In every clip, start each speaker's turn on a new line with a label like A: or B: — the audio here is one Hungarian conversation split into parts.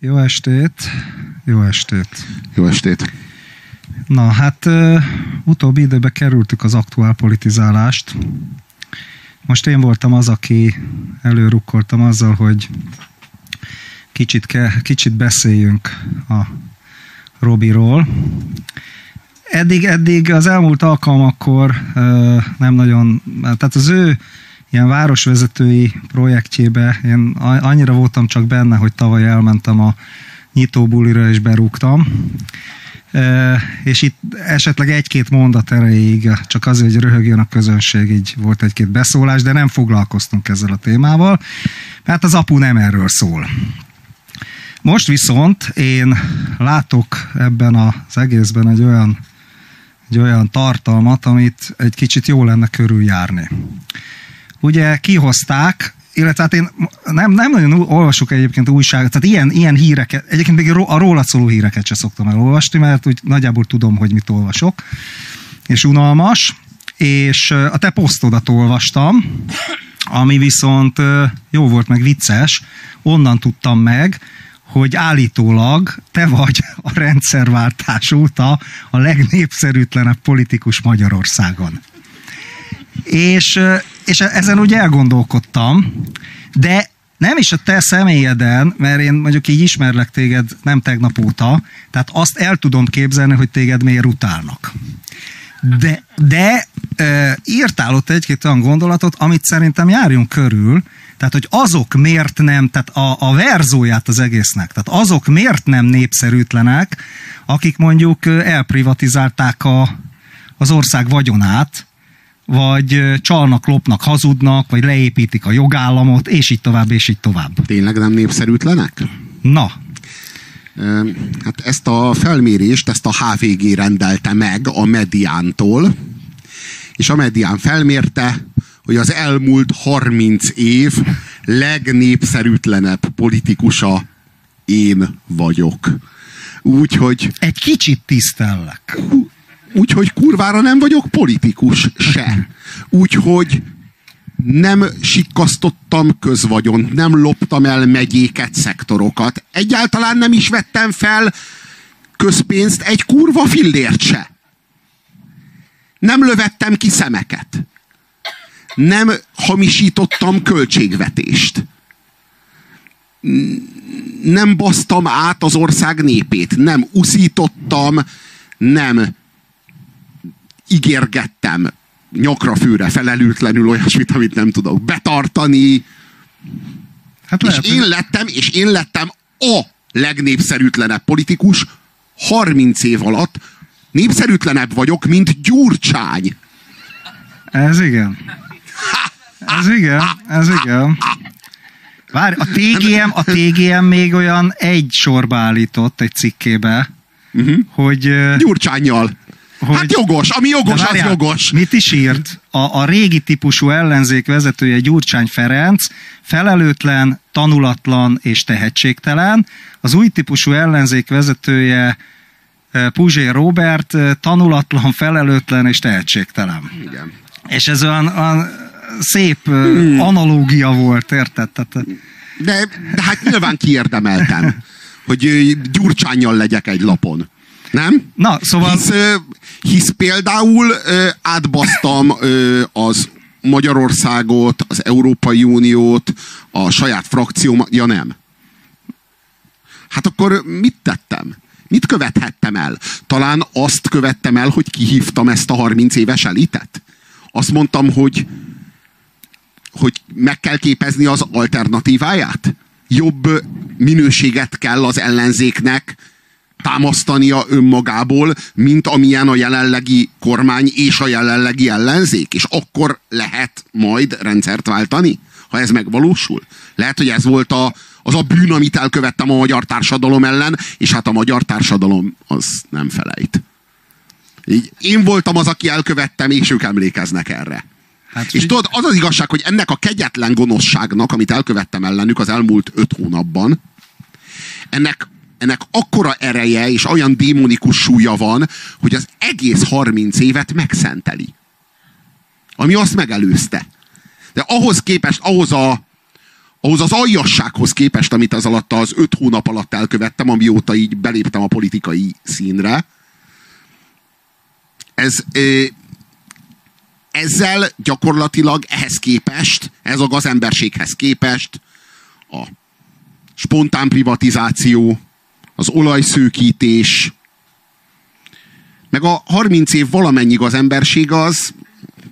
A: Jó estét, jó estét.
B: Jó estét.
A: Na, hát uh, utóbbi időben kerültük az aktuál politizálást. Most én voltam az, aki előrukkoltam azzal, hogy kicsit, ke, kicsit beszéljünk a Robiról. Eddig, eddig az elmúlt alkalmakkor uh, nem nagyon, tehát az ő ilyen városvezetői projektjébe én annyira voltam csak benne, hogy tavaly elmentem a nyitóbulira és berúgtam. És itt esetleg egy-két mondat erejéig, csak azért, hogy röhögjön a közönség, így volt egy-két beszólás, de nem foglalkoztunk ezzel a témával, mert az apu nem erről szól. Most viszont én látok ebben az egészben egy olyan, egy olyan tartalmat, amit egy kicsit jó lenne körüljárni ugye kihozták, illetve hát én nem, nem nagyon olvasok egyébként újságot, tehát ilyen, ilyen híreket, egyébként még a róla szóló híreket se szoktam elolvasni, mert úgy nagyjából tudom, hogy mit olvasok, és unalmas, és a te posztodat olvastam, ami viszont jó volt, meg vicces, onnan tudtam meg, hogy állítólag te vagy a rendszerváltás óta a legnépszerűtlenebb politikus Magyarországon. És és ezen úgy elgondolkodtam, de nem is a te személyeden, mert én mondjuk így ismerlek téged nem tegnap óta, tehát azt el tudom képzelni, hogy téged miért utálnak. De, de e, írtál ott egy-két olyan gondolatot, amit szerintem járjunk körül, tehát, hogy azok miért nem, tehát a, a verzóját az egésznek, tehát azok miért nem népszerűtlenek, akik mondjuk elprivatizálták a, az ország vagyonát, vagy csalnak, lopnak, hazudnak, vagy leépítik a jogállamot, és így tovább, és így tovább.
B: Tényleg nem népszerűtlenek?
A: Na.
B: Hát ezt a felmérést, ezt a HVG rendelte meg a Mediántól, és a Medián felmérte, hogy az elmúlt 30 év legnépszerűtlenebb politikusa én vagyok. Úgyhogy...
A: Egy kicsit tisztellek.
B: Úgyhogy kurvára nem vagyok politikus se. Úgyhogy nem sikkasztottam közvagyon, nem loptam el megyéket, szektorokat. Egyáltalán nem is vettem fel közpénzt egy kurva fillért se. Nem lövettem ki szemeket. Nem hamisítottam költségvetést. Nem basztam át az ország népét. Nem uszítottam, nem ígérgettem nyakra főre felelőtlenül olyasmit, amit nem tudok betartani. Hát lehet, és én lettem, és én lettem a legnépszerűtlenebb politikus 30 év alatt. Népszerűtlenebb vagyok, mint Gyurcsány.
A: Ez igen. Ez igen, ez igen. Várj, a TGM, a TGM még olyan egy sorba állított egy cikkébe, uh-huh. hogy...
B: Gyurcsányjal. Hogy, hát jogos, ami jogos, várjál, az jogos.
A: Mit is írt? A, a régi típusú ellenzék vezetője Gyurcsány Ferenc felelőtlen, tanulatlan és tehetségtelen. Az új típusú ellenzék vezetője eh, Puzsé Robert eh, tanulatlan, felelőtlen és tehetségtelen.
B: Igen.
A: És ez olyan, olyan szép eh, hmm. analógia volt, érted? Tehát,
B: de, de hát nyilván kiérdemeltem, hogy Gyurcsányjal legyek egy lapon. Nem?
A: Na, szóval...
B: Hisz, hisz például átbasztam az Magyarországot, az Európai Uniót, a saját frakciómat. Ja nem. Hát akkor mit tettem? Mit követhettem el? Talán azt követtem el, hogy kihívtam ezt a 30 éves elitet? Azt mondtam, hogy, hogy meg kell képezni az alternatíváját? Jobb minőséget kell az ellenzéknek támasztania önmagából, mint amilyen a jelenlegi kormány és a jelenlegi ellenzék, és akkor lehet majd rendszert váltani, ha ez megvalósul. Lehet, hogy ez volt a, az a bűn, amit elkövettem a magyar társadalom ellen, és hát a magyar társadalom az nem felejt. Így én voltam az, aki elkövettem, és ők emlékeznek erre. Hát, és tudod, az az igazság, hogy ennek a kegyetlen gonoszságnak, amit elkövettem ellenük az elmúlt öt hónapban, ennek ennek akkora ereje és olyan démonikus súlya van, hogy az egész 30 évet megszenteli. Ami azt megelőzte. De ahhoz képest, ahhoz a, ahhoz az aljassághoz képest, amit az alatt az öt hónap alatt elkövettem, amióta így beléptem a politikai színre, ez, ezzel gyakorlatilag ehhez képest, ez a gazemberséghez képest a spontán privatizáció, az olajszőkítés, meg a 30 év valamennyi gazemberség az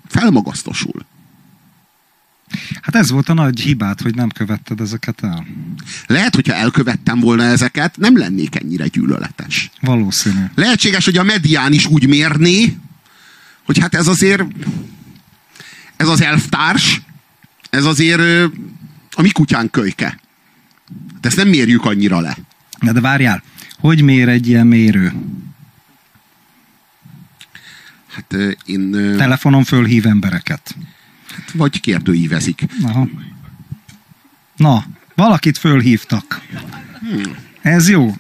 B: felmagasztosul.
A: Hát ez volt a nagy hibát, hogy nem követted ezeket el.
B: Lehet, hogyha elkövettem volna ezeket, nem lennék ennyire gyűlöletes.
A: Valószínű.
B: Lehetséges, hogy a medián is úgy mérné, hogy hát ez azért ez az elvtárs, ez azért a mi kutyánk kölyke. De ezt nem mérjük annyira le.
A: De, de várjál, hogy mér egy ilyen mérő?
B: Hát én...
A: Telefonon fölhív embereket.
B: Hát, vagy kérdőívezik.
A: Aha. Na, valakit fölhívtak. Hmm. Ez jó.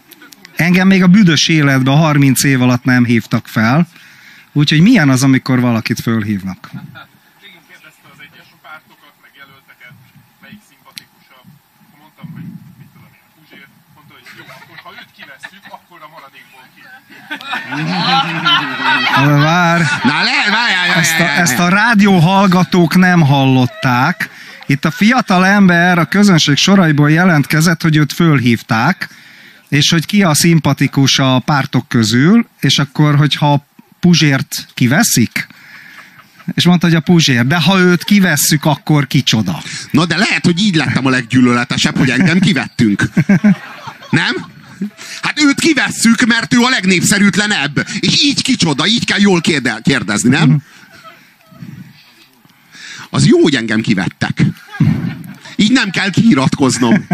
A: Engem még a büdös életben a 30 év alatt nem hívtak fel. Úgyhogy milyen az, amikor valakit fölhívnak? Vár.
B: Na, le, várjál,
A: ezt, a, ezt a rádió hallgatók nem hallották. Itt a fiatal ember a közönség soraiból jelentkezett, hogy őt fölhívták, és hogy ki a szimpatikus a pártok közül, és akkor, hogyha Puzsért kiveszik, és mondta, hogy a Puzsér, de ha őt kivesszük, akkor kicsoda.
B: Na de lehet, hogy így lettem a leggyűlöletesebb, hogy engem kivettünk. Nem? Hát őt kivesszük, mert ő a legnépszerűtlenebb. És így kicsoda, így kell jól kérdezni, nem? Az jó, hogy engem kivettek. Így nem kell kiiratkoznom.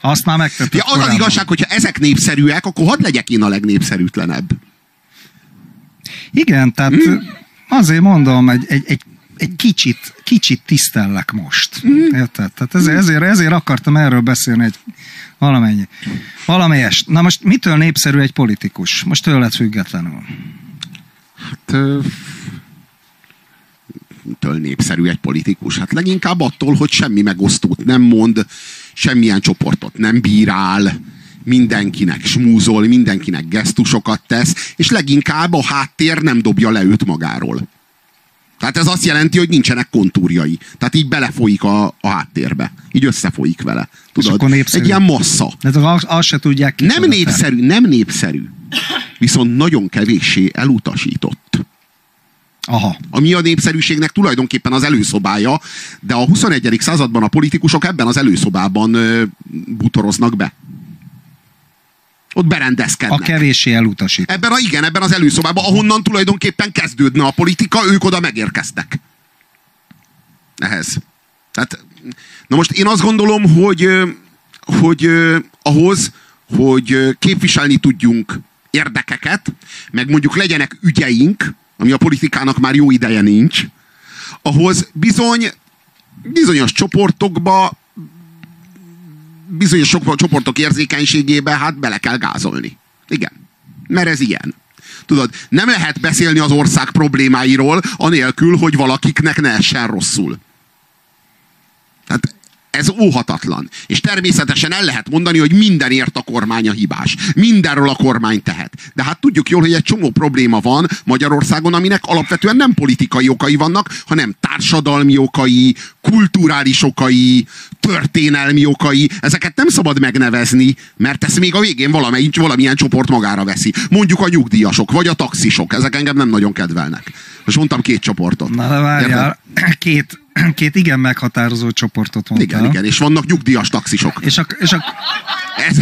A: Azt már megtettem.
B: Ja, az az igazság, hogyha ezek népszerűek, akkor hadd legyek én a legnépszerűtlenebb.
A: Igen, tehát hmm. azért mondom, egy, egy, egy, egy kicsit, kicsit tisztellek most. Hmm. Érted? Tehát ezért, ezért, ezért akartam erről beszélni egy Valamennyi. Valamelyest. Na most mitől népszerű egy politikus? Most tőled függetlenül.
B: Hát mitől népszerű egy politikus? Hát leginkább attól, hogy semmi megosztót nem mond, semmilyen csoportot nem bírál, mindenkinek smúzol, mindenkinek gesztusokat tesz, és leginkább a háttér nem dobja le őt magáról. Tehát ez azt jelenti, hogy nincsenek kontúrjai. Tehát így belefolyik a, a háttérbe. Így összefolyik vele. Tudod? Egy ilyen massza.
A: De azt az se tudják
B: Nem népszerű, fel. nem népszerű. Viszont nagyon kevéssé elutasított.
A: Aha.
B: Ami a népszerűségnek tulajdonképpen az előszobája, de a 21. században a politikusok ebben az előszobában ö, butoroznak be. Ott berendezkednek.
A: A kevéssé elutasít.
B: Ebben a, igen, ebben az előszobában, ahonnan tulajdonképpen kezdődne a politika, ők oda megérkeztek. Ehhez. Tehát, na most én azt gondolom, hogy, hogy ahhoz, hogy képviselni tudjunk érdekeket, meg mondjuk legyenek ügyeink, ami a politikának már jó ideje nincs, ahhoz bizony bizonyos csoportokba bizonyos csoportok érzékenységébe hát bele kell gázolni. Igen. Mert ez ilyen. Tudod, nem lehet beszélni az ország problémáiról, anélkül, hogy valakiknek ne essen rosszul. Tehát ez óhatatlan. És természetesen el lehet mondani, hogy mindenért a kormány a hibás. Mindenről a kormány tehet. De hát tudjuk jól, hogy egy csomó probléma van Magyarországon, aminek alapvetően nem politikai okai vannak, hanem társadalmi okai, kulturális okai, történelmi okai. Ezeket nem szabad megnevezni, mert ezt még a végén valamelyik, valamilyen csoport magára veszi. Mondjuk a nyugdíjasok, vagy a taxisok. Ezek engem nem nagyon kedvelnek. Most mondtam két csoportot.
A: Na de várjál, két két igen meghatározó csoportot mondtál.
B: Igen, igen, és vannak nyugdíjas taxisok.
A: És a, és a...
B: Ez,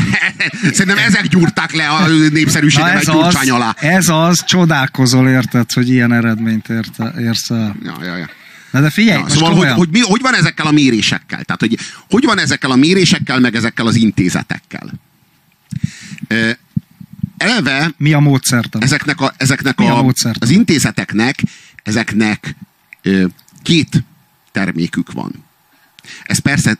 B: szerintem ezek gyúrták le a népszerűségemet gyurcsány alá.
A: Ez az, csodálkozol érted, hogy ilyen eredményt érte, érsz el.
B: Ja, ja, ja.
A: Na de figyelj, ja,
B: szóval, hogy, hogy, mi, hogy van ezekkel a mérésekkel? Tehát, hogy hogy van ezekkel a mérésekkel, meg ezekkel az intézetekkel? eleve...
A: Mi a módszertan?
B: Ezeknek, a, ezeknek a, a az intézeteknek, ezeknek két termékük van. Ez persze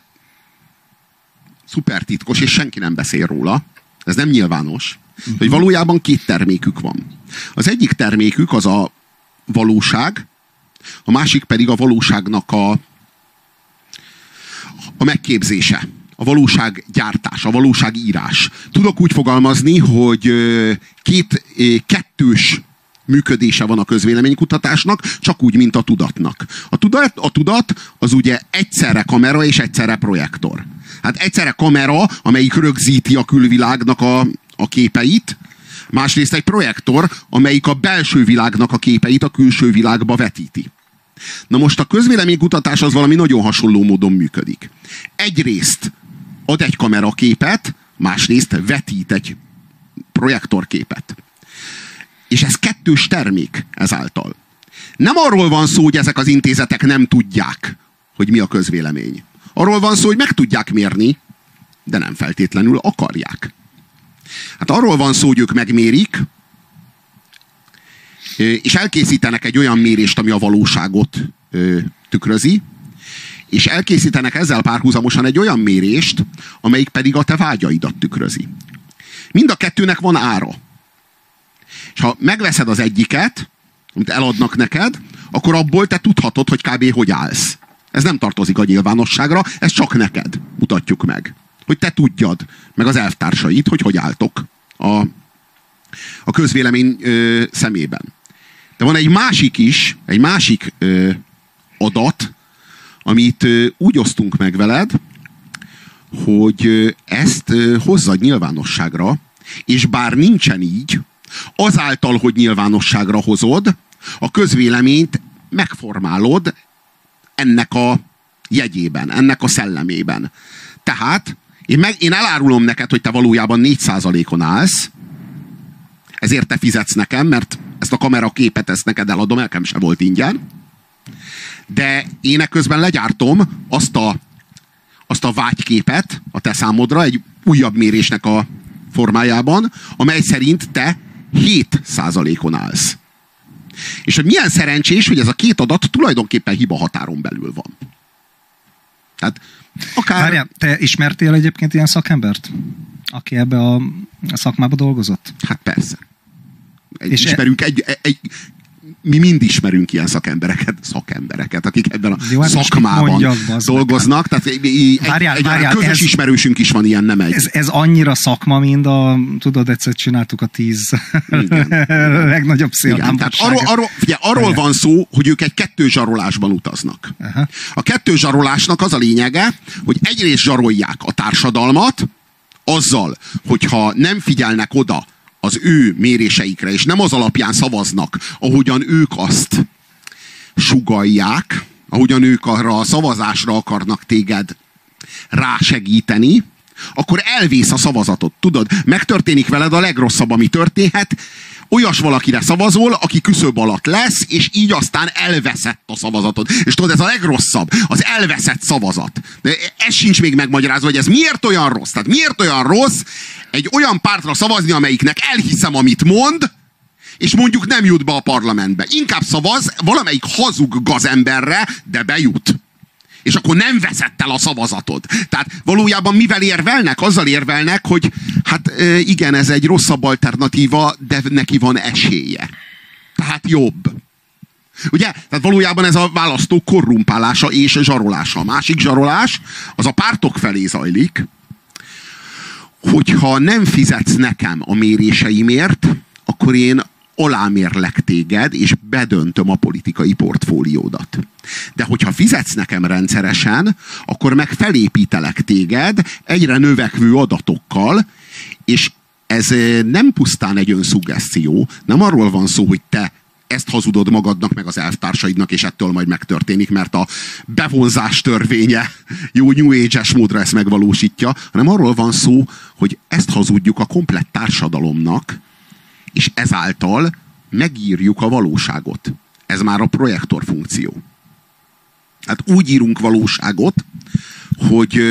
B: szuper titkos, és senki nem beszél róla. Ez nem nyilvános. Uh-huh. Hogy valójában két termékük van. Az egyik termékük az a valóság, a másik pedig a valóságnak a a megképzése, a valóság gyártás, a valóság írás. Tudok úgy fogalmazni, hogy két, kettős működése van a közvéleménykutatásnak, csak úgy, mint a tudatnak. A tudat, a tudat az ugye egyszerre kamera és egyszerre projektor. Hát egyszerre kamera, amelyik rögzíti a külvilágnak a, a képeit, másrészt egy projektor, amelyik a belső világnak a képeit a külső világba vetíti. Na most a közvéleménykutatás az valami nagyon hasonló módon működik. Egyrészt ad egy kameraképet, másrészt vetít egy projektorképet. És ez kettős termék ezáltal. Nem arról van szó, hogy ezek az intézetek nem tudják, hogy mi a közvélemény. Arról van szó, hogy meg tudják mérni, de nem feltétlenül akarják. Hát arról van szó, hogy ők megmérik, és elkészítenek egy olyan mérést, ami a valóságot tükrözi, és elkészítenek ezzel párhuzamosan egy olyan mérést, amelyik pedig a te vágyaidat tükrözi. Mind a kettőnek van ára. És ha megveszed az egyiket, amit eladnak neked, akkor abból te tudhatod, hogy kb. hogy állsz. Ez nem tartozik a nyilvánosságra, ez csak neked mutatjuk meg. Hogy te tudjad, meg az elvtársait, hogy hogy álltok a, a közvélemény ö, szemében. De van egy másik is, egy másik ö, adat, amit ö, úgy osztunk meg veled, hogy ezt ö, hozzad nyilvánosságra, és bár nincsen így, azáltal, hogy nyilvánosságra hozod, a közvéleményt megformálod ennek a jegyében, ennek a szellemében. Tehát én, meg, én elárulom neked, hogy te valójában 4%-on állsz, ezért te fizetsz nekem, mert ezt a kamera képet ezt neked eladom, nekem se volt ingyen. De én közben legyártom azt a, azt a vágyképet a te számodra egy újabb mérésnek a formájában, amely szerint te 7%-on állsz. És hogy milyen szerencsés, hogy ez a két adat tulajdonképpen hiba határon belül van.
A: Tehát akár... Várjál, te ismertél egyébként ilyen szakembert? Aki ebbe a szakmába dolgozott?
B: Hát persze. Egy, és ismerünk e... egy, egy, mi mind ismerünk ilyen szakembereket, szakembereket, akik ebben a Jó, hát szakmában mondjak, dolgoznak. Tehát egy, várjál, egy várjál, közös ez, ismerősünk is van ilyen, nem egy.
A: Ez, ez annyira szakma, mint a, tudod, egyszer csináltuk a tíz legnagyobb szélhámossága.
B: Arról, arról, figyelj, arról van szó, hogy ők egy kettő zsarolásban utaznak. Aha. A kettő zsarolásnak az a lényege, hogy egyrészt zsarolják a társadalmat, azzal, hogyha nem figyelnek oda az ő méréseikre, és nem az alapján szavaznak, ahogyan ők azt sugalják, ahogyan ők arra a szavazásra akarnak téged rásegíteni, akkor elvész a szavazatot. Tudod, megtörténik veled a legrosszabb, ami történhet, olyas valakire szavazol, aki küszöb alatt lesz, és így aztán elveszett a szavazatod. És tudod, ez a legrosszabb, az elveszett szavazat. De ez sincs még megmagyarázva, hogy ez miért olyan rossz. Tehát miért olyan rossz egy olyan pártra szavazni, amelyiknek elhiszem, amit mond, és mondjuk nem jut be a parlamentbe. Inkább szavaz valamelyik hazug gazemberre, de bejut és akkor nem veszett el a szavazatod. Tehát valójában mivel érvelnek? Azzal érvelnek, hogy hát igen, ez egy rosszabb alternatíva, de neki van esélye. Tehát jobb. Ugye? Tehát valójában ez a választó korrumpálása és zsarolása. A másik zsarolás az a pártok felé zajlik, hogyha nem fizetsz nekem a méréseimért, akkor én alámérlek téged, és bedöntöm a politikai portfóliódat. De hogyha fizetsz nekem rendszeresen, akkor meg felépítelek téged egyre növekvő adatokkal, és ez eh, nem pusztán egy önszuggeszció, nem arról van szó, hogy te ezt hazudod magadnak, meg az elvtársaidnak, és ettől majd megtörténik, mert a bevonzás törvénye jó New Age-es módra ezt megvalósítja, hanem arról van szó, hogy ezt hazudjuk a komplett társadalomnak, és ezáltal megírjuk a valóságot. Ez már a projektor funkció. Hát úgy írunk valóságot, hogy,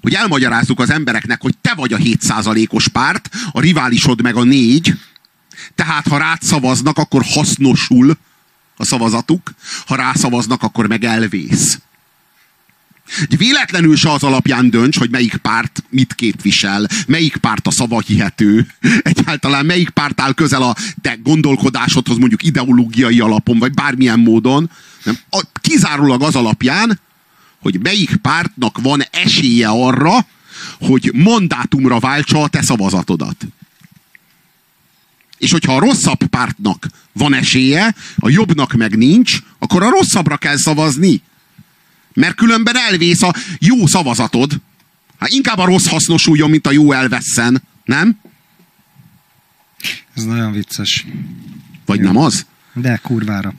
B: hogy elmagyarázzuk az embereknek, hogy te vagy a 7%-os párt, a riválisod meg a 4, tehát ha rád szavaznak, akkor hasznosul a szavazatuk, ha rászavaznak, akkor meg elvész. Hogy véletlenül se az alapján dönts, hogy melyik párt mit képvisel, melyik párt a szava hihető, egyáltalán melyik párt áll közel a te gondolkodásodhoz, mondjuk ideológiai alapon, vagy bármilyen módon. Nem, a, kizárólag az alapján, hogy melyik pártnak van esélye arra, hogy mandátumra váltsa a te szavazatodat. És hogyha a rosszabb pártnak van esélye, a jobbnak meg nincs, akkor a rosszabbra kell szavazni. Mert különben elvész a jó szavazatod. Hát inkább a rossz hasznosuljon, mint a jó elvesszen. Nem?
A: Ez nagyon vicces.
B: Vagy Igen. nem az?
A: De kurvára.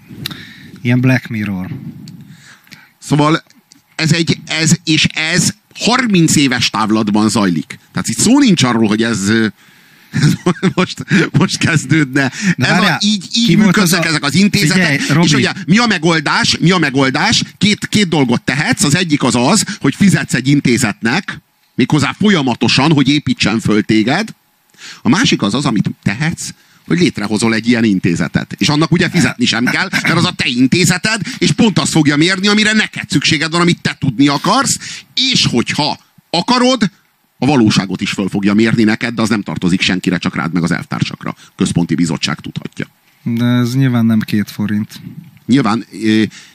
A: Ilyen Black Mirror.
B: Szóval ez egy, ez, és ez 30 éves távlatban zajlik. Tehát itt szó nincs arról, hogy ez, most, most kezdődne. De ez a, így így működnek a... ezek az intézetek. Figyelj, és ugye mi a megoldás? Mi a megoldás? Két, két dolgot tehetsz. Az egyik az az, hogy fizetsz egy intézetnek, méghozzá folyamatosan, hogy építsen föl téged. A másik az az, amit tehetsz, hogy létrehozol egy ilyen intézetet. És annak ugye fizetni sem kell, mert az a te intézeted, és pont azt fogja mérni, amire neked szükséged van, amit te tudni akarsz, és hogyha akarod, a valóságot is föl fogja mérni neked, de az nem tartozik senkire, csak rád meg az elvtársakra. Központi bizottság tudhatja.
A: De ez nyilván nem két forint.
B: Nyilván,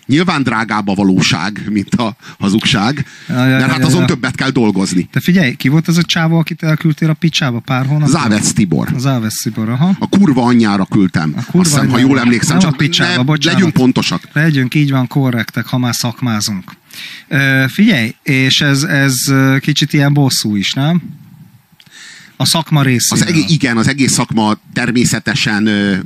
B: nyilván drágább a valóság, mint a hazugság, ja, ja, mert hát ja, azon ja. többet kell dolgozni.
A: Te figyelj, ki volt az a csávó, akit elküldtél a picsába pár hónapja?
B: Závec Tibor.
A: Závec Tibor, aha.
B: A kurva anyjára küldtem. A kurva Azt hiszem, ha jól emlékszem,
A: csak a picsába, ne, bocsánat.
B: legyünk pontosak.
A: Legyünk, így van, korrektek, ha már szakmázunk. Uh, figyelj, és ez, ez kicsit ilyen bosszú is, nem? A szakma részéről.
B: Az egész, igen, az egész szakma természetesen ö,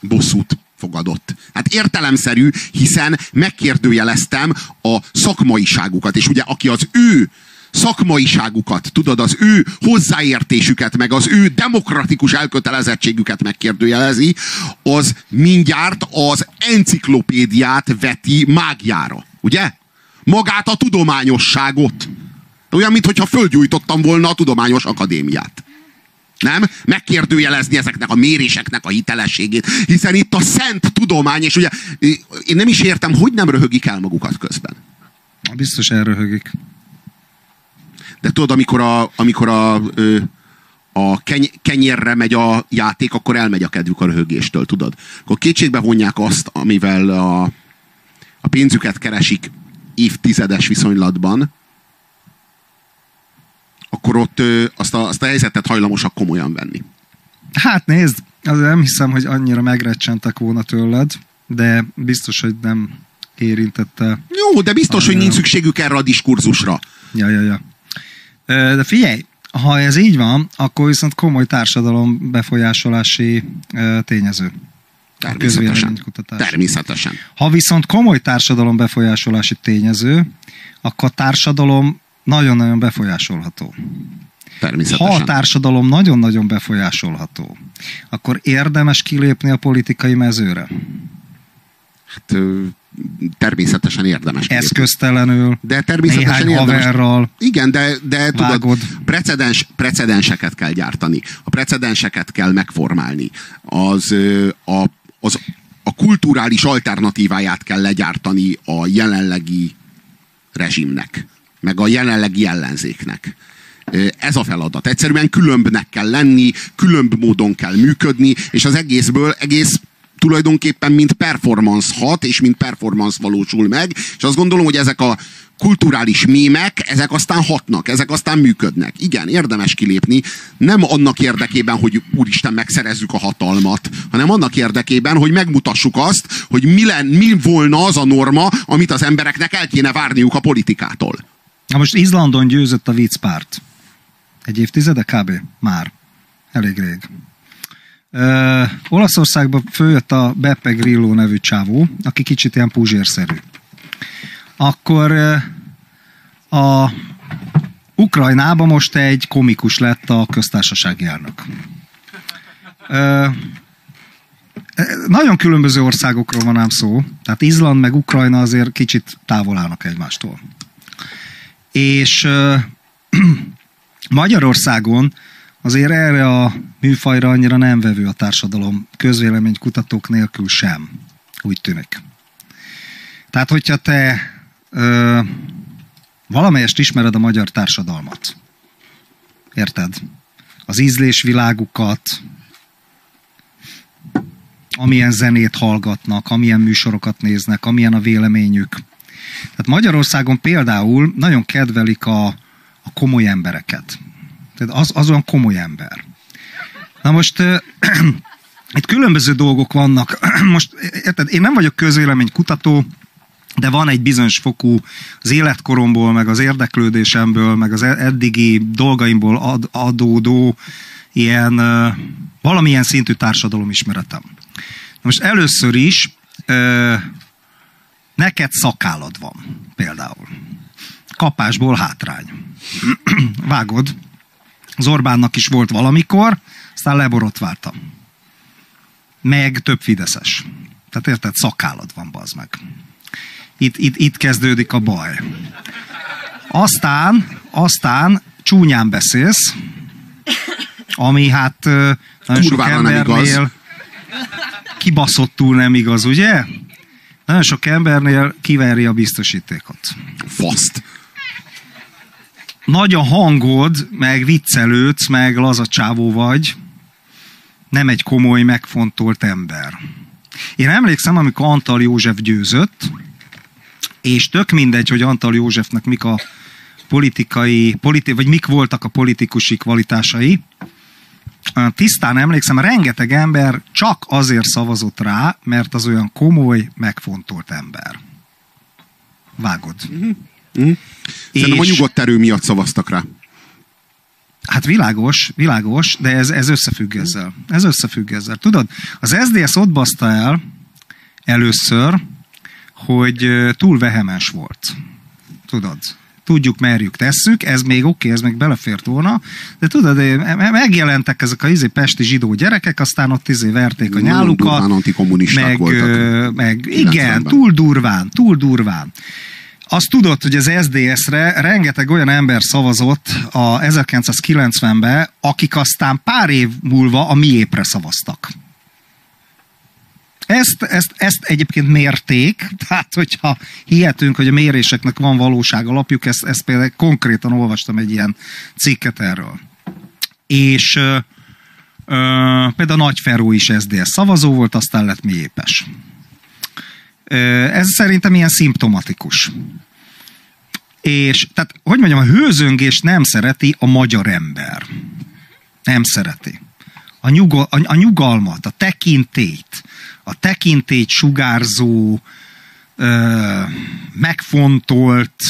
B: bosszút fogadott. Hát értelemszerű, hiszen megkérdőjeleztem a szakmaiságukat, és ugye aki az ő szakmaiságukat, tudod, az ő hozzáértésüket, meg az ő demokratikus elkötelezettségüket megkérdőjelezi, az mindjárt az enciklopédiát veti mágiára. Ugye? Magát a tudományosságot. Olyan, mintha földgyújtottam volna a tudományos akadémiát. Nem? Megkérdőjelezni ezeknek a méréseknek a hitelességét. Hiszen itt a szent tudomány, és ugye én nem is értem, hogy nem röhögik el magukat közben.
A: Biztos elröhögik.
B: De tudod, amikor a, amikor a, a keny, kenyérre megy a játék, akkor elmegy a kedvük a röhögéstől, tudod? Akkor kétségbe vonják azt, amivel a, a pénzüket keresik évtizedes viszonylatban, akkor ott azt a, azt a helyzetet hajlamosak komolyan venni.
A: Hát nézd, azért nem hiszem, hogy annyira megrecsentek volna tőled, de biztos, hogy nem érintette.
B: Jó, de biztos, hogy nincs szükségük erre a diskurzusra.
A: Ja, ja, ja. De figyelj, ha ez így van, akkor viszont komoly társadalom befolyásolási tényező.
B: Természetesen. Természetesen.
A: Ha viszont komoly társadalom befolyásolási tényező, akkor a társadalom nagyon-nagyon befolyásolható. Ha a társadalom nagyon-nagyon befolyásolható, akkor érdemes kilépni a politikai mezőre?
B: Hát, természetesen érdemes.
A: Eszköztelenül,
B: de természetesen
A: néhány érdemes. haverral
B: Igen, de, de tudod, precedens, precedenseket kell gyártani. A precedenseket kell megformálni. Az, a, az, a kulturális alternatíváját kell legyártani a jelenlegi rezsimnek meg a jelenlegi ellenzéknek. Ez a feladat. Egyszerűen különbnek kell lenni, különb módon kell működni, és az egészből egész tulajdonképpen mint performance hat, és mint performance valósul meg, és azt gondolom, hogy ezek a kulturális mémek, ezek aztán hatnak, ezek aztán működnek. Igen, érdemes kilépni, nem annak érdekében, hogy úristen megszerezzük a hatalmat, hanem annak érdekében, hogy megmutassuk azt, hogy mi, len, mi volna az a norma, amit az embereknek el kéne várniuk a politikától.
A: Na most Izlandon győzött a viccpárt. Egy évtizede kb. Már. Elég rég. Ö, Olaszországban följött a Beppe Grillo nevű csávó, aki kicsit ilyen puzsérszerű. Akkor a Ukrajnában most egy komikus lett a köztársasági elnök. Ö, nagyon különböző országokról van ám szó, tehát Izland meg Ukrajna azért kicsit távol állnak egymástól. És Magyarországon azért erre a műfajra annyira nem vevő a társadalom közvéleménykutatók nélkül sem, úgy tűnik. Tehát, hogyha te ö, valamelyest ismered a magyar társadalmat, érted? Az ízlésvilágukat, amilyen zenét hallgatnak, amilyen műsorokat néznek, amilyen a véleményük, Tehát Magyarországon például nagyon kedvelik a, a komoly embereket. Tehát az, az olyan komoly ember. Na most itt különböző dolgok vannak. Most érted, én nem vagyok közvéleménykutató, de van egy bizonyos fokú az életkoromból, meg az érdeklődésemből, meg az e- eddigi dolgaimból ad, adódó ilyen valamilyen szintű társadalomismeretem. Na most először is neked szakállad van például. Kapásból hátrány. Vágod, az Orbánnak is volt valamikor, aztán leborotválta. Meg több fideszes. Tehát érted, szakállad van, bazd meg. Itt, itt, itt kezdődik a baj. Aztán, aztán csúnyán beszélsz, ami hát nagyon sok embernél kibaszottul nem igaz, ugye? Nagyon sok embernél kiveri a biztosítékot.
B: Faszt.
A: Nagy a hangod, meg viccelődsz, meg lazacsávó vagy. Nem egy komoly, megfontolt ember. Én emlékszem, amikor Antal József győzött, és tök mindegy, hogy Antal Józsefnek mik a politikai, politi- vagy mik voltak a politikusi kvalitásai. Tisztán emlékszem, rengeteg ember csak azért szavazott rá, mert az olyan komoly, megfontolt ember. Vágod. Mm-hmm.
B: Mm. Szerintem és... a nyugodt erő miatt szavaztak rá.
A: Hát világos, világos, de ez, ez összefügg ezzel. Ez összefügg ezzel. Tudod, az SDS ott baszta el először, hogy túl vehemes volt. Tudod? Tudjuk, merjük, tesszük, ez még oké, okay, ez még belefért volna, de tudod, megjelentek ezek a izé pesti zsidó gyerekek, aztán ott izé verték a nyálukat.
B: meg, voltak.
A: meg igen, túl durván, túl durván. Azt tudod, hogy az SDS-re rengeteg olyan ember szavazott a 1990-ben, akik aztán pár év múlva a miépre szavaztak. Ezt, ezt, ezt egyébként mérték, tehát hogyha hihetünk, hogy a méréseknek van valóság alapjuk, ezt, ezt például konkrétan olvastam egy ilyen cikket erről. És ö, ö, például Nagy Feró is SZDSZ szavazó volt, aztán lett miépes. Ez szerintem ilyen szimptomatikus. És tehát, hogy mondjam, a hőzöngés nem szereti a magyar ember. Nem szereti. A, nyugal, a, a nyugalmat, a tekintélyt, a tekintélyt sugárzó, ö, megfontolt,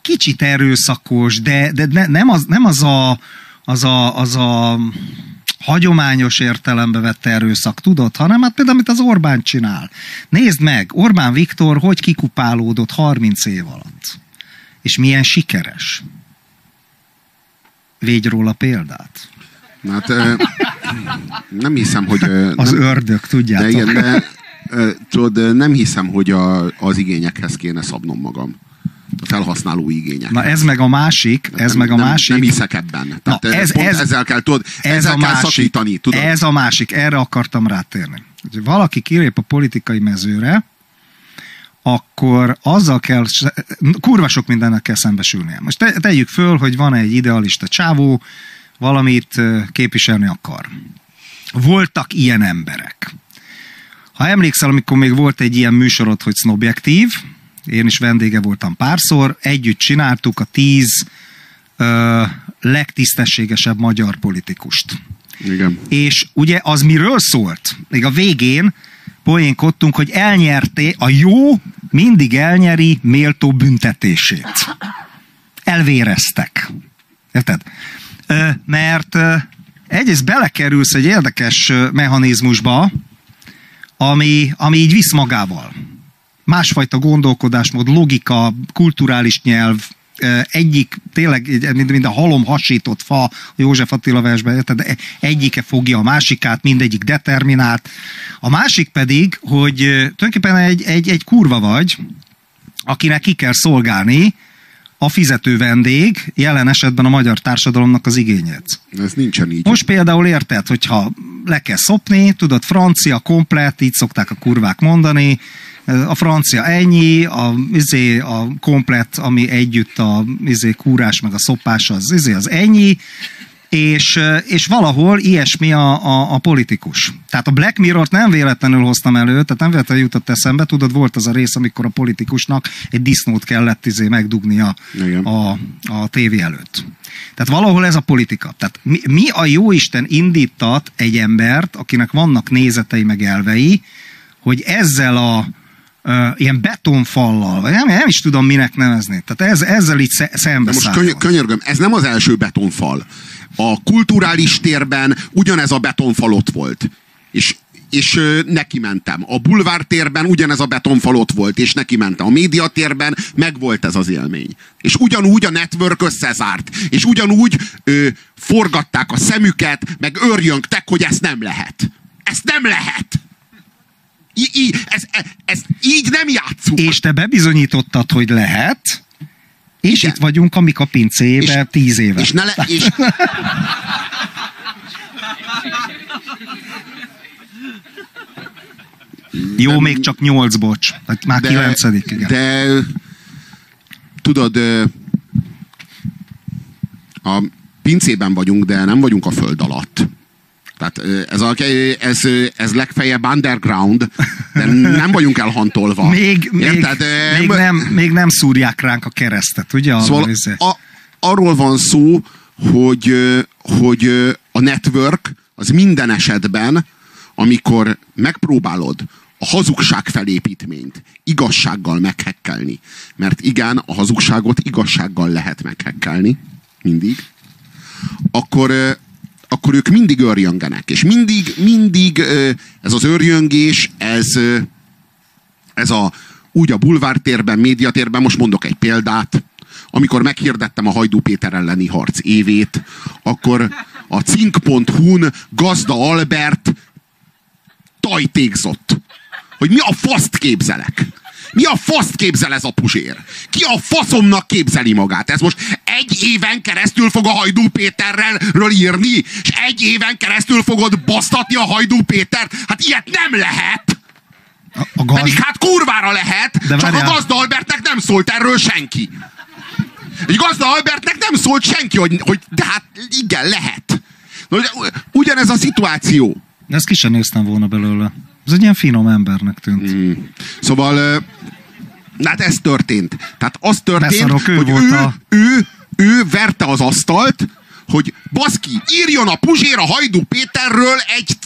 A: kicsit erőszakos, de, de ne, nem, az, nem az a, az a, az a hagyományos értelembe vett erőszak, tudod, hanem hát például, amit az Orbán csinál. Nézd meg, Orbán Viktor hogy kikupálódott 30 év alatt. És milyen sikeres. Végy róla példát.
B: Hát nem hiszem, hogy...
A: Az
B: nem,
A: ördög, tudjátok.
B: De, igen, de tudod, nem hiszem, hogy a, az igényekhez kéne szabnom magam a felhasználó igények.
A: Na ez meg a másik, ez nem, meg a
B: nem,
A: másik.
B: Nem hiszek ebben. Tehát Na, ez, ez, ezzel kell, tudod, ez ezzel a kell másik, szakítani, tudod.
A: Ez a másik, erre akartam rátérni. Hogy valaki kilép a politikai mezőre, akkor azzal kell, kurva sok mindennek kell szembesülnie. Most te, tegyük föl, hogy van egy idealista csávó, valamit képviselni akar. Voltak ilyen emberek. Ha emlékszel, amikor még volt egy ilyen műsorod, hogy Snobjektív, én is vendége voltam párszor, együtt csináltuk a tíz ö, legtisztességesebb magyar politikust.
B: Igen.
A: És ugye az miről szólt? Még a végén poénkodtunk, hogy elnyerté, a jó mindig elnyeri méltó büntetését. Elvéreztek. Érted? Mert egyrészt belekerülsz egy érdekes mechanizmusba, ami, ami így visz magával. Másfajta gondolkodásmód, logika, kulturális nyelv, egyik, tényleg, mint, mint a halom hasított fa, a József Attila versben, tehát egyike fogja a másikát, mindegyik determinált. A másik pedig, hogy tulajdonképpen egy, egy, egy kurva vagy, akinek ki kell szolgálni a fizető vendég, jelen esetben a magyar társadalomnak az igényét.
B: Ez nincsen így.
A: Most például érted, hogyha le kell szopni, tudod, francia komplet, így szokták a kurvák mondani, a francia ennyi, a, izé, a komplet, ami együtt a izé, kúrás meg a szopás, az, izé, az ennyi, és, és valahol ilyesmi a, a, a politikus. Tehát a Black Mirror-t nem véletlenül hoztam elő, tehát nem véletlenül jutott eszembe, tudod, volt az a rész, amikor a politikusnak egy disznót kellett izé megdugnia a, a tévé előtt. Tehát valahol ez a politika. Tehát mi, mi a jó Isten indítat egy embert, akinek vannak nézetei meg elvei, hogy ezzel a uh, ilyen betonfallal, vagy nem, nem is tudom minek nevezni. Tehát ez, ezzel így szembe
B: Most köny- könyörgöm, ez nem az első betonfal. A kulturális térben ugyanez a betonfal ott volt. És és neki mentem. A bulvártérben ugyanez a betonfal ott volt, és neki mentem. A médiatérben meg volt ez az élmény. És ugyanúgy a network összezárt. És ugyanúgy ö, forgatták a szemüket, meg örjöngtek, hogy ezt nem lehet. Ezt nem lehet! I, I, ez, ez, ez így nem játszunk.
A: És te bebizonyítottad, hogy lehet, és Igen. itt vagyunk a Mika pincébe tíz éve.
B: És ne le, és...
A: Jó, de, még csak nyolc, bocs. Már de, kilencedik, igen.
B: De tudod, a pincében vagyunk, de nem vagyunk a föld alatt. Tehát ez, a, ez, ez legfeljebb underground, de nem vagyunk elhantolva.
A: Még, még, még, nem, még nem szúrják ránk a keresztet, ugye?
B: Szóval a, arról van szó, hogy, hogy a network az minden esetben, amikor megpróbálod a hazugság felépítményt igazsággal meghekkelni, mert igen, a hazugságot igazsággal lehet meghekkelni, mindig, akkor, akkor ők mindig örjöngenek. És mindig, mindig ez az örjöngés, ez, ez a, úgy a bulvártérben, médiatérben, most mondok egy példát, amikor meghirdettem a Hajdú Péter elleni harc évét, akkor a cink.hu-n Gazda Albert tajtékzott. Hogy mi a faszt képzelek. Mi a faszt képzel ez a puzsér? Ki a faszomnak képzeli magát? Ez most egy éven keresztül fog a Hajdú Péterről írni? És egy éven keresztül fogod basztatni a Hajdú Pétert? Hát ilyet nem lehet! A, a gaz... Pedig hát kurvára lehet, De csak várjál. a gazda Albertnek nem szólt erről senki. Egy gazda Albertnek nem szólt senki, hogy, hogy de hát igen, lehet. Ugyanez a szituáció.
A: Ezt ki sem néztem volna belőle. Ez egy ilyen finom embernek tűnt. Mm.
B: Szóval, hát ez történt. Tehát az történt, hogy ő, volt ő, a... ő, ő verte az asztalt, hogy baszki, írjon a Puzsér a Hajdú Péterről egy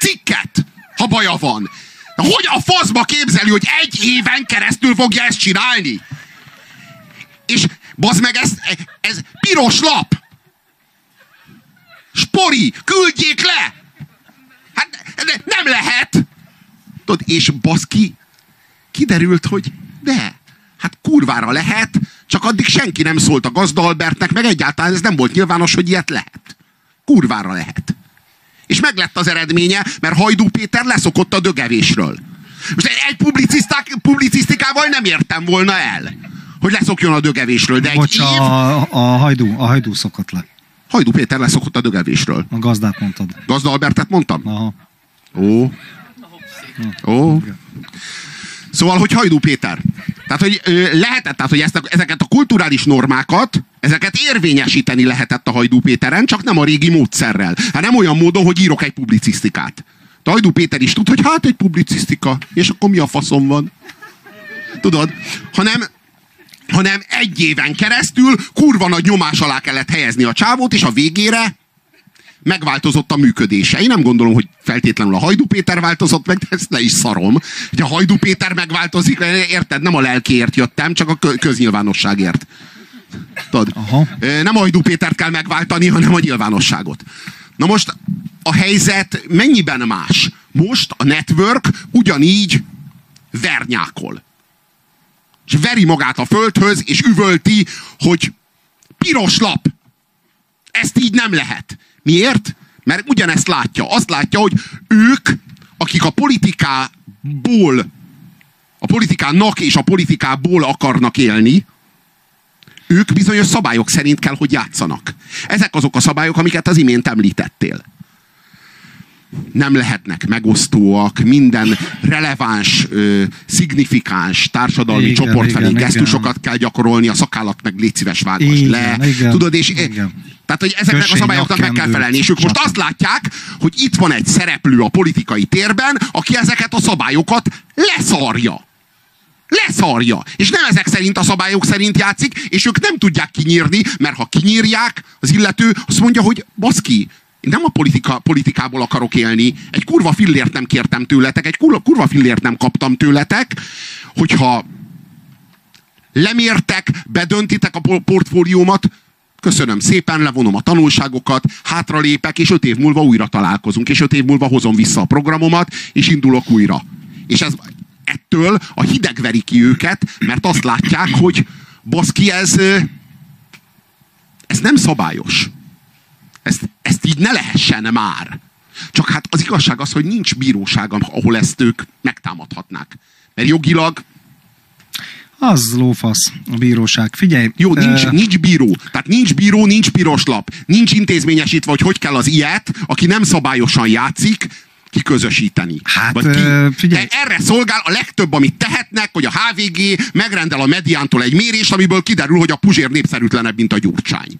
B: cikket, ha baja van. De hogy a faszba képzeli, hogy egy éven keresztül fogja ezt csinálni? És bazd meg, ez, ez piros lap! Spori, küldjék le! Hát nem lehet! Tudod, és baszki, kiderült, hogy de, hát kurvára lehet, csak addig senki nem szólt a gazda Albertnek, meg egyáltalán ez nem volt nyilvános, hogy ilyet lehet. Kurvára lehet. És meg lett az eredménye, mert Hajdú Péter leszokott a dögevésről. Most egy publicisztikával nem értem volna el, hogy leszokjon a dögevésről, de egy
A: Bocs, év... a, a, hajdú, a hajdú szokott le.
B: Hajdú Péter leszokott a dögevésről.
A: A gazdát mondtad.
B: Gazda Albertet mondtam?
A: Aha.
B: Ó, Ó. Szóval, hogy Hajdú Péter. Tehát, hogy lehetett, tehát, hogy ezt ezeket a kulturális normákat, ezeket érvényesíteni lehetett a Hajdú Péteren, csak nem a régi módszerrel. Hát nem olyan módon, hogy írok egy publicisztikát. De Hajdú Péter is tud, hogy hát egy publicisztika, és akkor mi a faszom van? Tudod? Hanem, hanem egy éven keresztül kurva nagy nyomás alá kellett helyezni a csávót, és a végére megváltozott a működése. Én nem gondolom, hogy feltétlenül a Hajdú Péter változott meg, de ezt le is szarom. Hogy a Hajdú Péter megváltozik, érted? Nem a lelkiért jöttem, csak a köznyilvánosságért. Tudod? Aha. Nem a Hajdú Pétert kell megváltani, hanem a nyilvánosságot. Na most a helyzet mennyiben más? Most a network ugyanígy vernyákol. És veri magát a földhöz, és üvölti, hogy piros lap. Ezt így nem lehet. Miért? Mert ugyanezt látja. Azt látja, hogy ők, akik a politikából, a politikának és a politikából akarnak élni, ők bizonyos szabályok szerint kell, hogy játszanak. Ezek azok a szabályok, amiket az imént említettél. Nem lehetnek megosztóak, minden releváns, ö, szignifikáns társadalmi
A: Igen,
B: csoport felé
A: igen,
B: gesztusokat
A: igen.
B: kell gyakorolni, a szakállat meg légy szíves
A: Igen,
B: le.
A: igen,
B: Tudod, és
A: igen.
B: tehát, hogy ezeknek a
A: Kössék
B: szabályoknak meg kell felelni, és ők most azt látják, hogy itt van egy szereplő a politikai térben, aki ezeket a szabályokat leszarja. Leszarja. És nem ezek szerint a szabályok szerint játszik, és ők nem tudják kinyírni, mert ha kinyírják, az illető azt mondja, hogy baszki, nem a politika, politikából akarok élni, egy kurva fillért nem kértem tőletek, egy kurva, kurva fillért nem kaptam tőletek, hogyha lemértek, bedöntitek a portfóliómat, köszönöm szépen, levonom a tanulságokat, hátralépek, és öt év múlva újra találkozunk, és öt év múlva hozom vissza a programomat, és indulok újra. És ez, ettől a hideg veri ki őket, mert azt látják, hogy baszki, ez, ez nem szabályos. Ezt, ezt így ne lehessen már. Csak hát az igazság az, hogy nincs bíróság, ahol ezt ők megtámadhatnák. Mert jogilag
A: Az lófasz a bíróság. Figyelj.
B: Jó, nincs,
A: ö,
B: nincs bíró. Tehát nincs bíró, nincs piros lap. Nincs intézményesítve, hogy hogy kell az ilyet, aki nem szabályosan játszik, kiközösíteni.
A: Hát,
B: Vagy
A: ö, figyelj.
B: De erre szolgál a legtöbb, amit tehetnek, hogy a HVG megrendel a mediántól egy mérést, amiből kiderül, hogy a Puzsér népszerűtlenebb, mint a Gyurcsány.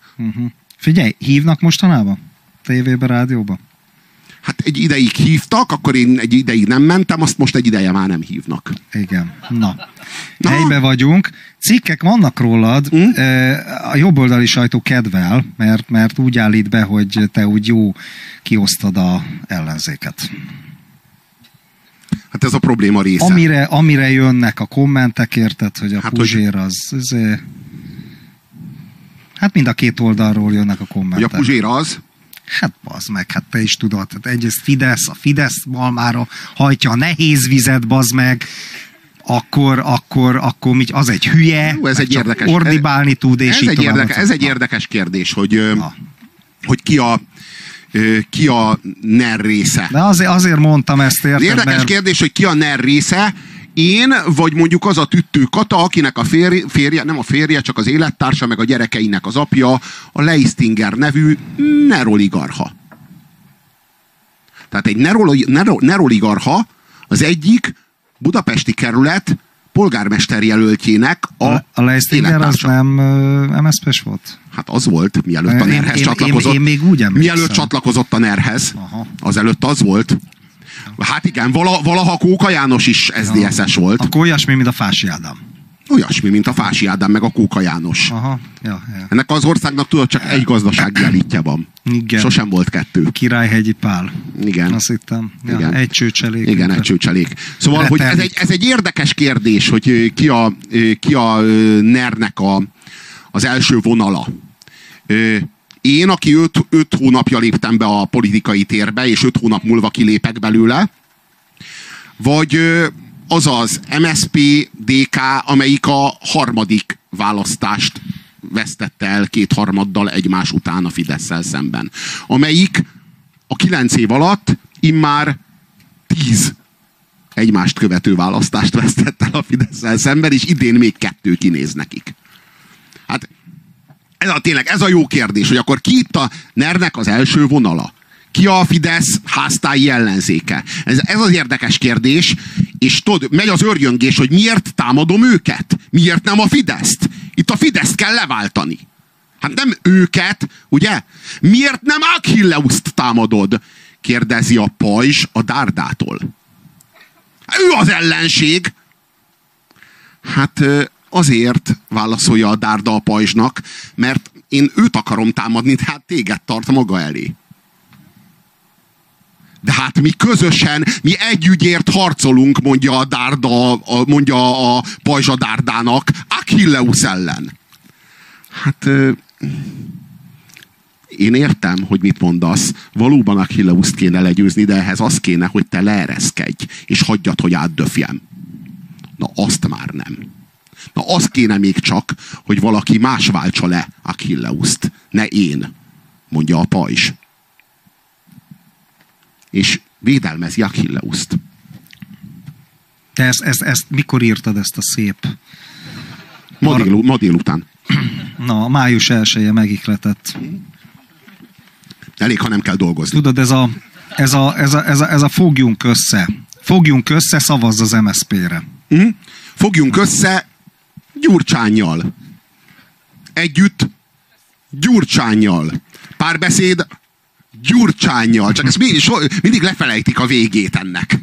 A: Figyelj, hívnak mostanában? Tévébe, rádióba?
B: Hát egy ideig hívtak, akkor én egy ideig nem mentem, azt most egy ideje már nem hívnak.
A: Igen. Na.
B: Na.
A: Helybe vagyunk. Cikkek vannak rólad. Ö, A jobboldali sajtó kedvel, mert, mert úgy állít be, hogy te úgy jó kiosztad a ellenzéket.
B: Hát ez a probléma része.
A: Amire, amire jönnek a kommentek, érted, hogy a
B: Hát,
A: hát,
B: hogy-
A: Puzsér az... az ö, hát mind a két oldalról jönnek a kommentek.
B: a Puzsér az,
A: Hát bazd meg, hát te is tudod. Hát egyrészt Fidesz, a Fidesz malmára hajtja a nehéz vizet, bazd meg, akkor, akkor, akkor mit, az egy hülye,
B: Jó, ez egy érdekes-
A: Ordibálni tud, és
B: ez
A: így
B: egy,
A: tovább.
B: érdeke, ez egy érdekes kérdés, hogy,
A: na.
B: hogy ki a ki a NER része.
A: De azért, azért mondtam ezt, érted,
B: érdekes
A: mert
B: kérdés, hogy ki a NER része, én, vagy mondjuk az a tüttő kata, akinek a férje, férje, nem a férje, csak az élettársa, meg a gyerekeinek az apja, a Leistinger nevű neroligarha. Tehát egy neroli, nero, neroligarha az egyik budapesti kerület polgármester jelöltjének a,
A: a, a Leistinger az nem MSZP-s volt?
B: Hát az volt, mielőtt a
A: Én-
B: NER-hez
A: én-
B: csatlakozott.
A: én- én még úgy emlékszem.
B: Mielőtt csatlakozott a NER-hez.
A: Aha.
B: Azelőtt az volt. Hát igen, vala, valaha Kóka János is SZDSZ-es volt.
A: Akkor olyasmi, mint a Fási Ádám.
B: Olyasmi, mint a Fási Ádám, meg a Kóka János.
A: Aha, ja, ja.
B: Ennek az országnak tudod, csak egy gazdasági elitje van.
A: Igen.
B: Sosem volt kettő.
A: Királyhegyi Pál.
B: Igen.
A: Azt hittem. Ja,
B: Igen.
A: Egy csőcselék.
B: Igen, egy csőcselék. Szóval, hogy ez egy, ez egy érdekes kérdés, hogy ki a, ki a NER-nek a, az első vonala. Én, aki öt, hónapja léptem be a politikai térbe, és öt hónap múlva kilépek belőle, vagy az az MSP, DK, amelyik a harmadik választást vesztette el kétharmaddal egymás után a fidesz szemben. Amelyik a kilenc év alatt immár tíz egymást követő választást vesztett el a fidesz szemben, és idén még kettő kinéz nekik. Hát ez a, tényleg, ez a jó kérdés, hogy akkor ki itt a NER-nek az első vonala? Ki a Fidesz háztáji ellenzéke? Ez, ez az érdekes kérdés, és tudod, megy az örjöngés, hogy miért támadom őket? Miért nem a Fideszt? Itt a Fideszt kell leváltani. Hát nem őket, ugye? Miért nem Achilleuszt támadod? Kérdezi a pajzs a dárdától. Ő az ellenség. Hát azért válaszolja a dárda a pajzsnak, mert én őt akarom támadni, tehát téged tart maga elé. De hát mi közösen, mi egy ügyért harcolunk, mondja a dárda, a, mondja a pajzs a dárdának, Achilleus ellen. Hát én értem, hogy mit mondasz. Valóban Achilleuszt kéne legyőzni, de ehhez az kéne, hogy te leereszkedj, és hagyjad, hogy átdöfjem. Na azt már nem. Na az kéne még csak, hogy valaki más váltsa le Achilleuszt, ne én, mondja a pajzs. És védelmezi Achilleuszt.
A: Te ezt, ezt, ezt mikor írtad ezt a szép?
B: Ma, dél, ma délután.
A: Na, május elsője megikletett.
B: Elég, ha nem kell dolgozni.
A: Tudod, ez a ez a, ez a, ez a, ez a fogjunk össze. Fogjunk össze, szavazz az MSZP-re.
B: Hm? Fogjunk össze Gyurcsányjal. Együtt Gyurcsányjal. Párbeszéd Gyurcsányjal. Csak ezt mindig, so, mindig lefelejtik a végét ennek.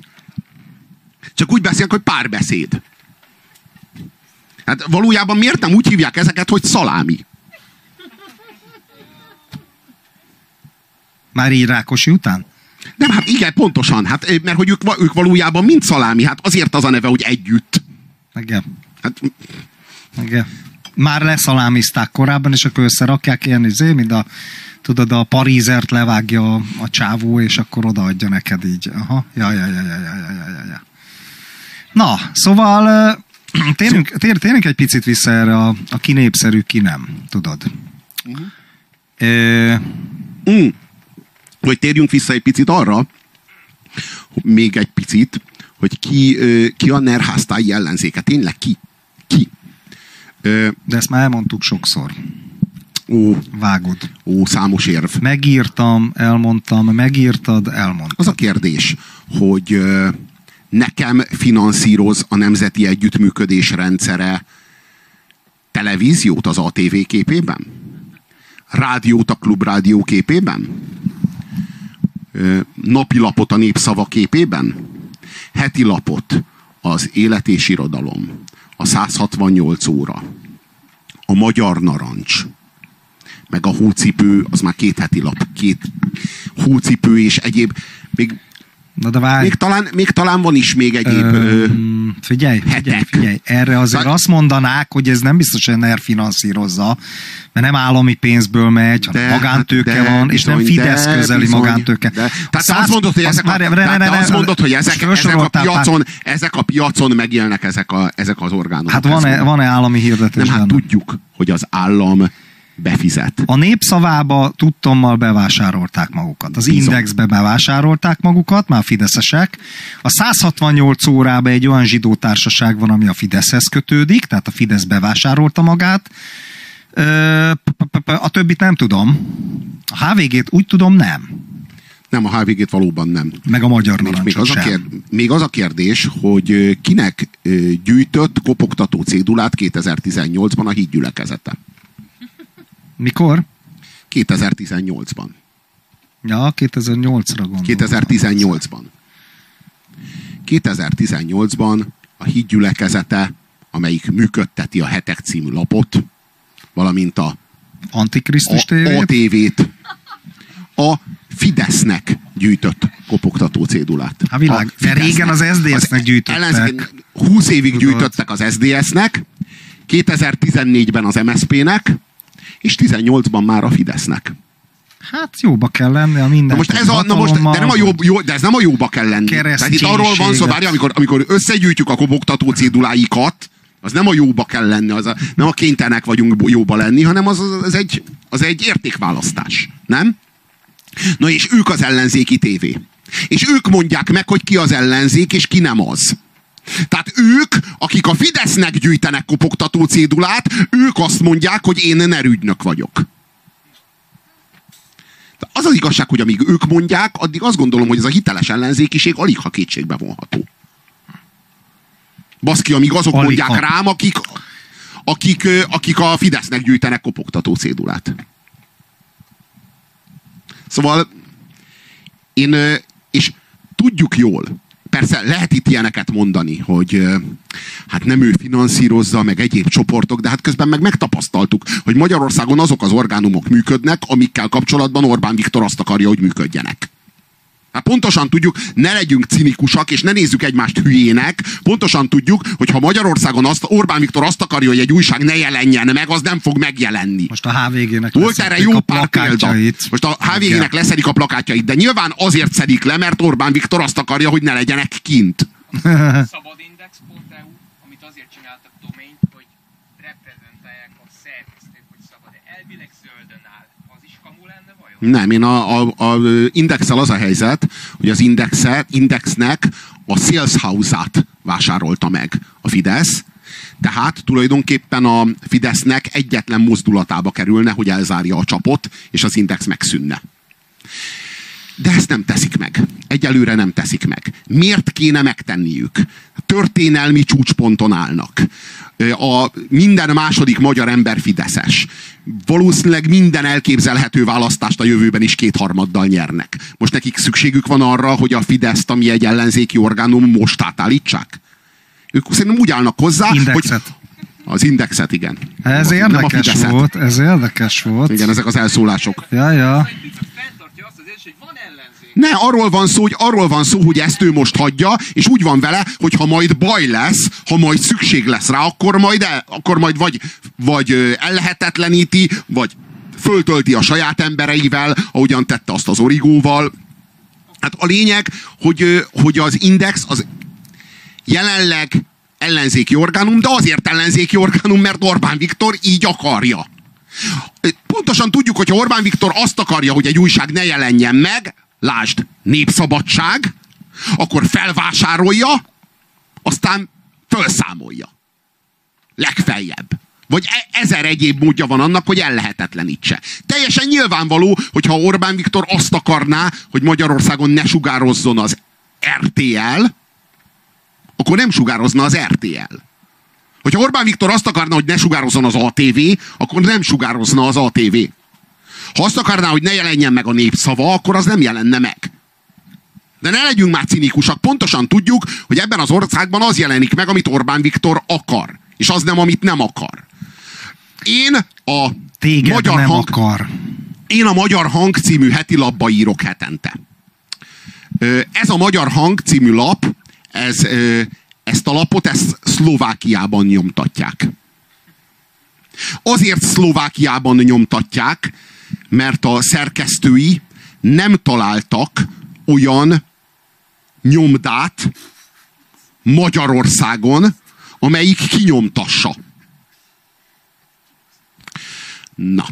B: Csak úgy beszélnek, hogy párbeszéd. Hát valójában miért nem úgy hívják ezeket, hogy szalámi?
A: Már így Rákosi után?
B: Nem, hát igen, pontosan. Hát, mert hogy ők, ők valójában mind szalámi. Hát azért az a neve, hogy együtt.
A: Igen. Hát, Igen. Már leszalámizták korábban, és akkor összerakják ilyen, izé, mint a tudod, a parízert levágja a, a csávó, és akkor odaadja neked így. Aha, ja, ja, ja, ja, ja, ja, ja, ja. Na, szóval térjünk, tér, térjünk egy picit vissza erre a, a ki népszerű, ki nem, tudod. Uh-huh.
B: E... Mm. Hogy térjünk vissza egy picit arra, még egy picit, hogy ki, ki a nerháztályi ellenzéke. Tényleg ki? Ki?
A: De ezt már elmondtuk sokszor.
B: Ó,
A: Vágod.
B: Ó, számos érv.
A: Megírtam, elmondtam, megírtad, elmondtam.
B: Az a kérdés, hogy nekem finanszíroz a Nemzeti Együttműködés rendszere televíziót az ATV képében? Rádiót a Klubrádió képében? Napilapot a Népszava képében? Heti lapot az Élet és Irodalom, a 168 óra, a Magyar Narancs, meg a hócipő, az már két heti lap, két hócipő és egyéb, még
A: Na de várj.
B: Még talán, még talán van is még egyéb
A: ö, figyelj, figyelj, figyelj, erre azért azt mondanák, hogy ez nem biztos, hogy NER finanszírozza, mert nem állami pénzből megy, hanem magántőke hát de, van, és nem Fidesz de, közeli bizony, magántőke. De,
B: tehát azt mondod, hogy ezek, a, ne, ne, ne, azt mondod, hogy ezek, ezek, a piacon, ezek a piacon megélnek ezek, a, ezek az orgánumok.
A: Hát van-e, van-e állami hirdetés?
B: Nem, hát tudjuk, hogy az állam befizet.
A: A népszavába tudtommal bevásárolták magukat. Az Bizony. indexbe bevásárolták magukat, már fideszesek. A 168 órába egy olyan zsidó társaság van, ami a Fideszhez kötődik, tehát a Fidesz bevásárolta magát. A többit nem tudom. A HVG-t úgy tudom nem.
B: Nem, a HVG-t valóban nem.
A: Meg a magyar
B: még, még az, a kérdés, még az a kérdés, hogy kinek gyűjtött kopogtató cédulát 2018-ban a hídgyülekezete?
A: Mikor?
B: 2018-ban.
A: Ja, 2008-ra gondolom.
B: 2018-ban. 2018-ban a hídgyülekezete, amelyik működteti a Hetek című lapot, valamint a
A: Antikrisztus
B: tévét, a, tévét, a Fidesznek gyűjtött kopogtató cédulát.
A: Hát világ, de régen az SZDSZ-nek gyűjtöttek.
B: 20 évig Tudod. gyűjtöttek az SZDSZ-nek, 2014-ben az MSZP-nek, és 18-ban már a Fidesznek.
A: Hát jóba kell lenni a minden.
B: most ez a, na most, de, nem a jó, jó, de ez nem a jóba kell lenni. Tehát itt arról van szó, várja, amikor, amikor összegyűjtjük a kobogtató céduláikat, az nem a jóba kell lenni, az a, nem a kénytelenek vagyunk jóba lenni, hanem az, az, az, egy, az egy értékválasztás. Nem? Na és ők az ellenzéki tévé. És ők mondják meg, hogy ki az ellenzék, és ki nem az. Tehát ők, akik a Fidesznek gyűjtenek kopogtató cédulát, ők azt mondják, hogy én nerügynök vagyok. De az az igazság, hogy amíg ők mondják, addig azt gondolom, hogy ez a hiteles ellenzékiség alig ha kétségbe vonható. Baszki, amíg azok alig mondják ha. rám, akik, akik, akik a Fidesznek gyűjtenek kopogtató cédulát. Szóval én, és tudjuk jól, persze lehet itt ilyeneket mondani, hogy hát nem ő finanszírozza, meg egyéb csoportok, de hát közben meg megtapasztaltuk, hogy Magyarországon azok az orgánumok működnek, amikkel kapcsolatban Orbán Viktor azt akarja, hogy működjenek. Hát pontosan tudjuk, ne legyünk cinikusak, és ne nézzük egymást hülyének. Pontosan tudjuk, hogy ha Magyarországon azt, Orbán Viktor azt akarja, hogy egy újság ne jelenjen meg, az nem fog megjelenni.
A: Most a HVG-nek
B: Volt erre jó pár példa. Most a HVG-nek leszedik a plakátjait, de nyilván azért szedik le, mert Orbán Viktor azt akarja, hogy ne legyenek kint. Szabadindex.eu, amit azért csináltak doményt, hogy reprezentálják a szerkesztők, hogy szabad. Elvileg zöldön áll. Az is kamu lenne vajon? Nem, én a, a, a indexel az a helyzet, hogy az indexe, indexnek a sales house-át vásárolta meg a Fidesz, tehát tulajdonképpen a Fidesznek egyetlen mozdulatába kerülne, hogy elzárja a csapot, és az index megszűnne. De ezt nem teszik meg. Egyelőre nem teszik meg. Miért kéne megtenniük? Történelmi csúcsponton állnak. A minden második magyar ember fideszes. Valószínűleg minden elképzelhető választást a jövőben is kétharmaddal nyernek. Most nekik szükségük van arra, hogy a Fideszt, ami egy ellenzéki orgánum, most átállítsák? Ők szerintem úgy állnak hozzá,
A: Indexet.
B: hogy az indexet, igen.
A: Ez érdekes volt, ez érdekes volt.
B: Igen, ezek az elszólások.
A: Ja, ja.
B: Ne, arról van szó, hogy arról van szó, hogy ezt ő most hagyja, és úgy van vele, hogy ha majd baj lesz, ha majd szükség lesz rá, akkor majd, el, akkor majd vagy, vagy ellehetetleníti, vagy föltölti a saját embereivel, ahogyan tette azt az origóval. Hát a lényeg, hogy, hogy az Index az jelenleg ellenzéki orgánum, de azért ellenzéki orgánum, mert Orbán Viktor így akarja. Pontosan tudjuk, hogy Orbán Viktor azt akarja, hogy egy újság ne jelenjen meg, lásd, népszabadság, akkor felvásárolja, aztán felszámolja. Legfeljebb. Vagy e- ezer egyéb módja van annak, hogy ellehetetlenítse. Teljesen nyilvánvaló, hogyha Orbán Viktor azt akarná, hogy Magyarországon ne sugározzon az RTL, akkor nem sugározna az RTL. Hogyha Orbán Viktor azt akarna, hogy ne sugározzon az ATV, akkor nem sugározna az ATV. Ha azt akarná, hogy ne jelenjen meg a népszava, akkor az nem jelenne meg. De ne legyünk már cinikusak, pontosan tudjuk, hogy ebben az országban az jelenik meg, amit Orbán Viktor akar. És az nem, amit nem akar. Én a
A: Téged
B: magyar
A: nem
B: hang,
A: akar.
B: én a Magyar Hang című heti lapba írok hetente. Ez a Magyar Hang című lap, ez, ezt a lapot ezt Szlovákiában nyomtatják. Azért Szlovákiában nyomtatják, mert a szerkesztői nem találtak olyan nyomdát Magyarországon, amelyik kinyomtassa. Na,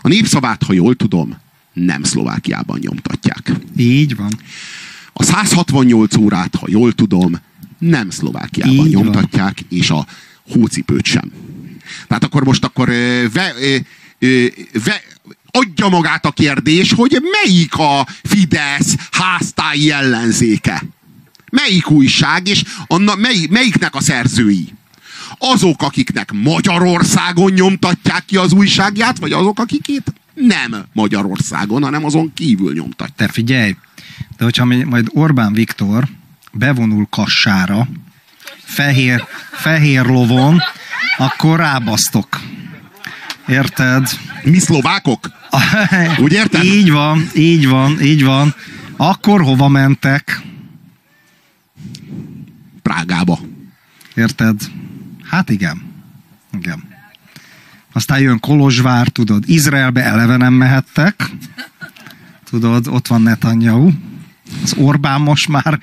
B: a népszavát, ha jól tudom, nem Szlovákiában nyomtatják.
A: Így van.
B: A 168 órát, ha jól tudom, nem Szlovákiában
A: Így van.
B: nyomtatják, és a hócipőt sem. Tehát akkor most akkor ve, ve, adja magát a kérdés, hogy melyik a Fidesz háztáji ellenzéke? Melyik újság, és anna, mely, melyiknek a szerzői? Azok, akiknek Magyarországon nyomtatják ki az újságját, vagy azok, akikét nem Magyarországon, hanem azon kívül nyomtatják.
A: Te figyelj, de hogyha majd Orbán Viktor bevonul kassára, fehér, fehér lovon, akkor rábasztok. Érted?
B: Mi szlovákok? Úgy érted?
A: Így van, így van, így van. Akkor hova mentek?
B: Prágába.
A: Érted? Hát igen. Igen. Aztán jön Kolozsvár, tudod, Izraelbe eleve nem mehettek. Tudod, ott van Netanyahu. Az Orbán most már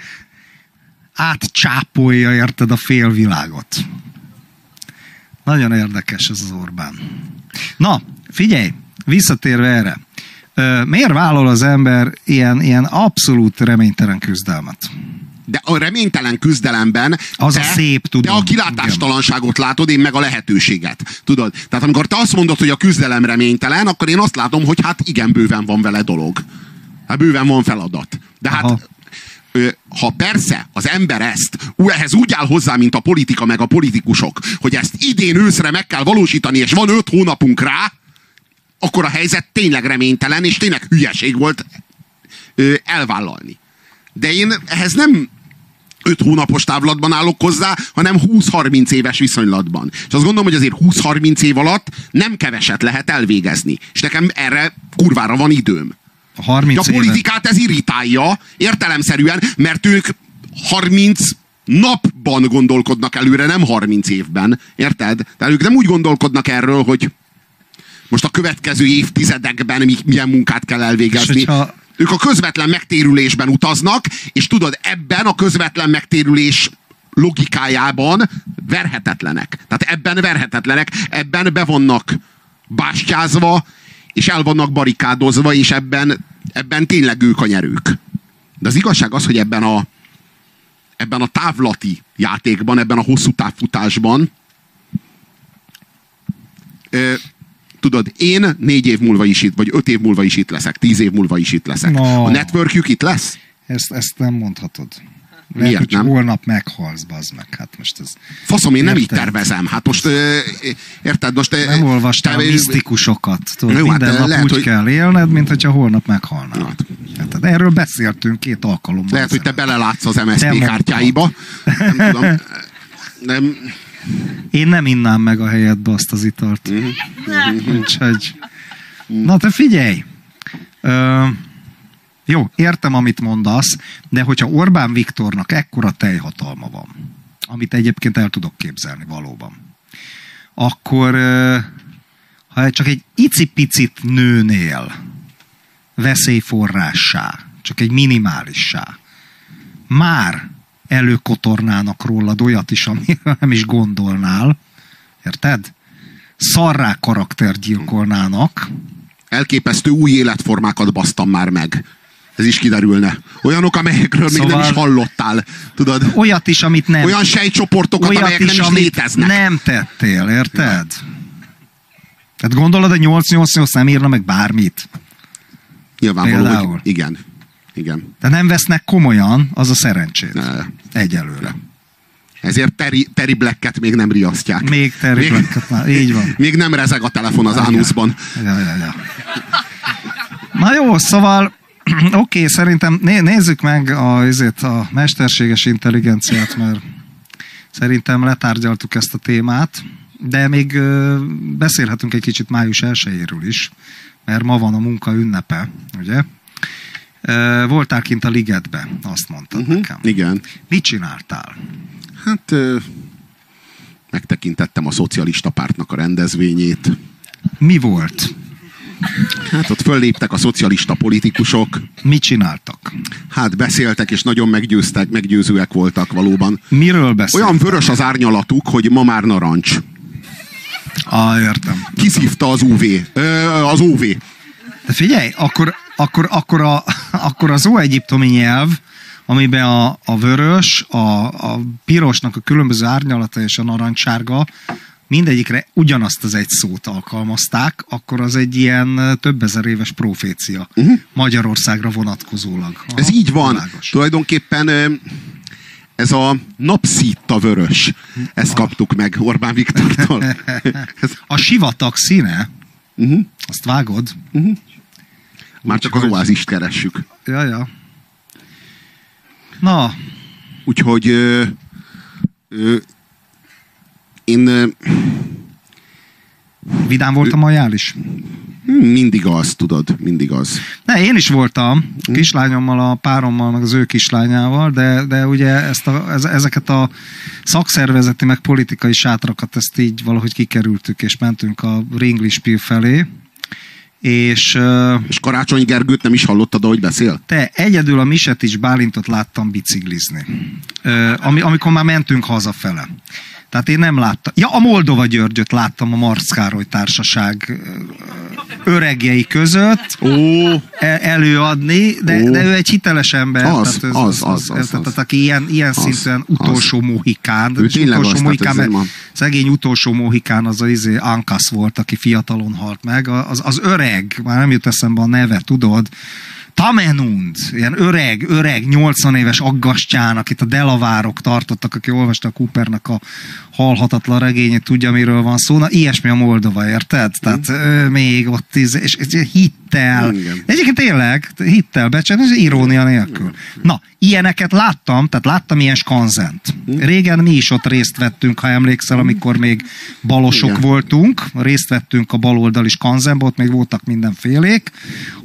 A: átcsápolja, érted, a félvilágot. Nagyon érdekes ez az Orbán. Na, figyelj, visszatérve erre. Miért vállal az ember ilyen, ilyen abszolút reménytelen küzdelmet?
B: De a reménytelen küzdelemben
A: Az a
B: te,
A: szép, tudom.
B: te a kilátástalanságot látod, én meg a lehetőséget. Tudod? Tehát amikor te azt mondod, hogy a küzdelem reménytelen, akkor én azt látom, hogy hát igen, bőven van vele dolog. Hát bőven van feladat. De hát
A: Aha.
B: Ha persze az ember ezt, ehhez úgy áll hozzá, mint a politika meg a politikusok, hogy ezt idén őszre meg kell valósítani, és van öt hónapunk rá, akkor a helyzet tényleg reménytelen, és tényleg hülyeség volt elvállalni. De én ehhez nem öt hónapos távlatban állok hozzá, hanem 20-30 éves viszonylatban. És azt gondolom, hogy azért 20-30 év alatt nem keveset lehet elvégezni. És nekem erre kurvára van időm.
A: A 30
B: De a politikát ez irritálja, értelemszerűen, mert ők 30 napban gondolkodnak előre, nem 30 évben. Érted? Tehát ők nem úgy gondolkodnak erről, hogy most a következő évtizedekben mi, milyen munkát kell elvégezni.
A: És hogyha-
B: Ők a közvetlen megtérülésben utaznak, és tudod, ebben a közvetlen megtérülés logikájában verhetetlenek. Tehát ebben verhetetlenek, ebben be vannak bástyázva, és el vannak barikádozva, és ebben, ebben tényleg ők a nyerők. De az igazság az, hogy ebben a, ebben a távlati játékban, ebben a hosszú távfutásban ö, tudod, én négy év múlva is itt, vagy öt év múlva is itt leszek, tíz év múlva is itt leszek.
A: No.
B: A networkjük itt lesz?
A: Ezt, ezt nem mondhatod. Lehet,
B: Miért nem?
A: holnap meghalsz, bazd meg. Hát most ez...
B: Faszom, én nem így
A: Érted.
B: tervezem. Hát most, ö, érted, most... ö,
A: Nem olvastál
B: te-
A: a misztikusokat. Tudod,
B: Jó, hát
A: minden nap
B: lehet,
A: úgy
B: hogy-
A: kell élned, mint hogyha holnap meghalnál.
B: Hát.
A: Hát, erről beszéltünk két alkalommal.
B: Lehet, hogy te belelátsz az MSZP
A: mondtad.
B: kártyáiba. Nem tudom. Nem,
A: Én nem innám meg a helyedbe azt az italt.
B: Mhm.
A: Úgyhogy... Na te figyelj! Ö, jó, értem, amit mondasz, de hogyha Orbán Viktornak ekkora teljhatalma van, amit egyébként el tudok képzelni valóban, akkor ha csak egy icipicit nőnél veszélyforrássá, csak egy minimálissá, már előkotornának rólad olyat is, amire nem is gondolnál, érted? Szarrá karakter gyilkolnának,
B: elképesztő új életformákat basztam már meg. Ez is kiderülne. Olyanok, amelyekről még nem
A: Szóval-
B: is hallottál. Tudod?
A: olyat is, amit nem
B: Olyan sejtcsoportokat,
A: olyat
B: amelyek
A: is,
B: nem is
A: amit
B: léteznek.
A: nem tettél, érted? Tehát gondolod, hogy 888 nem írna meg bármit?
B: Nyilvánvaló, hogy igen. Igen.
A: De nem vesznek komolyan, az a szerencsét.
B: Ne.
A: Egyelőre.
B: Ezért Terry, Terry Blacket még nem riasztják.
A: Még Terry
B: még,
A: Blacket már, így van.
B: még nem rezeg a telefon az ánuszban.
A: Ja, ja, ja. Na jó, szóval oké, okay, szerintem né- nézzük meg a, azért a mesterséges intelligenciát, mert szerintem letárgyaltuk ezt a témát, de még beszélhetünk egy kicsit május 1 is, mert ma van a munka ünnepe, ugye? Voltál kint a ligetbe, azt mondtad uh-huh. nekem.
B: Igen.
A: Mit csináltál?
B: Hát megtekintettem a szocialista pártnak a rendezvényét.
A: Mi volt?
B: Hát ott fölléptek a szocialista politikusok,
A: Mit csináltak?
B: hát beszéltek, és nagyon meggyőztek, meggyőzőek voltak valóban.
A: Miről beszéltek?
B: Olyan vörös az árnyalatuk, hogy ma már narancs.
A: Ah, értem.
B: Kiszívta az UV. Ö, az UV.
A: De figyelj, akkor, akkor, akkor, a, akkor az óegyiptomi nyelv, amiben a, a vörös, a, a pirosnak a különböző árnyalata és a narancssárga mindegyikre ugyanazt az egy szót alkalmazták, akkor az egy ilyen több ezer éves profécia uh-huh. Magyarországra vonatkozólag. Aha,
B: Ez így van.
A: világos.
B: Tulajdonképpen ez a napszítta vörös. Ezt kaptuk meg Orbán Viktortól.
A: A sivatag színe,
B: uh-huh.
A: azt vágod?
B: Már csak az oázist keressük.
A: Ja, ja. Na,
B: Úgyhogy ö, ö, én
A: vidám volt a majál is.
B: mindig az, tudod, mindig az.
A: Ne, én is voltam kislányommal, a párommal, meg az ő kislányával, de, de ugye ezt a, ez, ezeket a szakszervezeti, meg politikai sátrakat, ezt így valahogy kikerültük, és mentünk a Ringlispil felé, és
B: És Karácsony Gergőt nem is hallottad, ahogy beszél?
A: te egyedül a Miset is Bálintot láttam biciklizni, ami, amikor már mentünk hazafele. Tehát én nem láttam. Ja, a Moldova Györgyöt láttam a Marc Károly Társaság öregjei között
B: Ó,
A: e- előadni, de,
B: Ó.
A: de ő egy hiteles ember.
B: Az,
A: tehát
B: az, az, az,
A: érted?
B: az.
A: Tehát aki ilyen, ilyen
B: Az,
A: szinten
B: az.
A: utolsó mohikán.
B: Ő tényleg
A: utolsó
B: az,
A: mohikán,
B: ez
A: mert szegény utolsó mohikán az az izé Ankasz volt, aki fiatalon halt meg. Az, az öreg, már nem jut eszembe a neve, tudod, Tamenund, ilyen öreg, öreg, 80 éves aggastyán, akit a Delavárok tartottak, aki olvasta a Coopernak a halhatatlan regényét, tudja, miről van szó. Na, ilyesmi a Moldova, érted? Tehát ő még ott, íz- és, és hittel.
B: Igen.
A: Egyébként tényleg, hittel becsen, és irónia nélkül. Na, ilyeneket láttam, tehát láttam ilyen skanzent. Régen mi is ott részt vettünk, ha emlékszel, amikor még balosok
B: Igen.
A: voltunk, részt vettünk a baloldali skanzenbe, ott még voltak mindenfélék,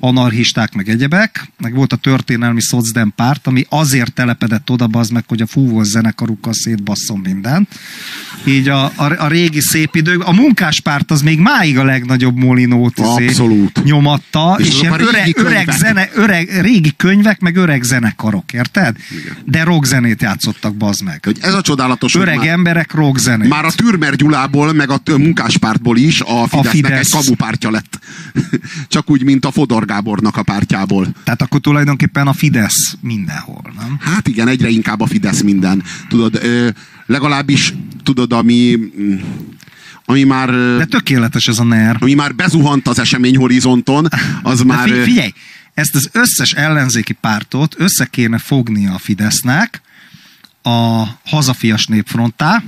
A: anarchisták, meg egyebek, meg volt a történelmi szocdem párt, ami azért telepedett oda, az meg, hogy a fúvós zenekarukkal szétbasszon mindent. Így a, a, a régi szép idők, a munkáspárt az még máig a legnagyobb molinót izé
B: Abszolút.
A: Nyomatta,
B: És
A: és, ilyen
B: a régi
A: öreg, öreg,
B: könyvek.
A: zene, öreg, régi könyvek, meg öreg zenekarok, érted? De rockzenét játszottak, bazd meg.
B: hogy ez a csodálatos,
A: Öreg
B: már,
A: emberek rockzenét.
B: már a Türmer Gyulából, meg a munkáspártból is a Fidesznek
A: Fidesz.
B: egy kamupártya lett. Csak úgy, mint a Fodor Gábornak a pártjából.
A: Tehát akkor tulajdonképpen a Fidesz mindenhol, nem?
B: Hát igen, egyre inkább a Fidesz minden. Tudod, ö, legalábbis, tudod, ami, ami már,
A: De tökéletes ez a NER.
B: ami már bezuhant az eseményhorizonton, az
A: De
B: már... ö,
A: figyelj, ezt az összes ellenzéki pártot össze kéne fognia a Fidesznek a hazafias népfrontá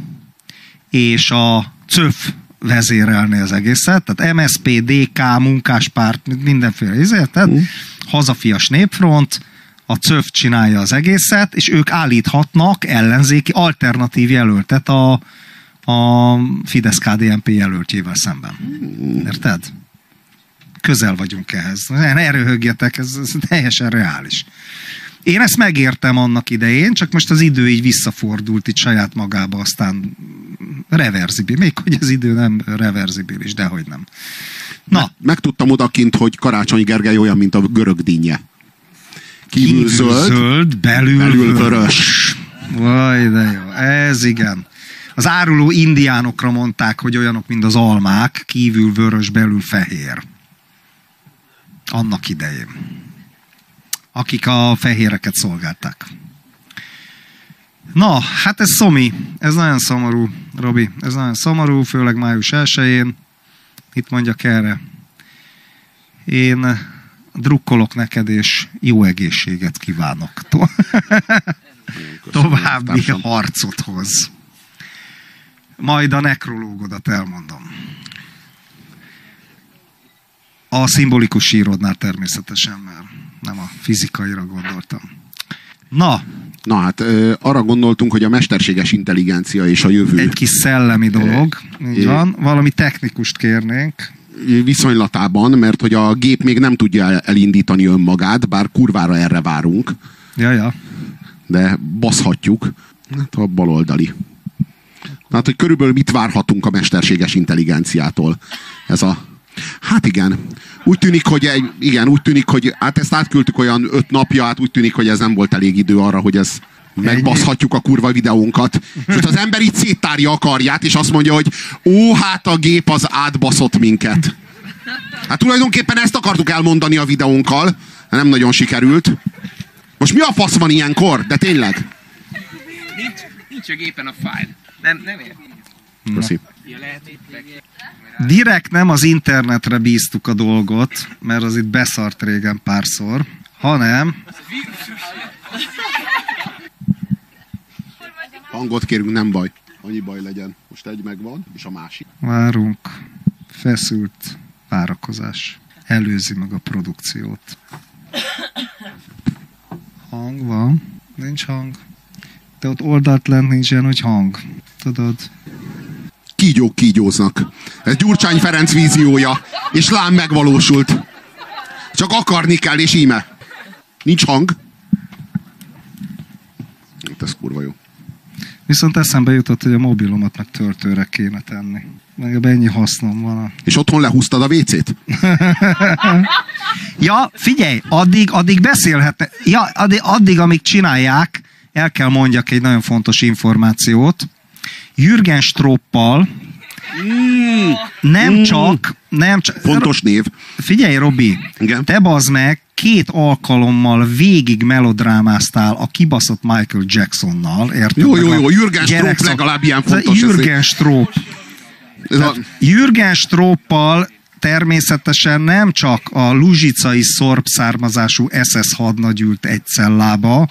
A: és a CÖF vezérelni az egészet, tehát MSP, DK, munkáspárt, mindenféle izért, tehát hazafias népfront, a CÖF csinálja az egészet, és ők állíthatnak ellenzéki alternatív jelöltet a, a Fidesz-KDNP jelöltjével szemben. Érted? közel vagyunk ehhez. Röhögjetek, ez, ez teljesen reális. Én ezt megértem annak idején, csak most az idő így visszafordult itt saját magába, aztán reverzibil. Még hogy az idő nem reverzibilis, dehogy nem. Na,
B: Megtudtam odakint, hogy Karácsony Gergely olyan, mint a görög dinnye. Kívül, zöld,
A: zöld belül,
B: belül
A: vörös.
B: vörös.
A: Vaj, de jó. Ez igen. Az áruló indiánokra mondták, hogy olyanok, mint az almák, kívül vörös, belül fehér. Annak idején. Akik a fehéreket szolgálták. Na, hát ez szomi. Ez nagyon szomorú, Robi. Ez nagyon szomorú, főleg május 1-én. Mit mondjak erre? Én drukkolok neked, és jó egészséget kívánok. To- További harcot hoz. Majd a nekrológodat elmondom. A szimbolikus sírodnál természetesen, mert nem a fizikaira gondoltam. Na,
B: Na hát ö, arra gondoltunk, hogy a mesterséges intelligencia és a jövő
A: egy kis szellemi dolog, így
B: é.
A: van. Valami technikust kérnénk.
B: viszonylatában, mert hogy a gép még nem tudja el- elindítani önmagát, bár kurvára erre várunk,
A: Ja, ja.
B: de baszhatjuk. Hát a baloldali. Tehát, hogy körülbelül mit várhatunk a mesterséges intelligenciától? Ez a... Hát igen. Úgy tűnik, hogy egy, igen, úgy tűnik, hogy hát ezt átküldtük olyan öt napja, hát úgy tűnik, hogy ez nem volt elég idő arra, hogy ez megbaszhatjuk a kurva videónkat. És az ember így széttárja a karját, és azt mondja, hogy ó, hát a gép az átbaszott minket. Hát tulajdonképpen ezt akartuk elmondani a videónkkal, de nem nagyon sikerült. Most mi a fasz van ilyenkor? De tényleg?
C: Nincs, nincs a gépen a fájl. Nem, nem ér.
B: Köszi.
A: Direkt nem az internetre bíztuk a dolgot, mert az itt beszart régen párszor, hanem
B: Hangot kérünk, nem baj. Annyi baj legyen. Most egy megvan, és a másik.
A: várunk feszült várakozás. Előzi meg a produkciót. Hang van, nincs hang. De ott oldalt lent nincs ilyen, hogy hang. Tudod?
B: Kígyók kígyóznak. Ez Gyurcsány Ferenc víziója. És lám megvalósult. Csak akarni kell, és íme. Nincs hang. Hát ez kurva jó.
A: Viszont eszembe jutott, hogy a mobilomat meg töltőre kéne tenni. Meg ennyi hasznom van a
B: És otthon lehúztad a WC-t?
A: Ja, figyelj, addig, addig beszélhetne. Ja, addig, addig, amíg csinálják, el kell mondjak egy nagyon fontos információt. Jürgen Stroppal nem csak, nem csak,
B: Fontos név.
A: figyelj, Robi,
B: Igen.
A: te bazd meg, két alkalommal végig melodrámáztál a kibaszott Michael Jacksonnal, érted?
B: Jó, jó, jó, Jürgen
A: gyerekszak-
B: legalább ilyen fontos,
A: Jürgen Stropp.
B: Ez a,
A: Jürgen Stroppal természetesen nem csak a luzsicai szorb származású SS hadnagy ült egy cellába,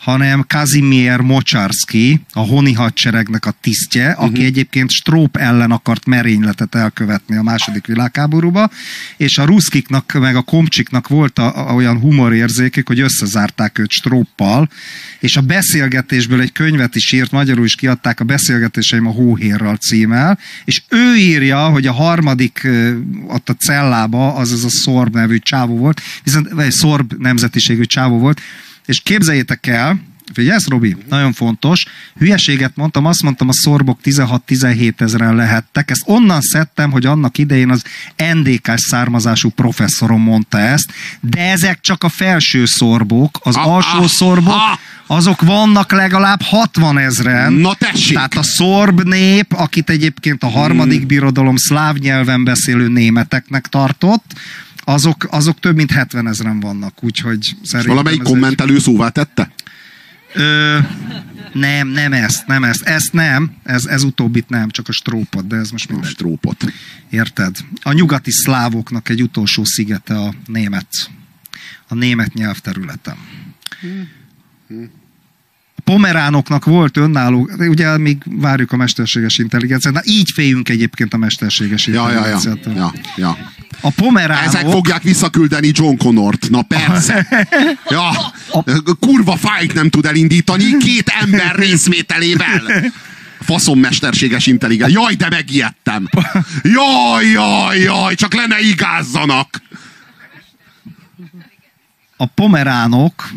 A: hanem Kazimier Mocsarski, a honi hadseregnek a tisztje, aki
B: Mhm.
A: egyébként Stróp ellen akart merényletet elkövetni a második világháborúba, és a ruszkiknak, meg a komcsiknak volt a, a, olyan humorérzékük, hogy összezárták őt Stróppal, és a beszélgetésből egy könyvet is írt, magyarul is kiadták a beszélgetéseim a Hóhérral címmel, és ő írja, hogy a harmadik ott a cellába, az az a Szorb nevű csávó volt, viszont vagy Szorb nemzetiségű csávó volt, és képzeljétek el, Figyelsz, Robi? Nagyon fontos. Hülyeséget mondtam, azt mondtam, a szorbok 16-17 ezeren lehettek. Ezt onnan szedtem, hogy annak idején az NDK-s származású professzorom mondta ezt, de ezek csak a felső szorbok, az
B: Ah,
A: alsó
B: ah,
A: szorbok,
B: ah.
A: azok vannak legalább 60 ezren.
B: Na tessék!
A: Tehát a szorb nép, akit egyébként a harmadik birodalom szláv nyelven beszélő németeknek tartott, azok, azok több mint 70 ezeren vannak, úgyhogy
B: és
A: szerintem
B: valamelyik
A: ez egy-
B: kommentelő szóvá tette?
A: Ö, Nem, nem ezt, nem ezt. Ezt nem, ez, ez utóbbit nem, csak a strópot, de ez most
B: A
A: mindegy.
B: strópot.
A: Érted? A nyugati szlávoknak egy utolsó szigete a német. A német nyelvterületen. A pomeránoknak volt önálló, ugye még várjuk a mesterséges intelligenciát, na így féljünk egyébként a mesterséges
B: Ja, ja, ja.
A: intelligenciától.
B: ja, ja.
A: A pomeránok...
B: Ezek fogják visszaküldeni John Connort. Na persze. Ja, kurva fájt nem tud elindítani két ember részvételével. Faszom mesterséges intelligencia. Jaj, de megijedtem. Jaj, jaj, jaj, csak le ne igázzanak.
A: a pomeránok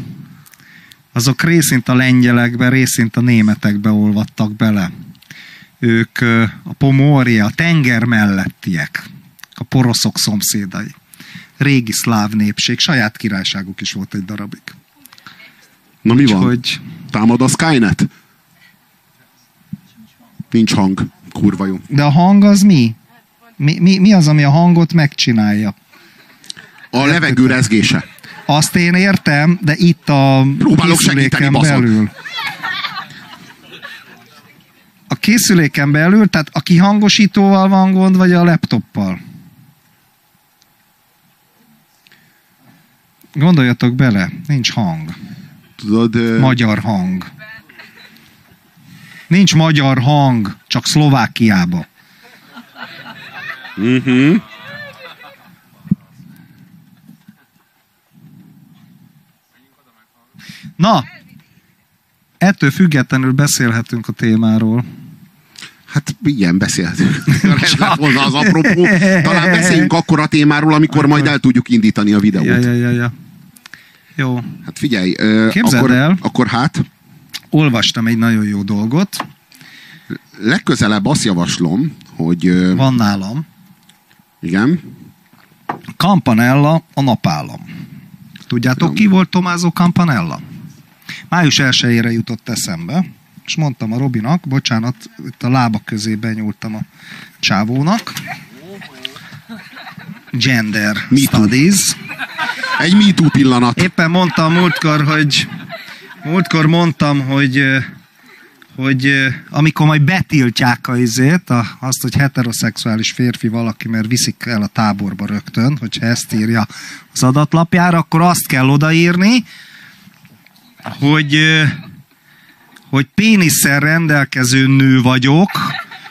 A: azok részint a lengyelekbe, részint a németekbe olvadtak bele. Ők a pomória, a tenger mellettiek, a poroszok szomszédai. Régi szláv népség, saját királyságuk is volt egy darabig.
B: Na mi van?
A: Úgyhogy
B: Támad a Skynet? Nincs hang. Kurva jó.
A: de a hang az mi? Mi, mi? mi az, ami a hangot megcsinálja?
B: A levegő rezgése.
A: Azt én értem, de itt a
B: Próbálok
A: készüléken belül. A készüléken belül, tehát a kihangosítóval van gond, vagy a laptoppal? Gondoljatok bele, nincs hang.
B: Tudod,
A: Magyar hang. Nincs magyar hang, csak Szlovákiába.
B: Mhm.
A: Na, ettől függetlenül beszélhetünk a témáról.
B: Hát ilyen beszélhetünk. Ez lett volna az apropó. Talán beszéljünk akkor a témáról, amikor majd el tudjuk indítani a videót.
A: Ja, ja, ja, ja. Jó,
B: Hát figyelj, ö,
A: Képzeld
B: akkor,
A: el.
B: akkor hát
A: olvastam egy nagyon jó dolgot,
B: legközelebb azt javaslom, hogy ö,
A: van nálam.
B: igen,
A: Campanella a napállam. Tudjátok, ki volt Tomázó Campanella? Május 1 jutott eszembe, és mondtam a Robinak, bocsánat, itt a lábak közé benyúltam a csávónak. Gender
B: Me too. Egy MeToo pillanat.
A: Éppen mondtam múltkor, hogy múltkor mondtam, hogy hogy amikor majd betiltják a izét, a, azt, hogy heteroszexuális férfi valaki, mert viszik el a táborba rögtön, hogyha ezt írja az adatlapjára, akkor azt kell odaírni, hogy, hogy pénisszel rendelkező nő vagyok,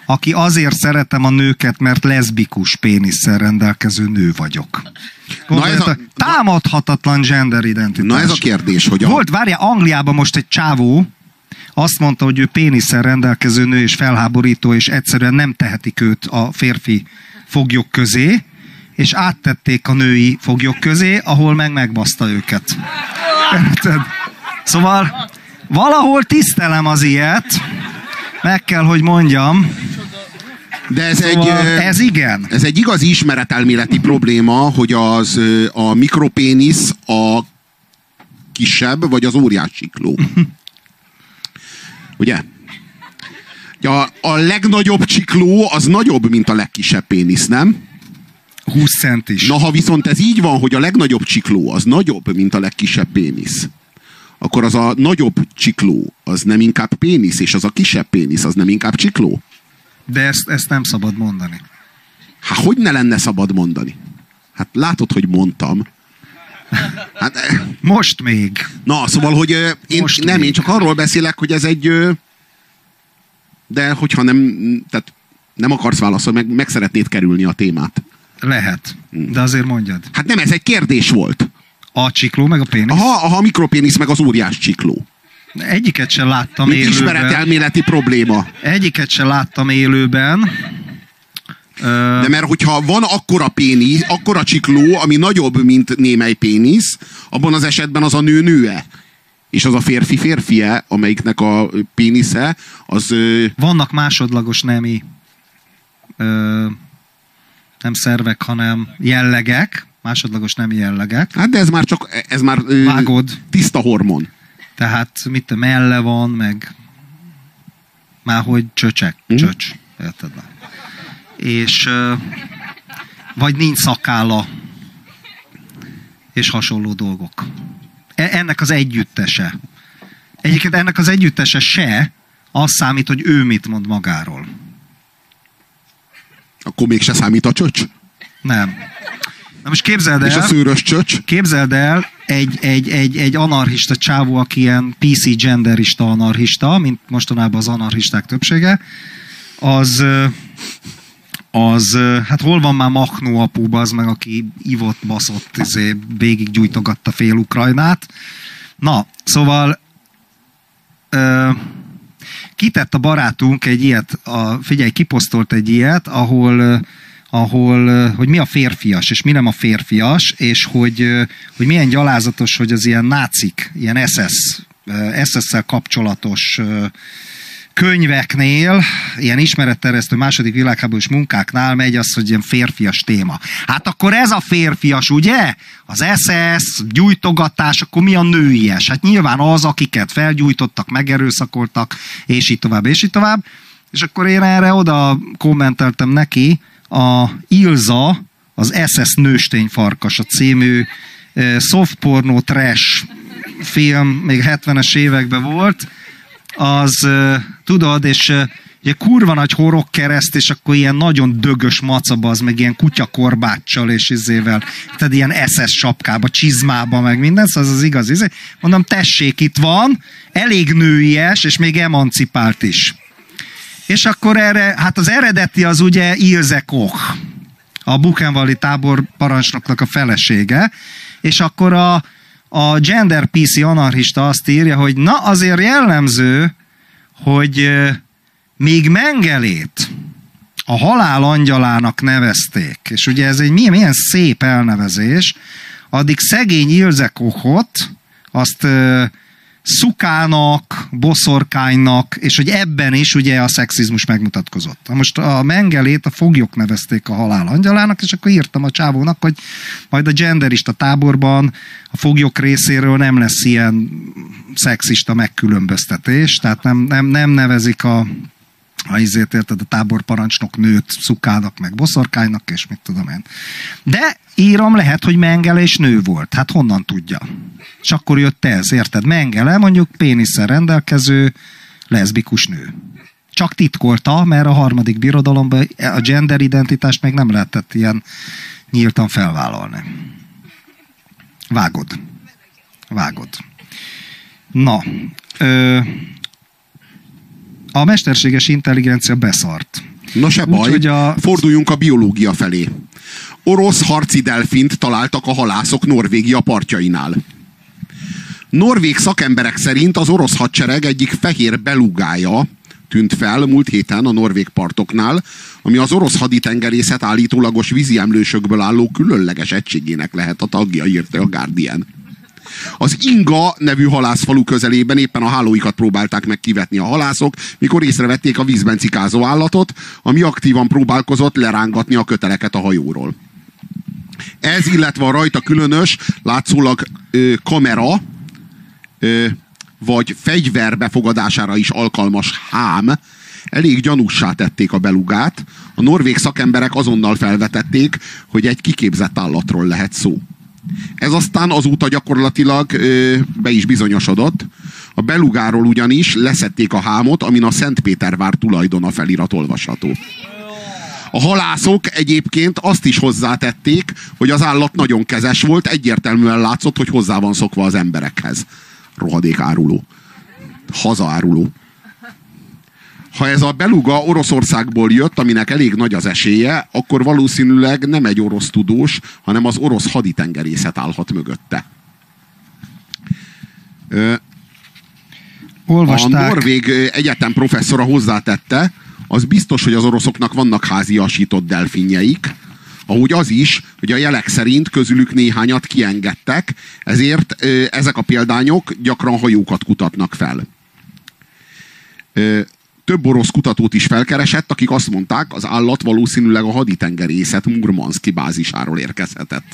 A: aki azért szeretem a nőket, mert leszbikus pénisszel rendelkező nő vagyok. Gondoljatok, támadhatatlan gender identitás.
B: Na ez a kérdés, hogy a,
A: Volt, várja, Angliában most egy csávó, azt mondta, hogy ő pénisszel rendelkező nő és felháborító, és egyszerűen nem tehetik őt a férfi foglyok közé, és áttették a női foglyok közé, ahol meg megbaszta őket. Érted? Szóval valahol tisztelem az ilyet, meg kell, hogy mondjam.
B: de ez egy,
A: Szóval
B: ö,
A: ez igen.
B: ez egy igazi ismeretelméleti probléma, hogy az a mikropénisz a kisebb, vagy az óriás csikló. Ugye? A, a legnagyobb csikló az nagyobb, mint a legkisebb pénisz, nem?
A: 20 centis.
B: Na, ha viszont ez így van, hogy a legnagyobb csikló az nagyobb, mint a legkisebb pénisz, akkor az a nagyobb csikló az nem inkább pénisz, és az a kisebb pénisz az nem inkább csikló?
A: De ezt, ezt nem szabad mondani.
B: Hát hogy ne lenne szabad mondani? Hát látod, hogy mondtam. Hát, eh,
A: Most még.
B: na, szóval, hogy ö, én,
A: Most
B: nem,
A: még.
B: én csak arról beszélek, hogy ez egy... ö, De hogyha nem, tehát nem akarsz válaszolni, meg, meg szeretnéd kerülni a témát.
A: Lehet. De azért mondjad.
B: Hát nem, ez egy kérdés volt.
A: A csikló meg a pénisz?
B: Aha, aha a mikropénisz meg az óriás csikló.
A: Egyiket sem láttam
B: Mint
A: élőben.
B: ismeretelméleti probléma.
A: Egyiket sem láttam élőben.
B: De mert hogyha van akkora pénisz, akkora csikló, ami nagyobb, mint némely pénisz, abban az esetben az a nő nőe. És az a férfi férfie, amelyiknek a pénisze, az...
A: vannak másodlagos nemi ö, nem szervek, hanem jellegek. Másodlagos nemi jellegek.
B: Hát de ez már csak, ez már ö,
A: Vágod.
B: tiszta hormon.
A: Tehát mit a melle van, meg már hogy csöcsek,
B: Mhm.
A: csöcs. Érted? Na. És ö, vagy nincs szakálla és hasonló dolgok. E- ennek az együttese. Egyébként ennek az együttese se az számít, hogy ő mit mond magáról.
B: Akkor mégse számít a csöcs?
A: Nem. Na most képzeld el...
B: És a szőrös csöcs?
A: Képzeld el egy, egy, egy, egy anarchista csávó, aki ilyen PC genderista anarchista, mint mostanában az anarchisták többsége, az, az, hát hol van már Machnó apu, az meg, aki ivott, baszott, izé, végig gyújtogatta fél Ukrajnát. Na, szóval ö, kitett a barátunk egy ilyet, a, figyelj, kiposztolt egy ilyet, ahol ahol, hogy mi a férfias, és mi nem a férfias, és hogy, hogy milyen gyalázatos, hogy az ilyen nácik, ilyen SS, SS-szel kapcsolatos könyveknél, ilyen ismeretterjesztő második világháborús munkáknál megy az, hogy ilyen férfias téma. Hát akkor ez a férfias, ugye? Az SS, gyújtogatás, akkor mi a nőies? Hát nyilván az, akiket felgyújtottak, megerőszakoltak, és így tovább, és így tovább. És akkor én erre oda kommenteltem neki, a Ilza, az SS nőstény farkas a című soft porno trash film, még 70-es években volt, az tudod, és ugye kurva nagy horog kereszt, és akkor ilyen nagyon dögös macaba, az meg ilyen kutyakorbáccsal és izével, tehát ilyen SS sapkába, csizmába, meg minden, szóval az az igaz izé. Mondom, tessék, itt van, elég nőies, és még emancipált is. És akkor erre, hát az eredeti az ugye Ilze Koch, a Buchenwaldi tábor parancsnoknak a felesége, és akkor a, a gender PC anarchista azt írja, hogy na azért jellemző, hogy még Mengelét a halál angyalának nevezték, és ugye ez egy milyen, milyen szép elnevezés, addig szegény Ilze Kochot azt szukának, boszorkánynak, és hogy ebben is ugye a szexizmus megmutatkozott. Most a Mengelét a foglyok nevezték a halál angyalának, és akkor írtam a csávónak, hogy majd a genderista táborban a foglyok részéről nem lesz ilyen szexista megkülönböztetés, tehát nem, nem, nem nevezik a ha izért érted, a táborparancsnok nőt szukának, meg boszorkánynak, és mit tudom én. De írom lehet, hogy Mengele és nő volt. Hát honnan tudja? És akkor jött ez, érted? Mengele mondjuk pénisszel rendelkező leszbikus nő. Csak titkolta, mert a harmadik birodalomban a gender identitást még nem lehetett ilyen nyíltan felvállalni. Vágod. Vágod. Na, ö, a mesterséges intelligencia beszart.
B: Na se baj, Úgy, a... forduljunk a biológia felé. Orosz harci delfint találtak a halászok Norvégia partjainál. Norvég szakemberek szerint az orosz hadsereg egyik fehér belugája tűnt fel múlt héten a norvég partoknál, ami az orosz haditengerészet állítólagos vízi emlősökből álló különleges egységének lehet a tagja, írta a Guardian. Az Inga nevű halászfalu közelében éppen a hálóikat próbálták meg kivetni a halászok, mikor észrevették a vízben cikázó állatot, ami aktívan próbálkozott lerángatni a köteleket a hajóról. Ez, illetve a rajta különös, látszólag ö, kamera, ö, vagy fegyver befogadására is alkalmas hám, elég gyanúsá tették a belugát. A norvég szakemberek azonnal felvetették, hogy egy kiképzett állatról lehet szó. Ez aztán azóta gyakorlatilag ö, be is bizonyosodott. A belugáról ugyanis leszették a hámot, amin a Szentpétervár tulajdona felirat olvasható. A halászok egyébként azt is hozzátették, hogy az állat nagyon kezes volt, egyértelműen látszott, hogy hozzá van szokva az emberekhez. Rohadék áruló. Hazaáruló ha ez a beluga Oroszországból jött, aminek elég nagy az esélye, akkor valószínűleg nem egy orosz tudós, hanem az orosz haditengerészet állhat mögötte. Olvasták. A Norvég egyetem professzora hozzátette, az biztos, hogy az oroszoknak vannak háziasított delfinjeik, ahogy az is, hogy a jelek szerint közülük néhányat kiengedtek, ezért ezek a példányok gyakran hajókat kutatnak fel több orosz kutatót is felkeresett, akik azt mondták, az állat valószínűleg a haditengerészet Murmanszki bázisáról érkezhetett.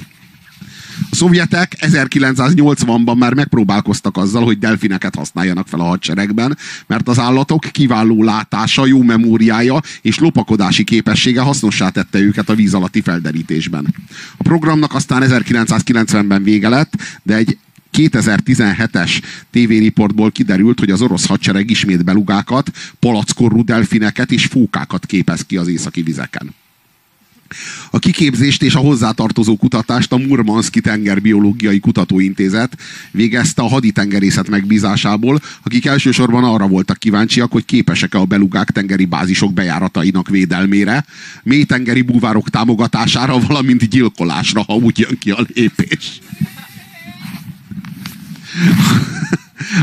B: A szovjetek 1980-ban már megpróbálkoztak azzal, hogy delfineket használjanak fel a hadseregben, mert az állatok kiváló látása, jó memóriája és lopakodási képessége hasznossá tette őket a víz alatti felderítésben. A programnak aztán 1990-ben vége lett, de egy 2017-es tévériportból kiderült, hogy az orosz hadsereg ismét belugákat, palackorú delfineket és fókákat képez ki az északi vizeken. A kiképzést és a hozzátartozó kutatást a Murmanszki Tengerbiológiai Kutatóintézet végezte a haditengerészet megbízásából, akik elsősorban arra voltak kíváncsiak, hogy képesek-e a belugák tengeri bázisok bejáratainak védelmére, mélytengeri búvárok támogatására, valamint gyilkolásra, ha úgy jön ki a lépés.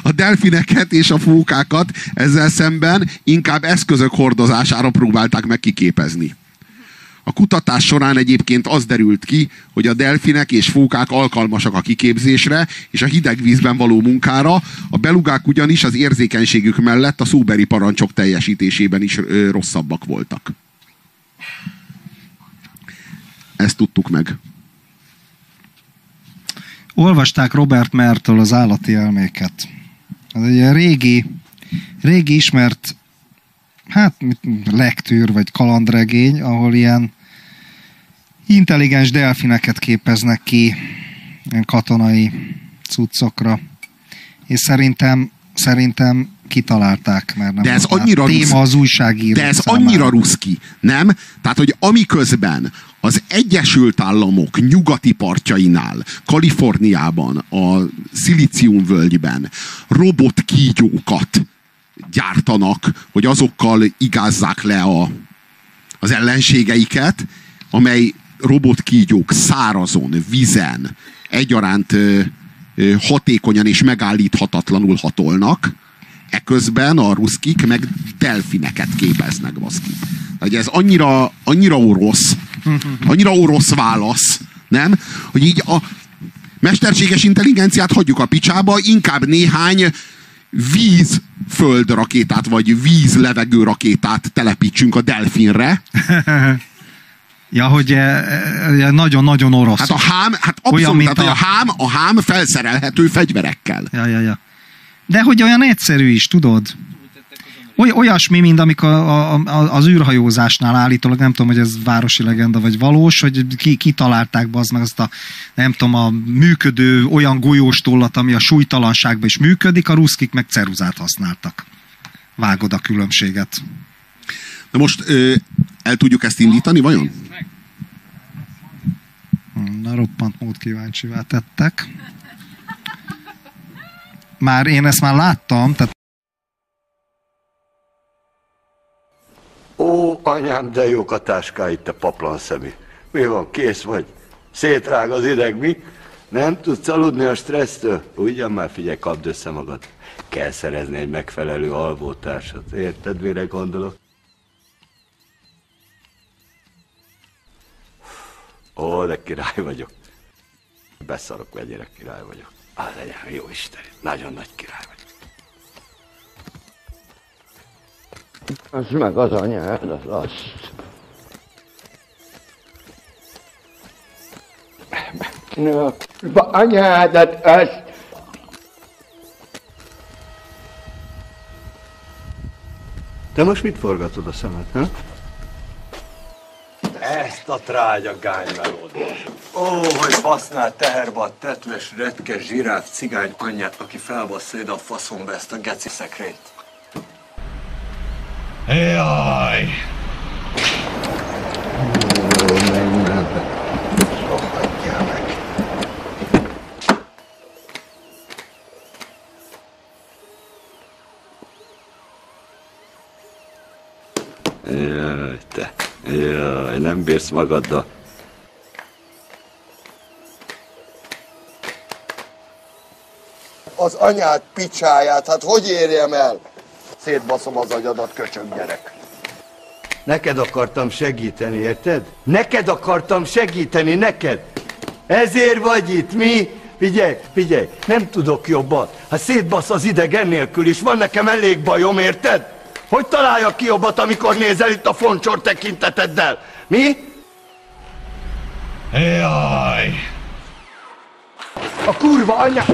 B: A delfineket és a fókákat ezzel szemben inkább eszközök hordozására próbálták meg kiképezni. A kutatás során egyébként az derült ki, hogy a delfinek és fókák alkalmasak a kiképzésre és a hideg vízben való munkára, a belugák ugyanis az érzékenységük mellett a szóberi parancsok teljesítésében is rosszabbak voltak. Ezt tudtuk meg.
A: Olvasták Robert Mertől az állati elméket. Ez egy ilyen régi, régi ismert hát lektűr vagy kalandregény, ahol ilyen intelligens delfineket képeznek ki ilyen katonai cuccokra. És szerintem, szerintem kitalálták, mert nem
B: de ez annyira
A: téma
B: rusz-
A: az újságíró
B: De ez
A: számára.
B: annyira ruszki, nem? Tehát, hogy amiközben az Egyesült Államok nyugati partjainál, Kaliforniában, a szilíciumvölgyben robotkígyókat gyártanak, hogy azokkal igázzák le a, az ellenségeiket, amely robotkígyók szárazon, vízen egyaránt hatékonyan és megállíthatatlanul hatolnak, eközben a ruszkik meg delfineket képeznek, baszki. Hogy ez annyira, annyira orosz, annyira orosz válasz, nem? Hogy így a mesterséges intelligenciát hagyjuk a picsába, inkább néhány víz földrakétát, vagy víz-levegő rakétát telepítsünk a delfinre.
A: Ja, hogy eh, eh, nagyon-nagyon orosz.
B: Hát a hám, hát
A: Olyan,
B: abszolút, tehát, hogy
A: a-
B: a hám, a hám felszerelhető fegyverekkel.
A: Ja, ja, ja. De hogy olyan egyszerű is, tudod? Oly, olyasmi, mint amikor a, a, az űrhajózásnál állítólag, nem tudom, hogy ez városi legenda vagy valós, hogy ki, kitalálták be az meg azt a, nem tudom, a működő olyan golyóstollat, ami a súlytalanságban is működik, a ruszkik meg ceruzát használtak. Vágod a különbséget.
B: Na most ö, el tudjuk ezt indítani, vajon?
A: Hm, Na, roppant mód kíváncsivá tettek. Már én ezt már láttam, tehát
D: Ó, anyám, de jók a táskáid, te paplan szemű. Mi van, kész vagy? Szétrág az ideg, mi? Nem tudsz aludni a stressztől? Ugyan már figyelj, kapd össze magad. Kell szerezni egy megfelelő alvótársat. Érted, mire gondolok? Ó, de király vagyok. Beszarok, vegyére király vagyok. Á, legyen, jó Isten, nagyon nagy király vagyok. Az meg az anyád, az azt. Na, anyádat, azt. Te most mit forgatod a szemed, ha? Ezt a trágya gánymelód. Ó, hogy basznál teherbe a tetves, retkes, zsiráf, cigány anyját, aki felbassza ide a faszomba ezt a geci szekrényt.
E: Jaj!
D: Ó, menj már be. Rohadjál meg. Jaj, te. Jaj, nem bírsz magaddal.
F: az anyád picsáját, hát hogy érjem el? Szétbaszom az agyadat, köcsög gyerek.
D: Neked akartam segíteni, érted? Neked akartam segíteni, neked! Ezért vagy itt, mi? Figyelj, figyelj, nem tudok jobban. Ha szétbasz az ideg ennélkül is, van nekem elég bajom, érted? Hogy találjak ki jobbat, amikor nézel itt a foncsor tekinteteddel? Mi?
E: Jaj!
D: A kurva anya...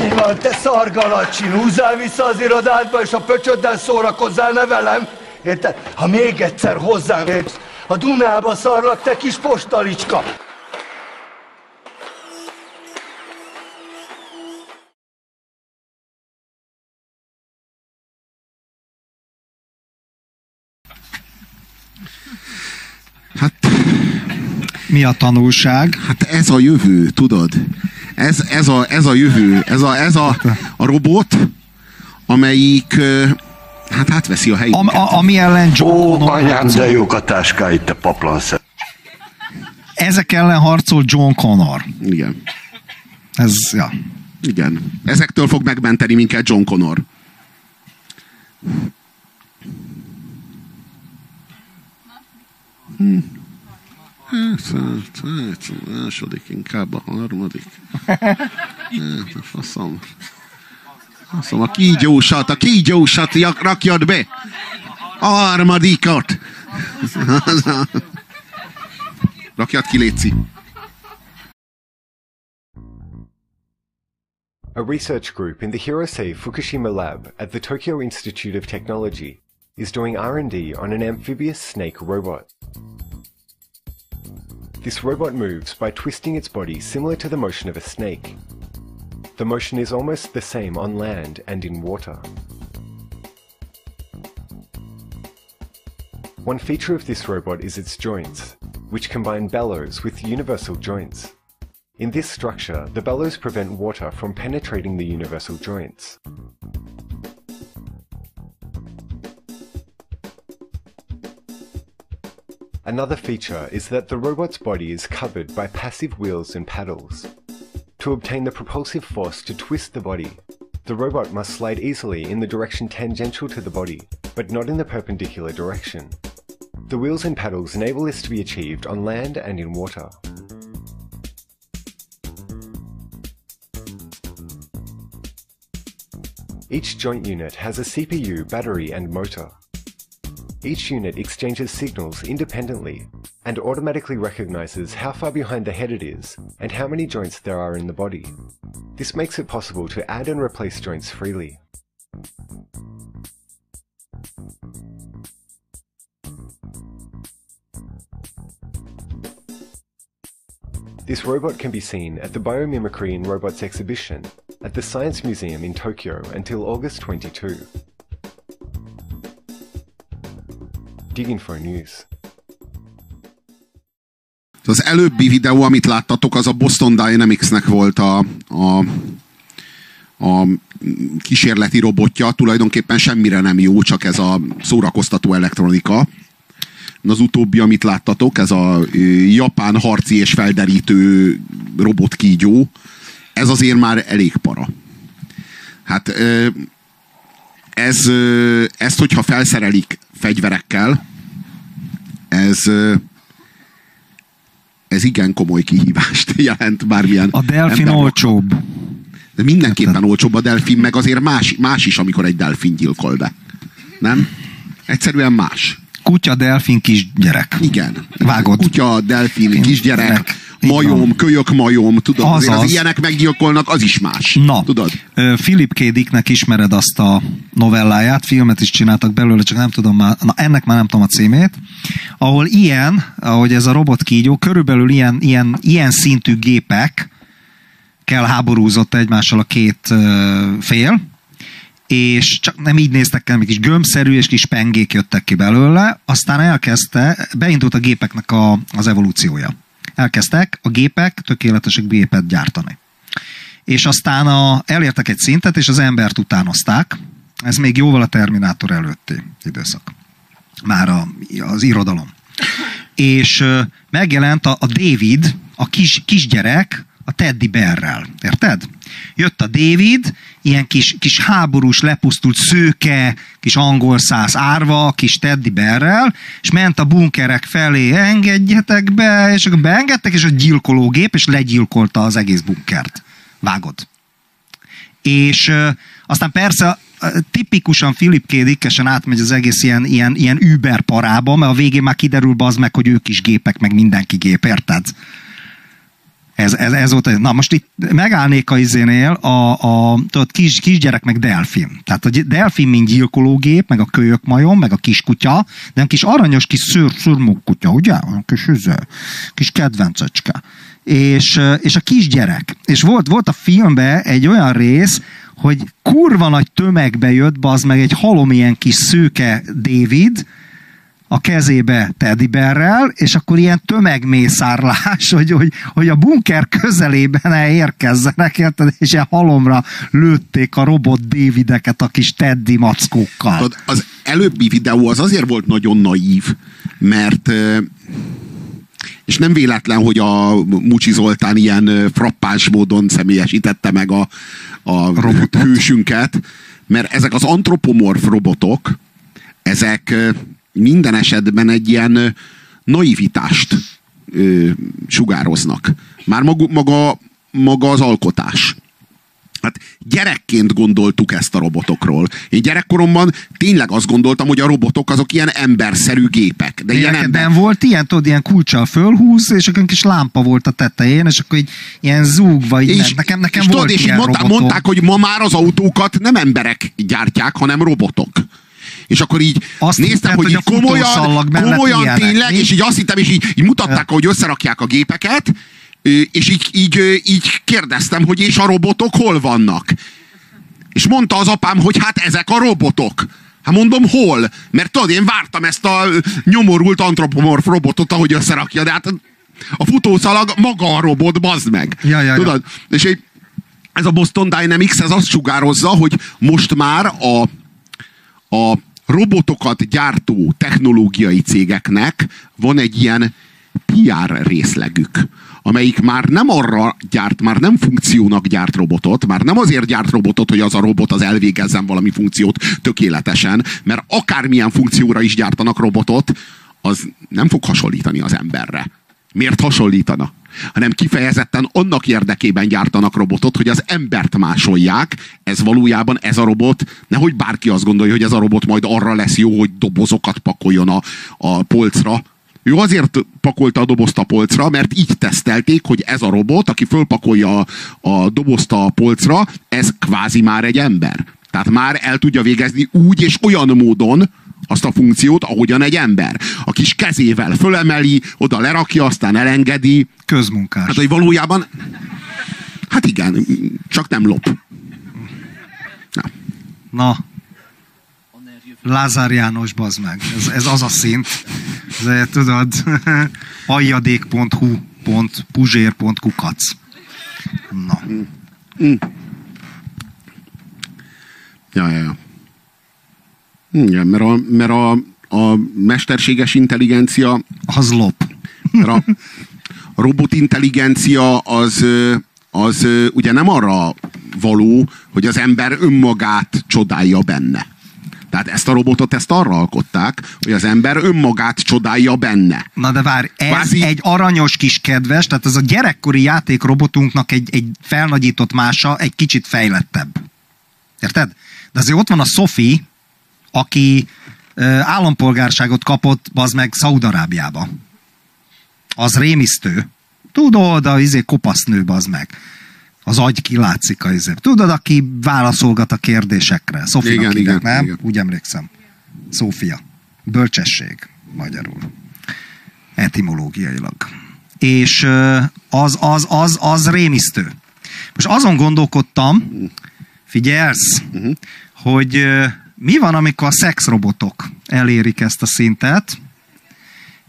D: Mi van, te szargalacsin? Húzzál vissza az irodádba, és a pöcsöddel szórakozzál, ne velem? Érted? Ha még egyszer hozzám érsz, a Dunába szarlak, te kis postalicska!
A: Mi a tanulság?
B: Hát ez a jövő, tudod? Ez, ez, a, ez a jövő, ez a, ez a, a robot, amelyik hát átveszi a
A: Am, a, ami ellen John
D: Ó,
A: Connor
D: anyám,
A: harcol.
D: de jók a táskáid, te paplanszem.
A: Ezek ellen harcol John Connor.
B: Igen.
A: Ez, ja.
B: Igen. Ezektől fog megmenteni minket John Connor. Hm. Hát, hát, hát, a második, inkább a harmadik. Hát, hm, a faszom. Faszom, a kígyósat, a kígyósat rakjad be. A harmadikat. Rakjad ki, Léci.
G: A research group in the Hirosei Fukushima lab at the Tokyo Institute of Technology is doing R&D on an amphibious snake robot. This robot moves by twisting its body similar to the motion of a snake. The motion is almost the same on land and in water. One feature of this robot is its joints, which combine bellows with universal joints. In this structure, the bellows prevent water from penetrating the universal joints. Another feature is that the robot's body is covered by passive wheels and paddles. To obtain the propulsive force to twist the body, the robot must slide easily in the direction tangential to the body, but not in the perpendicular direction. The wheels and paddles enable this to be achieved on land and in water. Each joint unit has a CPU, battery, and motor. Each unit exchanges signals independently and automatically recognizes how far behind the head it is and how many joints there are in the body. This makes it possible to add and replace joints freely. This robot can be seen at the Biomimicry in Robots exhibition at the Science Museum in Tokyo until August 22. Diginfo News.
B: Az előbbi videó, amit láttatok, az a Boston Dynamics-nek volt a, a, a kísérleti robotja. Tulajdonképpen semmire nem jó, csak ez a szórakoztató elektronika. Az utóbbi, amit láttatok, ez a japán harci és felderítő robotkígyó, ez azért már elég para. Hát ez, ezt, hogyha felszerelik fegyverekkel, ez, ez igen komoly kihívást jelent bármilyen.
A: A delfin olcsóbb.
B: De mindenképpen olcsóbb a delfin, meg azért más, más is, amikor egy delfin gyilkol be. Nem? Egyszerűen más.
A: Kutya, delfin, kisgyerek.
B: Igen.
A: Vágod.
B: Kutya, delfin, kisgyerek,
A: Gyerek.
B: Majom, kölyök majom, tudod, azért az
A: Azaz.
B: ilyenek meggyilkolnak, az is más.
A: Na,
B: Tudod?
A: Philip K. Dicknek ismered azt a novelláját, filmet is csináltak belőle, csak nem tudom már, na ennek már nem tudom a címét, ahol ilyen, ahogy ez a robotkígyó, körülbelül ilyen, ilyen, ilyen szintű gépek kell háborúzott egymással a két fél, és csak nem így néztek el, még kis gömbszerű és kis pengék jöttek ki belőle, aztán elkezdte, beindult a gépeknek a, az evolúciója. Elkezdtek a gépek tökéletesek gépet gyártani. És aztán a, elértek egy szintet, és az embert utánozták. Ez még jóval a Terminátor előtti időszak. Már a, az irodalom. És megjelent a, a David, a kis, kisgyerek, a Teddy Bearrel. Érted? Jött a David, ilyen kis, kis háborús, lepusztult szőke, kis angol száz árva, kis Teddy Bearrel, és ment a bunkerek felé, engedjetek be, és akkor beengedtek, és a gyilkológép, és legyilkolta az egész bunkert. Vágod. És aztán persze tipikusan Philip K. Átmegy az egész ilyen, ilyen, ilyen Uber parába, mert a végén már kiderül az meg, hogy ők is gépek, meg mindenki gép, érted? Ez, ez, ez volt, na most itt megállnék a izénél a, a tudod, kis, kisgyerek meg delfin. Tehát a delfin, mint gyilkológép, meg a kölyök majom, meg a kiskutya, de egy kis aranyos kis szőr, szürmókutya, ugye? Kis, üző, kis kedvencecske. És, és a kisgyerek. És volt, volt a filmben egy olyan rész, hogy kurva nagy tömegbe jött, az meg egy halom ilyen kis szőke David, a kezébe tediberrel, és akkor ilyen tömegmészárlás, hogy, hogy, hogy a bunker közelében elérkezzenek, érted? és ilyen halomra lőtték a robot Davideket a kis Teddy mackókkal.
B: Az előbbi videó az azért volt nagyon naív, mert és nem véletlen, hogy a Mucsi Zoltán ilyen frappáns módon személyesítette meg a, a
A: Robotot.
B: hősünket, mert ezek az antropomorf robotok, ezek minden esetben egy ilyen naivitást ö, sugároznak. Már maga, maga, maga az alkotás. Hát gyerekként gondoltuk ezt a robotokról. Én gyerekkoromban tényleg azt gondoltam, hogy a robotok azok ilyen emberszerű gépek. De ilyen ember...
A: Volt ilyen, tudod, ilyen kulcsal fölhúz, és akkor kis lámpa volt a tetején, és akkor így ilyen zúgva, így ment. nekem, nekem
B: és
A: volt
B: tudod, és
A: ilyen
B: mondták,
A: robotom.
B: mondták, hogy ma már az autókat nem emberek gyártják, hanem robotok. És akkor így
A: Azt
B: néztem,
A: hitted,
B: hogy,
A: hogy
B: így komolyan, komolyan
A: ilyenek,
B: tényleg,
A: mi?
B: és így azt hittem, és így, így mutatták, hogy összerakják a gépeket, és így, így, így kérdeztem, hogy és a robotok hol vannak? És mondta az apám, hogy hát ezek a robotok. Hát mondom, hol? Mert tudod, én vártam ezt a nyomorult antropomorf robotot, ahogy összerakja, de hát a futószalag maga a robot, bazd meg.
A: Ja, ja, ja.
B: Tudod? És így, ez a Boston Dynamics, ez azt sugározza, hogy most már a, a robotokat gyártó technológiai cégeknek van egy ilyen PR részlegük, amelyik már nem arra gyárt, már nem funkciónak gyárt robotot, már nem azért gyárt robotot, hogy az a robot az elvégezzen valami funkciót tökéletesen, mert akármilyen funkcióra is gyártanak robotot, az nem fog hasonlítani az emberre. Miért hasonlítana? Hanem kifejezetten annak érdekében gyártanak robotot, hogy az embert másolják. Ez valójában ez a robot, nehogy bárki azt gondolja, hogy ez a robot majd arra lesz jó, hogy dobozokat pakoljon a, a polcra. Ő azért pakolta a dobozt a polcra, mert így tesztelték, hogy ez a robot, aki fölpakolja a, a dobozt a polcra, ez kvázi már egy ember. Tehát már el tudja végezni úgy és olyan módon, azt a funkciót, ahogyan egy ember. A kis kezével fölemeli, oda lerakja, aztán elengedi.
A: Közmunkás.
B: Hát, hogy valójában... Hát igen, csak nem lop. Na.
A: Na, Lázár János, bazd meg. Ez, ez az a szint. Ez, tudod, aljadék.hu pont puzsér.kukac. Na.
B: Ja, ja, ja. Igen, mert a, mert a, a mesterséges intelligencia,
A: Az lop.
B: mert a, a robotintelligencia az, az ugye nem arra való, hogy az ember önmagát csodálja benne. Tehát ezt a robotot ezt arra alkották, hogy az ember önmagát csodálja benne.
A: Na de várj, ez
B: Kvázi-
A: egy aranyos kis kedves, tehát ez a gyerekkori játékrobotunknak egy, egy felnagyított mása, egy kicsit fejlettebb. Érted? De azért ott van a Sophie, aki állampolgárságot kapott, az meg Szaudarábiába. Az rémisztő. Tudod, a izé kopasznő, az meg. Az agy kilátszik a izé. Tudod, aki válaszolgat a kérdésekre. Szofinak
B: Igen,
A: hívják,
B: igen,
A: nem?
B: igen.
A: Úgy emlékszem. Szófia. Bölcsesség, magyarul. Etimológiailag. És az, az, az, az rémisztő. Most azon gondolkodtam, figyelsz, hogy ö, mi van, amikor a szexrobotok elérik ezt a szintet,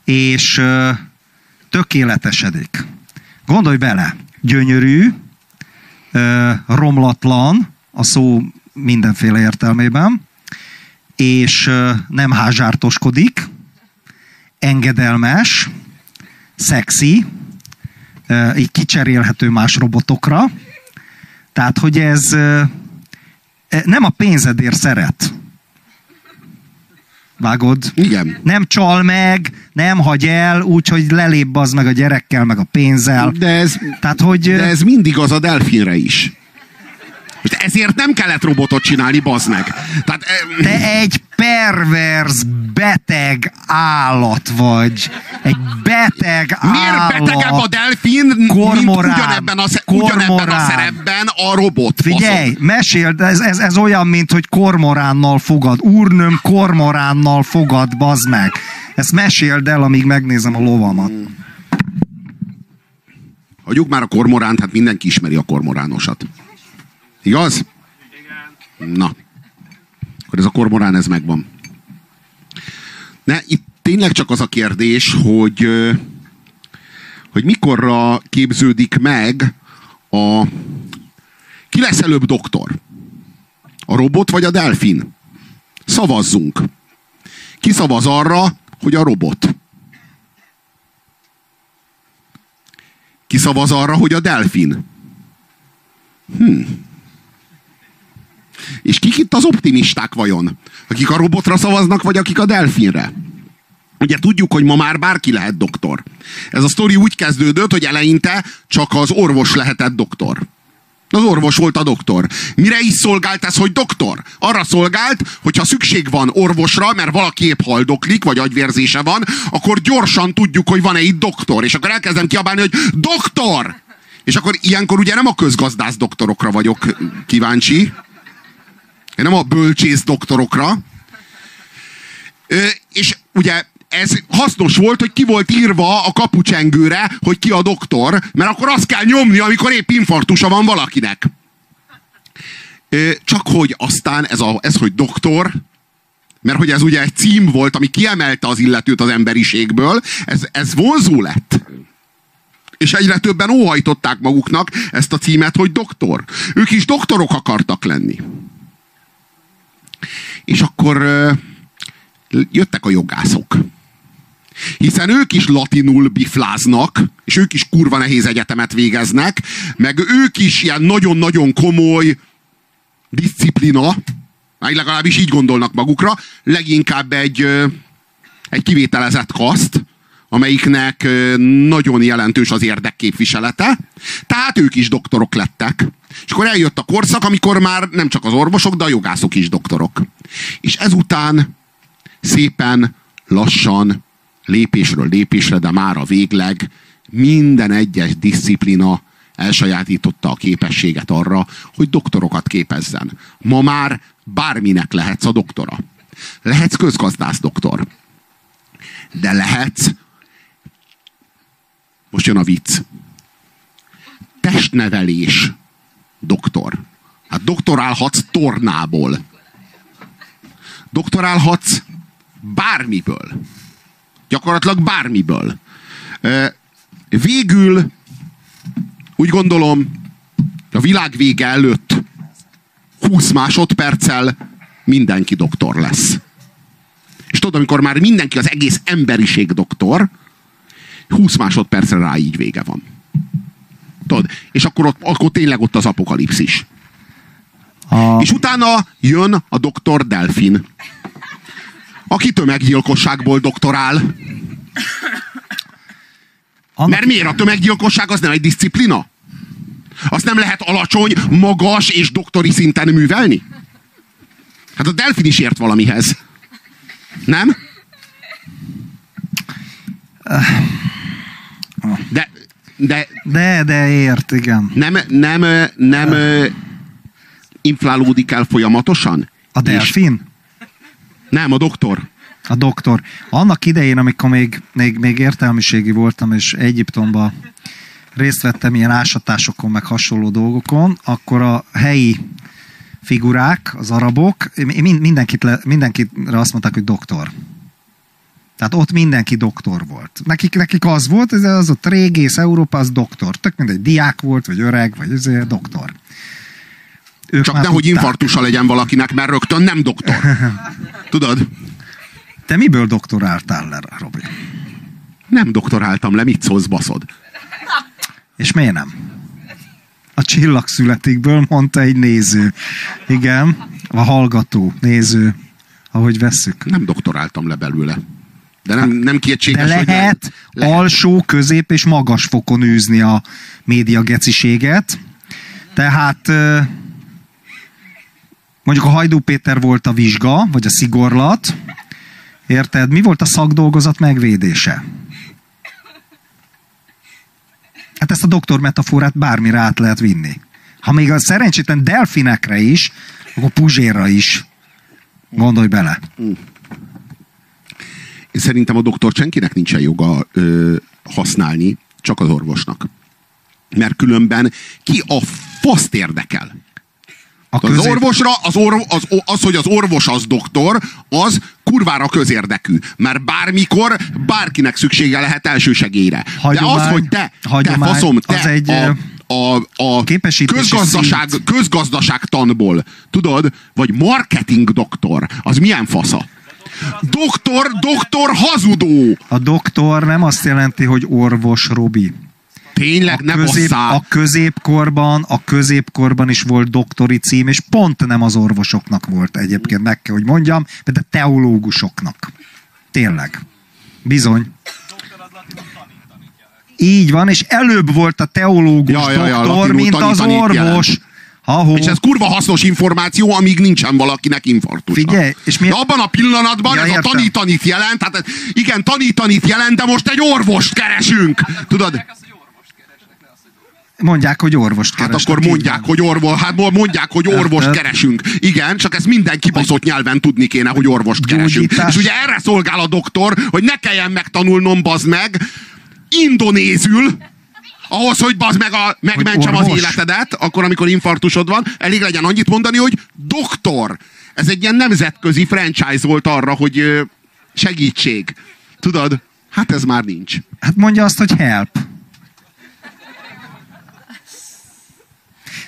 A: és tökéletesedik. Gondolj bele, gyönyörű, romlatlan, a szó mindenféle értelmében, és ö, nem házsártoskodik, engedelmes, szexi, ö, így kicserélhető más robotokra. Tehát, hogy ez e, nem a pénzedért szeret. Vágod?
B: Igen.
A: Nem csal meg, nem hagy el, úgyhogy lelép az meg a gyerekkel, meg a pénzzel.
B: De ez,
A: Tehát, hogy...
B: de ez mindig az a delfinre is. Most ezért nem kellett robotot csinálni, bazd meg. Tehát, eh,
A: Te egy pervers, beteg állat vagy. Egy beteg
B: Miért
A: állat.
B: betegebb a delfin, mint
A: Kormorán.
B: ugyanebben a, sze- ugyanebben a
A: Kormorán.
B: szerepben a robot?
A: Figyelj,
B: faszom?
A: meséld, ez, ez, ez olyan, mint hogy kormoránnal fogad. Úrnőm kormoránnal fogad, bazd meg. Ezt meséld el, amíg megnézem a lovamat.
B: Hagyjuk már a kormoránt, hát mindenki ismeri a kormoránosat. Igaz? Igen. Na. Akkor ez a kormorán, ez megvan. Ne, itt tényleg csak az a kérdés, hogy, hogy mikorra képződik meg a... Ki lesz előbb doktor? A robot vagy a delfin? Szavazzunk. Ki szavaz arra, hogy a robot? Ki szavaz arra, hogy a delfin? Hm. És kik itt az optimisták vajon? Akik a robotra szavaznak, vagy akik a delfinre? Ugye tudjuk, hogy ma már bárki lehet doktor. Ez a sztori úgy kezdődött, hogy eleinte csak az orvos lehetett doktor. Az orvos volt a doktor. Mire is szolgált ez, hogy doktor? Arra szolgált, hogyha szükség van orvosra, mert valaki épp haldoklik, vagy agyvérzése van, akkor gyorsan tudjuk, hogy van-e itt doktor. És akkor elkezdem kiabálni, hogy doktor! És akkor ilyenkor ugye nem a közgazdász doktorokra vagyok kíváncsi, nem a bölcsész doktorokra. És ugye ez hasznos volt, hogy ki volt írva a kapucsengőre, hogy ki a doktor, mert akkor azt kell nyomni, amikor épp infarktusa van valakinek. Csak hogy aztán ez, a, ez, hogy doktor, mert hogy ez ugye egy cím volt, ami kiemelte az illetőt az emberiségből, ez, ez vonzó lett. És egyre többen óhajtották maguknak ezt a címet, hogy doktor. Ők is doktorok akartak lenni. És akkor jöttek a jogászok. Hiszen ők is latinul bifláznak, és ők is kurva nehéz egyetemet végeznek, meg ők is ilyen nagyon-nagyon komoly disziplina, vagy legalábbis így gondolnak magukra, leginkább egy, egy kivételezett kaszt, amelyiknek nagyon jelentős az érdekképviselete, tehát ők is doktorok lettek. És akkor eljött a korszak, amikor már nem csak az orvosok, de a jogászok is doktorok. És ezután szépen, lassan, lépésről lépésre, de már a végleg minden egyes disziplina elsajátította a képességet arra, hogy doktorokat képezzen. Ma már bárminek lehetsz a doktora. Lehetsz közgazdász doktor. De lehetsz most jön a vicc. Testnevelés doktor. Hát doktorálhatsz tornából. Doktorálhatsz bármiből. Gyakorlatilag bármiből. Végül úgy gondolom, a világ vége előtt 20 másodperccel mindenki doktor lesz. És tudod, amikor már mindenki, az egész emberiség doktor, 20 másodpercre rá így vége van. Tudod? És akkor, ott, akkor tényleg ott az apokalipszis.
A: A...
B: És utána jön a doktor Delfin, aki tömeggyilkosságból doktorál.
A: Annak...
B: Mert miért? A tömeggyilkosság az nem egy disziplina? Azt nem lehet alacsony, magas és doktori szinten művelni? Hát a delfin is ért valamihez. Nem? De, de
A: De, de ért, igen.
B: nem, nem, nem ö, inflálódik el folyamatosan?
A: A
B: És-
A: delfin?
B: Nem, a doktor.
A: A doktor. Annak idején, amikor még, még, még értelmiségi voltam, és Egyiptomba részt vettem ilyen ásatásokon, meg hasonló dolgokon, akkor a helyi figurák, az arabok, mind, mindenkit le, mindenkire azt mondták, hogy doktor. Tehát ott mindenki doktor volt. Nekik, nekik az volt, ez az ott régész Európa, az doktor. Tök mindegy, diák volt, vagy öreg, vagy ez doktor. Ők
B: Csak nehogy
A: tudták.
B: infarktusa legyen valakinek, mert rögtön nem doktor. Tudod?
A: Te miből doktoráltál le, Robi?
B: Nem doktoráltam le, mit szólsz, baszod?
A: És miért nem? A csillagszületikből mondta egy néző. Igen, a hallgató, néző, ahogy vesszük.
B: Nem doktoráltam le belőle. De nem, nem
A: De
B: kétséges, hogy
A: lehet
B: lehet.
A: alsó, közép és magas fokon űzni a média geciséget. Tehát mondjuk a Hajdú Péter volt a vizsga, vagy a szigorlat. Érted? Mi volt a szakdolgozat megvédése? Hát ezt a doktor metaforát bármire át lehet vinni. Ha még a szerencsétlen delfinekre is, akkor Puzsérra is. Gondolj bele.
B: Én szerintem a doktor senkinek nincsen joga ö, használni, csak az orvosnak. Mert különben ki a faszt érdekel?
A: A
B: Az
A: közép-
B: orvosra, az, orv, az, az, hogy az orvos az doktor, az kurvára közérdekű. Mert bármikor bárkinek szüksége lehet elsősegélyre. De az, hogy te, te faszom, te
A: az egy,
B: a, a, a közgazdaság,
A: szint.
B: közgazdaságtanból, tudod, vagy marketing doktor, az milyen fasza? Doktor, doktor hazudó.
A: A doktor nem azt jelenti, hogy orvos Robi.
B: Tényleg,
A: A,
B: ne
A: közép, a középkorban, a középkorban is volt doktori cím, és pont nem az orvosoknak volt egyébként, meg kell, hogy mondjam, de teológusoknak. Tényleg. Bizony. Így van, és előbb volt a teológus
B: Ja, ja, ja,
A: doktor,
B: latinul
A: mint az orvos.
B: jelent.
A: Ahó.
B: És ez kurva hasznos információ, amíg nincsen valakinek infarktusa.
A: Figyelj, és milyen-
B: De abban a pillanatban
A: Ja,
B: ez a
A: értem.
B: tanítanit jelent, tehát ez- igen, tanítanit jelent, de most egy orvost keresünk. Tudod?
A: Mondják, hogy orvost
B: Hát
A: keresnek.
B: akkor mondják, hogy orvos, hát mondják, hogy orvost keresünk. Igen, csak ezt minden kibaszott nyelven tudni kéne, hogy orvost keresünk.
A: Gyógyítás.
B: És ugye erre szolgál a doktor, hogy ne kelljen megtanulnom, bazd meg, indonézül, ahhoz, hogy bazd meg a, megmentsem az
A: orvos?
B: életedet, akkor, amikor infarktusod van, elég legyen annyit mondani, hogy doktor. Ez egy ilyen nemzetközi franchise volt arra, hogy segítség. Tudod? Hát ez már nincs.
A: Hát mondja azt, hogy help.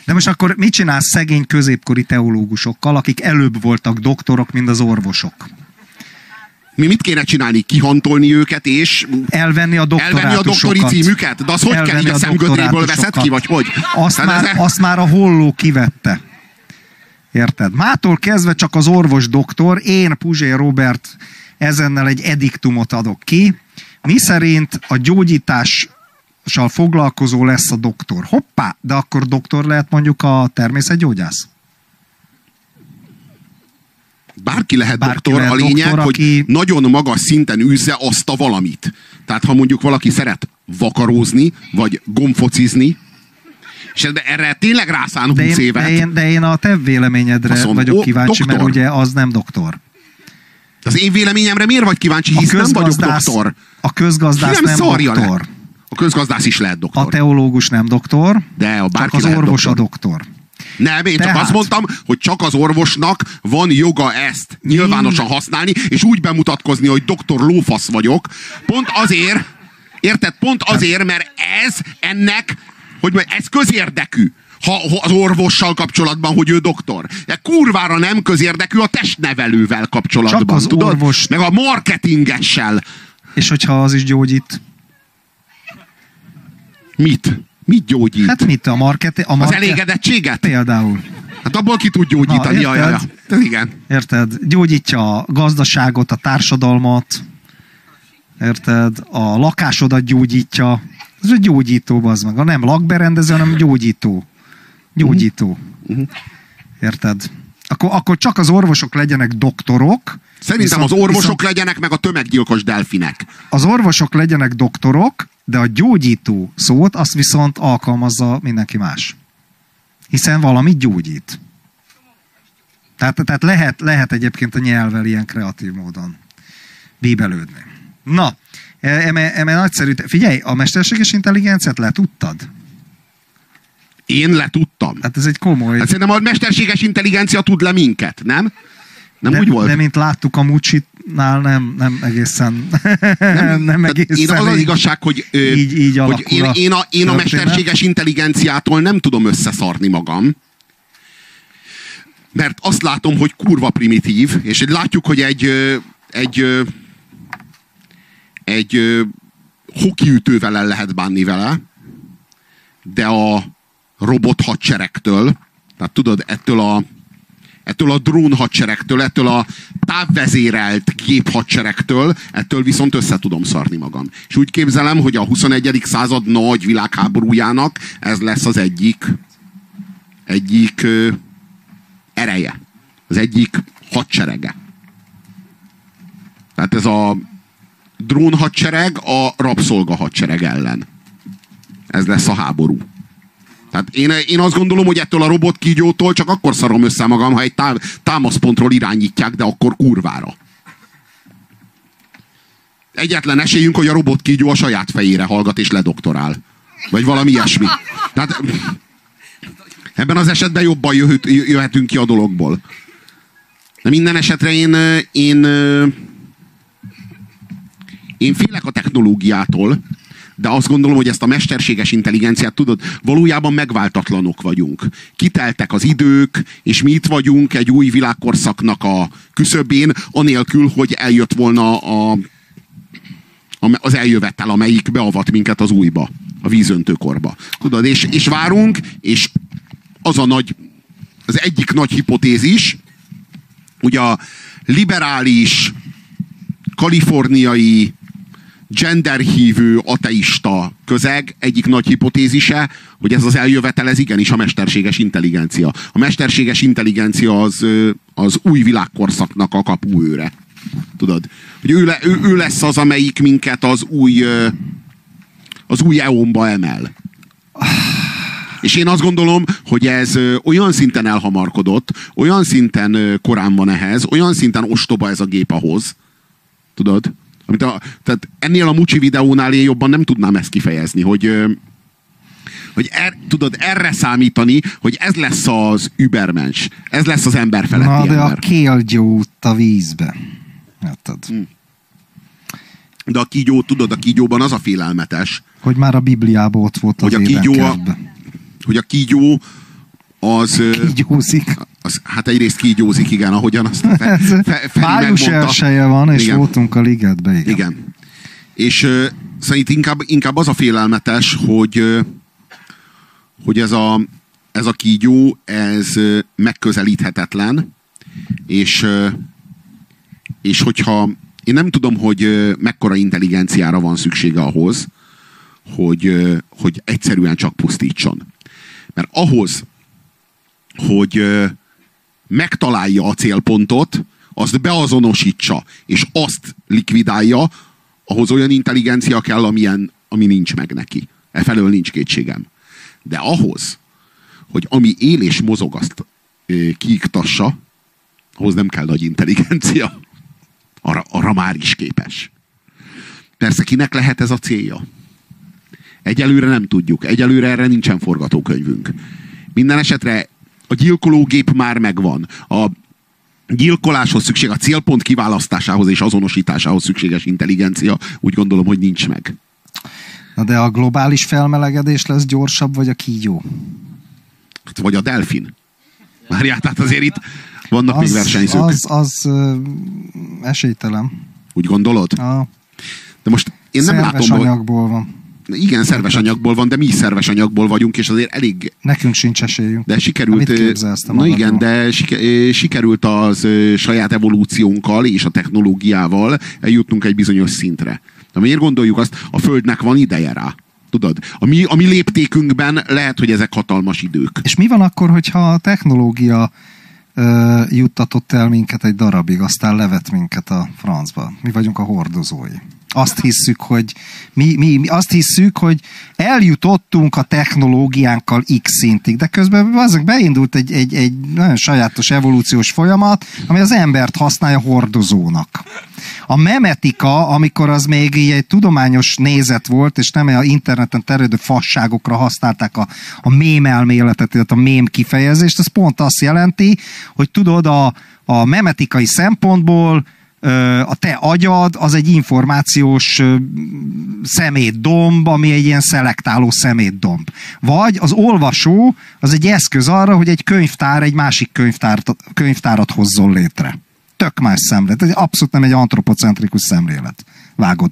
A: De most akkor mit csinálsz szegény középkori teológusokkal, akik előbb voltak doktorok, mint az orvosok?
B: Mi mit kéne csinálni? Kihantolni őket, és
A: Elvenni a doktorátusokat.
B: Elvenni a doktori címüket? De az hogy kell, így a
A: a
B: szemgödréből veszed ki, vagy hogy?
A: Azt,
B: Hát
A: már,
B: ez-
A: azt már a holló kivette. Érted? Mától kezdve csak az orvos doktor, én, Puzsé Robert, ezennel egy ediktumot adok ki, mi szerint a gyógyítással foglalkozó lesz a doktor. Hoppá, de akkor doktor lehet mondjuk a természetgyógyász?
B: Bárki lehet
A: Bárki
B: doktor,
A: lehet
B: a lényeg,
A: doktor,
B: hogy
A: aki-
B: nagyon magas szinten űzze azt a valamit. Tehát ha mondjuk valaki szeret vakarózni, vagy gomfocizni, és ebbe- erre tényleg rászán 20
A: De én,
B: évet,
A: de, én, de én a te véleményedre
B: mondom,
A: vagyok
B: ó,
A: kíváncsi, mert
B: doktor.
A: ugye az nem doktor.
B: az én véleményemre miért vagy kíváncsi,
A: A
B: hisz nem vagyok doktor.
A: a közgazdász
B: Ki
A: nem,
B: szarja le?
A: doktor.
B: A közgazdász is lehet
A: A
B: doktor.
A: teológus nem doktor,
B: De a
A: csak
B: bárki
A: az
B: lehet
A: orvos
B: doktor.
A: a doktor.
B: Nem, én csak
A: Tehát-
B: azt mondtam, hogy csak az orvosnak van joga ezt nyilvánosan használni, és úgy bemutatkozni, hogy doktor lófasz vagyok. Pont azért, érted? Pont azért, mert ez ennek, hogy mondjam, ez közérdekű. Ha, ha az orvossal kapcsolatban, hogy ő doktor. De kurvára nem közérdekű a testnevelővel kapcsolatban.
A: Csak az
B: tudod?
A: orvos-
B: Meg a marketingessel.
A: És hogyha az is gyógyít?
B: Mit? Mit gyógyít?
A: Hát mit a market? A
B: az
A: market
B: elégedettséget?
A: Például.
B: Hát abból ki tud gyógyítani.
A: Na, érted?
B: Igen.
A: Érted? Gyógyítja a gazdaságot, a társadalmat. Érted? A lakásodat gyógyítja. Ez egy gyógyító, az meg. A nem lakberendező, hanem gyógyító. Gyógyító.
B: Mhm.
A: Érted? Akkor, akkor csak az orvosok legyenek doktorok.
B: Szerintem
A: viszont-
B: az orvosok
A: viszont
B: legyenek, meg a tömeggyilkos delfinek.
A: az orvosok legyenek doktorok, de a gyógyító szót azt viszont alkalmazza mindenki más. Hiszen valamit gyógyít. Tehát, tehát lehet, lehet egyébként a nyelvvel ilyen kreatív módon bíbelődni. Na, e- eme, eme nagyszerű. Figyelj, a mesterséges intelligenciát letudtad?
B: Én letudtam.
A: Hát ez egy komoly...
B: Hát szerintem a mesterséges intelligencia tud le minket, nem? Nem
A: de,
B: úgy volt?
A: de mint láttuk a Mucsitnál, nem, nem egészen, nem, nem egészen.
B: én az az igazság, hogy, ö,
A: így- így
B: hogy én,
A: a
B: én, a, én a mesterséges intelligenciától nem tudom összeszarni magam. Mert azt látom, hogy kurva primitív, és látjuk, hogy egy, egy, egy ö, hokiütővel el lehet bánni vele, de a robot hadseregtől, tehát tudod, ettől a ettől a drón hadseregtől, ettől a távvezérelt gép hadseregtől, ettől viszont össze tudom szarni magam. És úgy képzelem, hogy a 21. század nagy világháborújának ez lesz az egyik egyik ö, ereje. Az egyik hadserege. Tehát ez a drón hadsereg a rabszolga hadsereg ellen. Ez lesz a háború. Tehát én, én azt gondolom, hogy ettől a robotkígyótól csak akkor szarom össze magam, ha egy tá- támaszpontról irányítják, de akkor kurvára. Egyetlen esélyünk, hogy a robotkígyó a saját fejére hallgat és ledoktorál. Vagy valami ilyesmi. Tehát Ebben az esetben jobban jöhet, jöhetünk ki a dologból. De minden esetre én, én, én félek a technológiától, de azt gondolom, hogy ezt a mesterséges intelligenciát, tudod, valójában megváltatlanok vagyunk. Kiteltek az idők, és mi itt vagyunk egy új világkorszaknak a küszöbén, anélkül, hogy eljött volna a, a, az eljövetel, amelyik beavat minket az újba, a vízöntőkorba. Tudod, és, és várunk, és az a nagy, az egyik nagy hipotézis, hogy a liberális, kaliforniai, genderhívő ateista közeg egyik nagy hipotézise, hogy ez az eljövetel, ez igenis a mesterséges intelligencia. A mesterséges intelligencia az, az új világkorszaknak a kapuőre. Tudod? Hogy ő, le, ő, ő lesz az, amelyik minket az új az új eonba emel. És én azt gondolom, hogy ez olyan szinten elhamarkodott, olyan szinten korán van ehhez, olyan szinten ostoba ez a gép ahhoz, tudod? Amit a, tehát ennél a Mucsi videónál én jobban nem tudnám ezt kifejezni, hogy, hogy er, tudod, erre számítani, hogy ez lesz az übermens, ez lesz az ember feletti
A: Na, de
B: ember.
A: a kélgyó a vízbe. Érted?
B: Hm. De a kígyó, tudod, a kígyóban az a félelmetes,
A: Hogy már a Bibliában ott volt az
B: Hogy a kígyó a- hogy a kígyó az,
A: Kígyózik.
B: Az hát egyrészt kígyózik, igen, ahogyan azt fe, fe,
A: Május elsője van, és
B: Igen.
A: voltunk a ligetbe, igen.
B: Igen. És uh, szerint inkább, inkább az a félelmetes, hogy, ö, hogy ez a, ez a kígyó, ez ö, megközelíthetetlen, és, ö, és hogyha én nem tudom, hogy ö, mekkora intelligenciára van szüksége ahhoz, hogy, ö, hogy egyszerűen csak pusztítson. Mert ahhoz, hogy ö, megtalálja a célpontot, azt beazonosítsa, és azt likvidálja, ahhoz olyan intelligencia kell, amilyen, ami nincs meg neki. Efelől nincs kétségem. De ahhoz, hogy ami él és mozog, azt ö, kiiktassa, ahhoz nem kell nagy intelligencia. Arra, arra már is képes. Persze kinek lehet ez a célja? Egyelőre nem tudjuk. Egyelőre erre nincsen forgatókönyvünk. Minden esetre a gyilkológép már megvan. A gyilkoláshoz szükség, a célpont kiválasztásához és azonosításához szükséges intelligencia úgy gondolom, hogy nincs meg.
A: Na de a globális felmelegedés lesz gyorsabb, vagy a kígyó?
B: Hát Vagy a delfin. Várjál, tehát azért itt vannak még versenyzők.
A: Az, az ö, esélytelen.
B: Úgy gondolod?
A: A
B: De most én nem látom, hogy...
A: anyagból van.
B: Igen, szerves anyagból van, de mi is szerves anyagból vagyunk, és azért elég
A: Nekünk sincs esélyünk.
B: De sikerült, na
A: magadról?
B: igen, de sikerült az saját evolúciónkkal és a technológiával eljutnunk egy bizonyos szintre. De miért gondoljuk azt, a Földnek van ideje rá? Tudod, a mi, a mi léptékünkben lehet, hogy ezek hatalmas idők.
A: És mi van akkor, hogyha a technológia ö, juttatott el minket egy darabig, aztán levet minket a francba? Mi vagyunk a hordozói. Azt hisszük, hogy mi, mi, mi azt hisszük, hogy eljutottunk a technológiánkkal X szintig, de közben azok beindult egy, egy, egy nagyon sajátos evolúciós folyamat, ami az embert használja hordozónak. A memetika, amikor az még egy tudományos nézet volt, és nem a interneten terjedő fasságokra használták a, a mém elméletet, illetve a mém kifejezést, az pont azt jelenti, hogy tudod, a, a memetikai szempontból a te agyad az egy információs szemétdomb, ami egy ilyen szelektáló szemétdomb. Vagy az olvasó az egy eszköz arra, hogy egy könyvtár egy másik könyvtárat, könyvtárat hozzon létre. Tök más szemlélet. Ez abszolút nem egy antropocentrikus szemlélet. Vágod.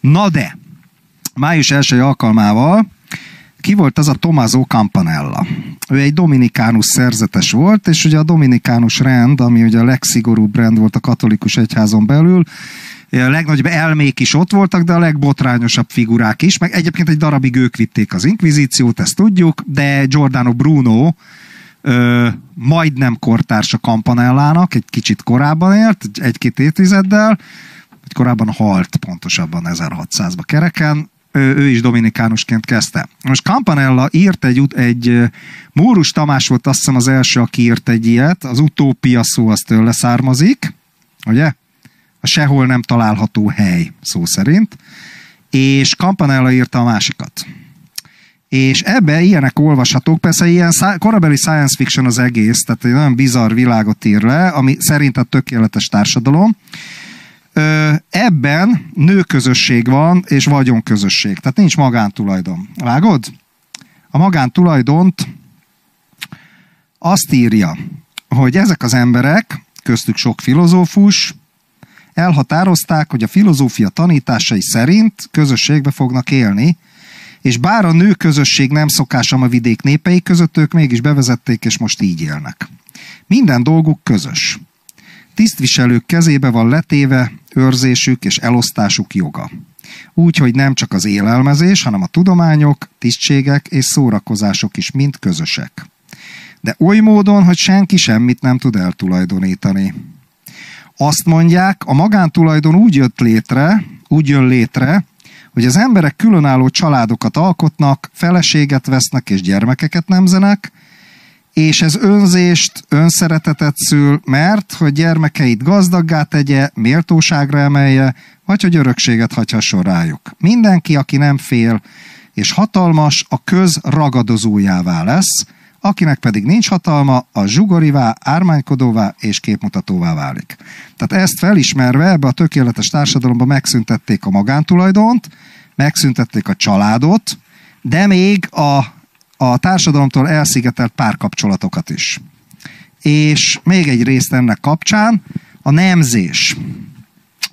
A: Na de, május első alkalmával ki volt az a Tommaso Campanella. Ő egy dominikánus szerzetes volt, és ugye a dominikánus rend, ami ugye a legszigorúbb rend volt a katolikus egyházon belül, a legnagyobb elmék is ott voltak, de a legbotrányosabb figurák is, meg egyébként egy darabig ők vitték az inkvizíciót, ezt tudjuk, de Giordano Bruno ö, majdnem kortársa Campanellának, egy kicsit korábban élt, egy-két évtizeddel, vagy korábban halt, pontosabban 1600-ba kereken, ő, is dominikánusként kezdte. Most Campanella írt egy, egy Mórus Tamás volt azt hiszem az első, aki írt egy ilyet, az utópia szó az tőle származik, ugye? A sehol nem található hely szó szerint, és Campanella írta a másikat. És ebbe ilyenek olvashatók, persze ilyen korabeli science fiction az egész, tehát egy nagyon bizarr világot ír le, ami szerint a tökéletes társadalom. Ebben nőközösség van, és vagyonközösség. Tehát nincs magántulajdon. Vágod? A magántulajdont azt írja, hogy ezek az emberek, köztük sok filozófus, elhatározták, hogy a filozófia tanításai szerint közösségbe fognak élni, és bár a nő közösség nem szokásam a vidék népei között, ők mégis bevezették, és most így élnek. Minden dolguk közös. Tisztviselők kezébe van letéve őrzésük és elosztásuk joga. Úgy, hogy nem csak az élelmezés, hanem a tudományok, tisztségek és szórakozások is mind közösek. De oly módon, hogy senki semmit nem tud eltulajdonítani. Azt mondják, a magántulajdon úgy jött létre, úgy jön létre, hogy az emberek különálló családokat alkotnak, feleséget vesznek és gyermekeket nemzenek, és ez önzést, önszeretetet szül, mert hogy gyermekeit gazdaggá tegye, méltóságra emelje, vagy hogy örökséget hagyhasson rájuk. Mindenki, aki nem fél és hatalmas, a köz ragadozójává lesz, akinek pedig nincs hatalma, a zsugorivá, ármánykodóvá és képmutatóvá válik. Tehát ezt felismerve ebbe a tökéletes társadalomba megszüntették a magántulajdont, megszüntették a családot, de még a, a társadalomtól elszigetelt párkapcsolatokat is. És még egy részt ennek kapcsán, a nemzés.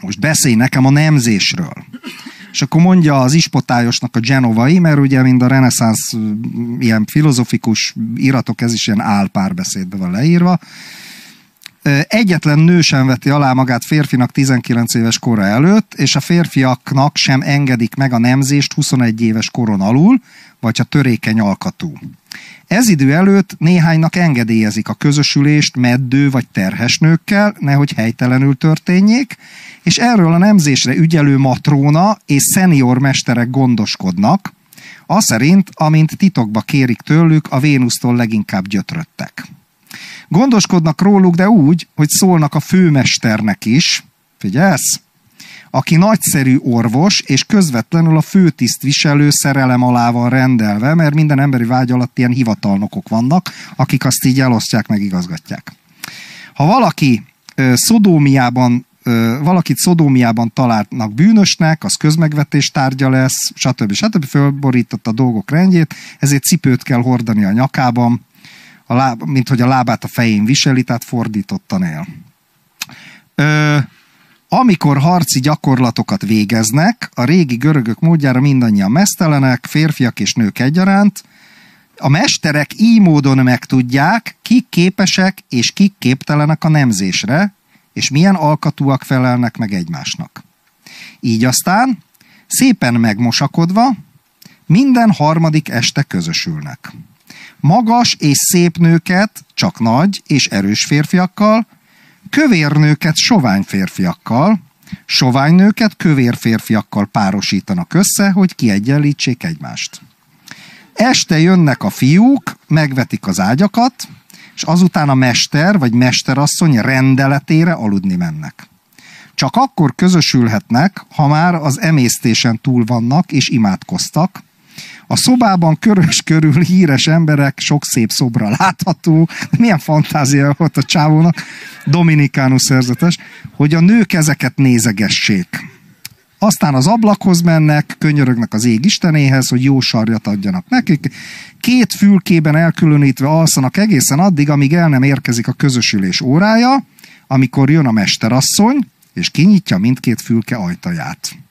A: Most beszélj nekem a nemzésről. És akkor mondja az ispotályosnak a genovai, mert ugye mind a reneszánsz ilyen filozofikus iratok, ez is ilyen álpárbeszédbe van leírva. Egyetlen nő sem veti alá magát férfinak 19 éves kora előtt, és a férfiaknak sem engedik meg a nemzést 21 éves koron alul, vagy ha törékeny alkatú. Ez idő előtt néhánynak engedélyezik a közösülést meddő vagy terhes nőkkel, nehogy helytelenül történjék, és erről a nemzésre ügyelő matróna és szenior mesterek gondoskodnak, az szerint, amint titokba kérik tőlük, a Vénusztól leginkább gyötröttek. Gondoskodnak róluk, de úgy, hogy szólnak a főmesternek is, figyelsz? Aki nagyszerű orvos, és közvetlenül a főtisztviselő szerelem alá van rendelve, mert minden emberi vágy alatt ilyen hivatalnokok vannak, akik azt így elosztják, meg igazgatják. Ha valaki ö, Szodómiában valakit Szodómiában találnak bűnösnek, az közmegvetés tárgya lesz, stb. stb. Fölborított a dolgok rendjét, ezért cipőt kell hordani a nyakában, a láb, mint hogy a lábát a fején viseli, tehát fordítottan él. Ö, amikor harci gyakorlatokat végeznek, a régi görögök módjára mindannyian mesztelenek, férfiak és nők egyaránt, a mesterek így módon megtudják, kik képesek és kik képtelenek a nemzésre, és milyen alkatúak felelnek meg egymásnak. Így aztán, szépen megmosakodva, minden harmadik este közösülnek. Magas és szép nőket csak nagy és erős férfiakkal, kövér nőket sovány férfiakkal, sovány nőket kövér férfiakkal párosítanak össze, hogy kiegyenlítsék egymást. Este jönnek a fiúk, megvetik az ágyakat, és azután a mester vagy mesterasszony rendeletére aludni mennek. Csak akkor közösülhetnek, ha már az emésztésen túl vannak és imádkoztak, a szobában körös körül híres emberek, sok szép szobra látható, milyen fantázia volt a csávónak, Dominikánus szerzetes, hogy a nők ezeket nézegessék. Aztán az ablakhoz mennek, könyörögnek az ég istenéhez, hogy jó sarjat adjanak nekik. Két fülkében elkülönítve alszanak egészen addig, amíg el nem érkezik a közösülés órája, amikor jön a mesterasszony, és kinyitja mindkét fülke ajtaját.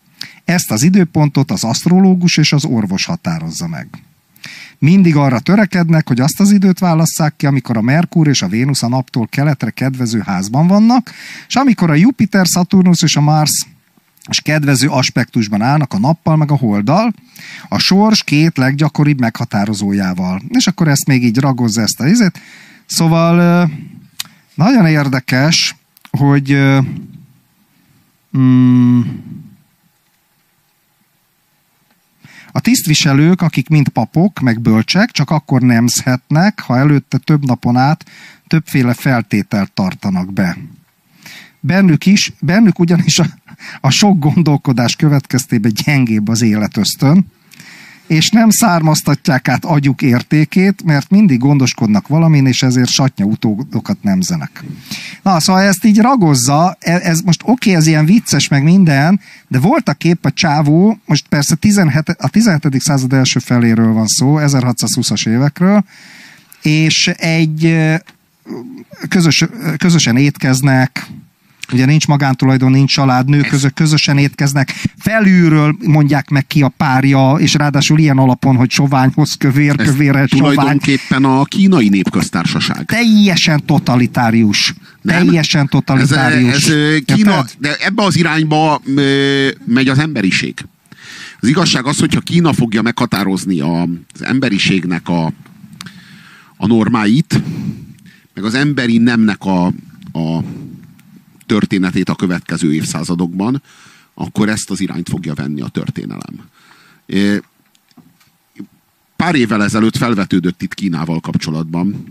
A: Ezt az időpontot az asztrológus és az orvos határozza meg. Mindig arra törekednek, hogy azt az időt válasszák ki, amikor a Merkur és a Vénusz a naptól keletre kedvező házban vannak, és amikor a Jupiter, Saturnus és a Mars és kedvező aspektusban állnak a nappal meg a holdal, a sors két leggyakoribb meghatározójával. És akkor ezt még így ragozza ezt a izét. Szóval nagyon érdekes, hogy mm, A tisztviselők, akik mind papok, meg bölcsek, csak akkor nemzhetnek, ha előtte több napon át többféle feltételt tartanak be. Bennük is, bennük ugyanis a, a sok gondolkodás következtében gyengébb az életösztön, és nem származtatják át agyuk értékét, mert mindig gondoskodnak valamin, és ezért satnya utódokat nemzenek. Na, szóval ezt így ragozza, e- ez most oké, okay, ez ilyen vicces meg minden, de voltak épp a csávó, most persze 17, a 17. század első feléről van szó, 1620-as évekről, és egy közös, közösen étkeznek, ugye nincs magántulajdon, nincs család, nők között közösen étkeznek, felülről mondják meg ki a párja, és ráadásul ilyen alapon, hogy soványhoz kövér,
B: Ez
A: kövérhez sovány.
B: tulajdonképpen a kínai népköztársaság.
A: Teljesen totalitárius.
B: Nem?
A: Teljesen
B: Ez,
A: totalitárius.
B: ez ö, Kína, de ebbe az irányba megy az emberiség. Az igazság az, hogyha Kína fogja meghatározni a, az emberiségnek a, a normáit, meg az emberi nemnek a, a történetét a következő évszázadokban, akkor ezt az irányt fogja venni a történelem. Pár évvel ezelőtt felvetődött itt Kínával kapcsolatban,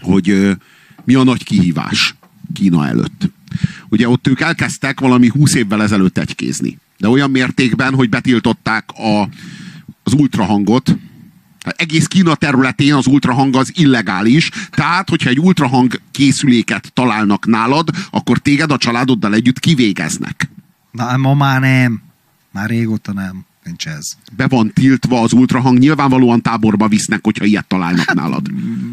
B: hogy mi a nagy kihívás Kína előtt. Ugye ott ők elkezdtek valami 20 évvel ezelőtt egykézni. De olyan mértékben, hogy betiltották a, az ultrahangot, egész Kína területén az ultrahang az illegális, tehát hogyha egy ultrahang készüléket találnak nálad, akkor téged a családoddal együtt kivégeznek.
A: Na, ma már nem. Már régóta nem. Nincs ez.
B: Be van tiltva az ultrahang, nyilvánvalóan táborba visznek, hogyha ilyet találnak nálad.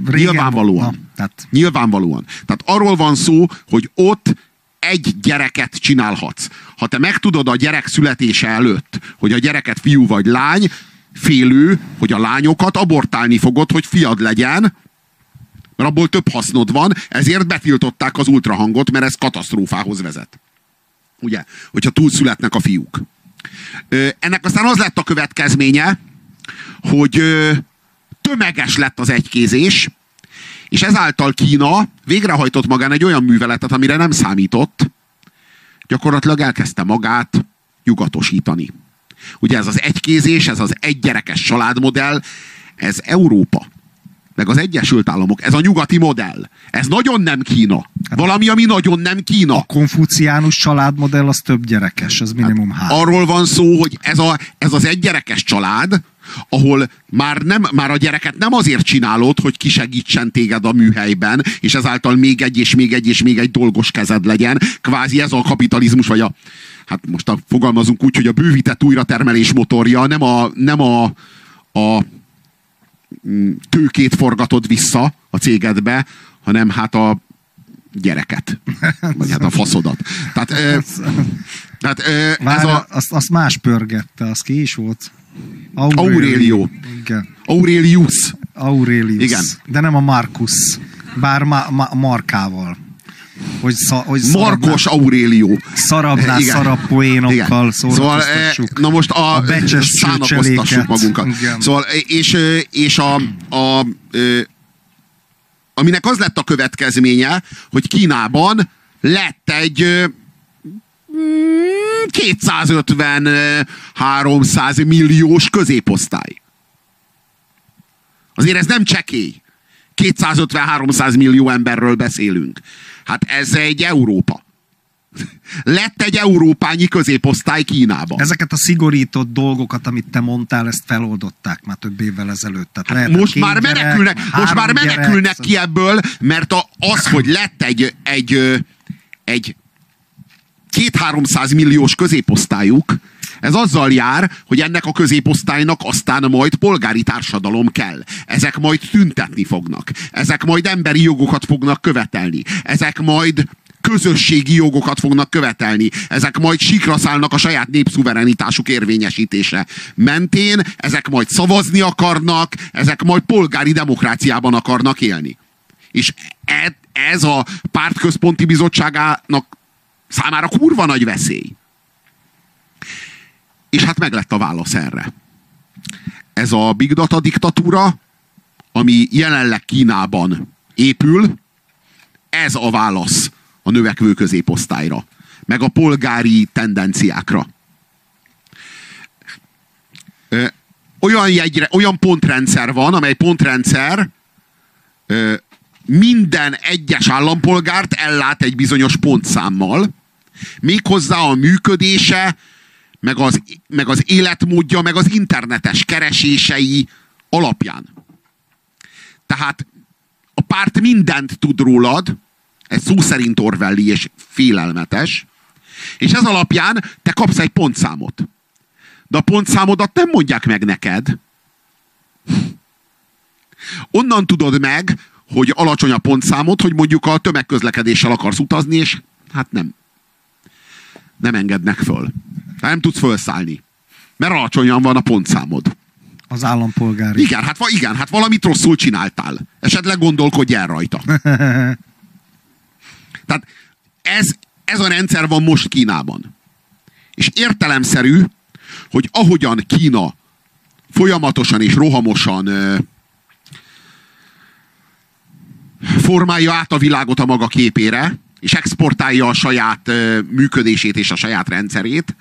A: Régen-
B: Nyilvánvalóan.
A: Na, tehát
B: Nyilvánvalóan. Tehát arról van szó, hogy ott egy gyereket csinálhatsz. Ha te megtudod a gyerek születése előtt, hogy a gyereket fiú vagy lány, félő, hogy a lányokat abortálni fogod, hogy fiad legyen, mert abból több hasznod van, ezért betiltották az ultrahangot, mert ez katasztrófához vezet. Ugye? Hogyha túlszületnek a fiúk. Ennek aztán az lett a következménye, hogy tömeges lett az egykézés, és ezáltal Kína végrehajtott magán egy olyan műveletet, amire nem számított, gyakorlatilag elkezdte magát nyugatosítani. Ugye ez az egykézés, ez az egygyerekes családmodell, ez Európa, meg az Egyesült Államok, ez a nyugati modell. Ez nagyon nem Kína. Valami, ami nagyon nem Kína.
A: a konfuciánus családmodell az több gyerekes, az minimum három.
B: Arról van szó, hogy ez, a, ez az egygyerekes család, ahol már, nem, már a gyereket nem azért csinálod, hogy kisegítsen téged a műhelyben, és ezáltal még egy, és még egy, és még egy dolgos kezed legyen. Kvázi ez a kapitalizmus, vagy a, hát most a, fogalmazunk úgy, hogy a bővített újratermelés motorja nem a, nem a, a mm, tőkét forgatod vissza a cégedbe, hanem hát a gyereket. Vagy hát a faszodat. Tehát, ö, tehát ö,
A: Várj,
B: ez a
A: azt, azt más pörgette, az ki is volt?
B: Aurelio.
A: Igen.
B: Aurelius.
A: Aurelius.
B: Igen.
A: De nem a Markus. Bár ma, ma, markával. Hogy, sza, hogy
B: Markos Aurelio.
A: szarabnál
B: Igen.
A: szarabb poénokkal.
B: Szóval, eh, na most a,
A: a becses
B: szánakoztassuk magunkat.
A: Igen.
B: Szóval, és, eh, és a, a, ö, aminek az lett a következménye, hogy Kínában lett egy 250-300 milliós középosztály. Azért ez nem csekély. 250-300 millió emberről beszélünk. Hát ez egy Európa. Lett egy európányi középosztály Kínában.
A: Ezeket a szigorított dolgokat, amit te mondtál, ezt feloldották már több évvel ezelőtt. Tehát lehetett
B: most már
A: gyerek,
B: menekülnek, most már
A: gyerek,
B: menekülnek
A: szóval-
B: ki ebből, mert a, az, hogy lett egy, egy, egy két-háromszáz milliós középosztályuk, ez azzal jár, hogy ennek a középosztálynak aztán majd polgári társadalom kell. Ezek majd tüntetni fognak. Ezek majd emberi jogokat fognak követelni. Ezek majd közösségi jogokat fognak követelni. Ezek majd sikra szállnak a saját népszuverenitásuk érvényesítése mentén, ezek majd szavazni akarnak, ezek majd polgári demokráciában akarnak élni. És e- ez a pártközponti bizottságának számára kurva nagy veszély. És hát meg lett a válasz erre. Ez a big data diktatúra, ami jelenleg Kínában épül, ez a válasz a növekvő középosztályra, meg a polgári tendenciákra. Olyan, jegyre, olyan pontrendszer van, amely pontrendszer minden egyes állampolgárt ellát egy bizonyos pontszámmal, méghozzá a működése meg az, meg az életmódja, meg az internetes keresései alapján. Tehát a párt mindent tud rólad, ez szó szerint Orwelli és félelmetes, és ez alapján te kapsz egy pontszámot. De a pontszámodat nem mondják meg neked. Onnan tudod meg, hogy alacsony a pontszámod, hogy mondjuk a tömegközlekedéssel akarsz utazni, és hát nem. Nem engednek föl. Nem tudsz felszállni. Mert alacsonyan van a pontszámod.
A: Az állampolgári.
B: Igen, hát, igen, hát valamit rosszul csináltál. Esetleg gondolkodj el rajta. Tehát ez, ez a rendszer van most Kínában. És értelemszerű, hogy ahogyan Kína folyamatosan és rohamosan ö, formálja át a világot a maga képére, és exportálja a saját működését és a saját rendszerét,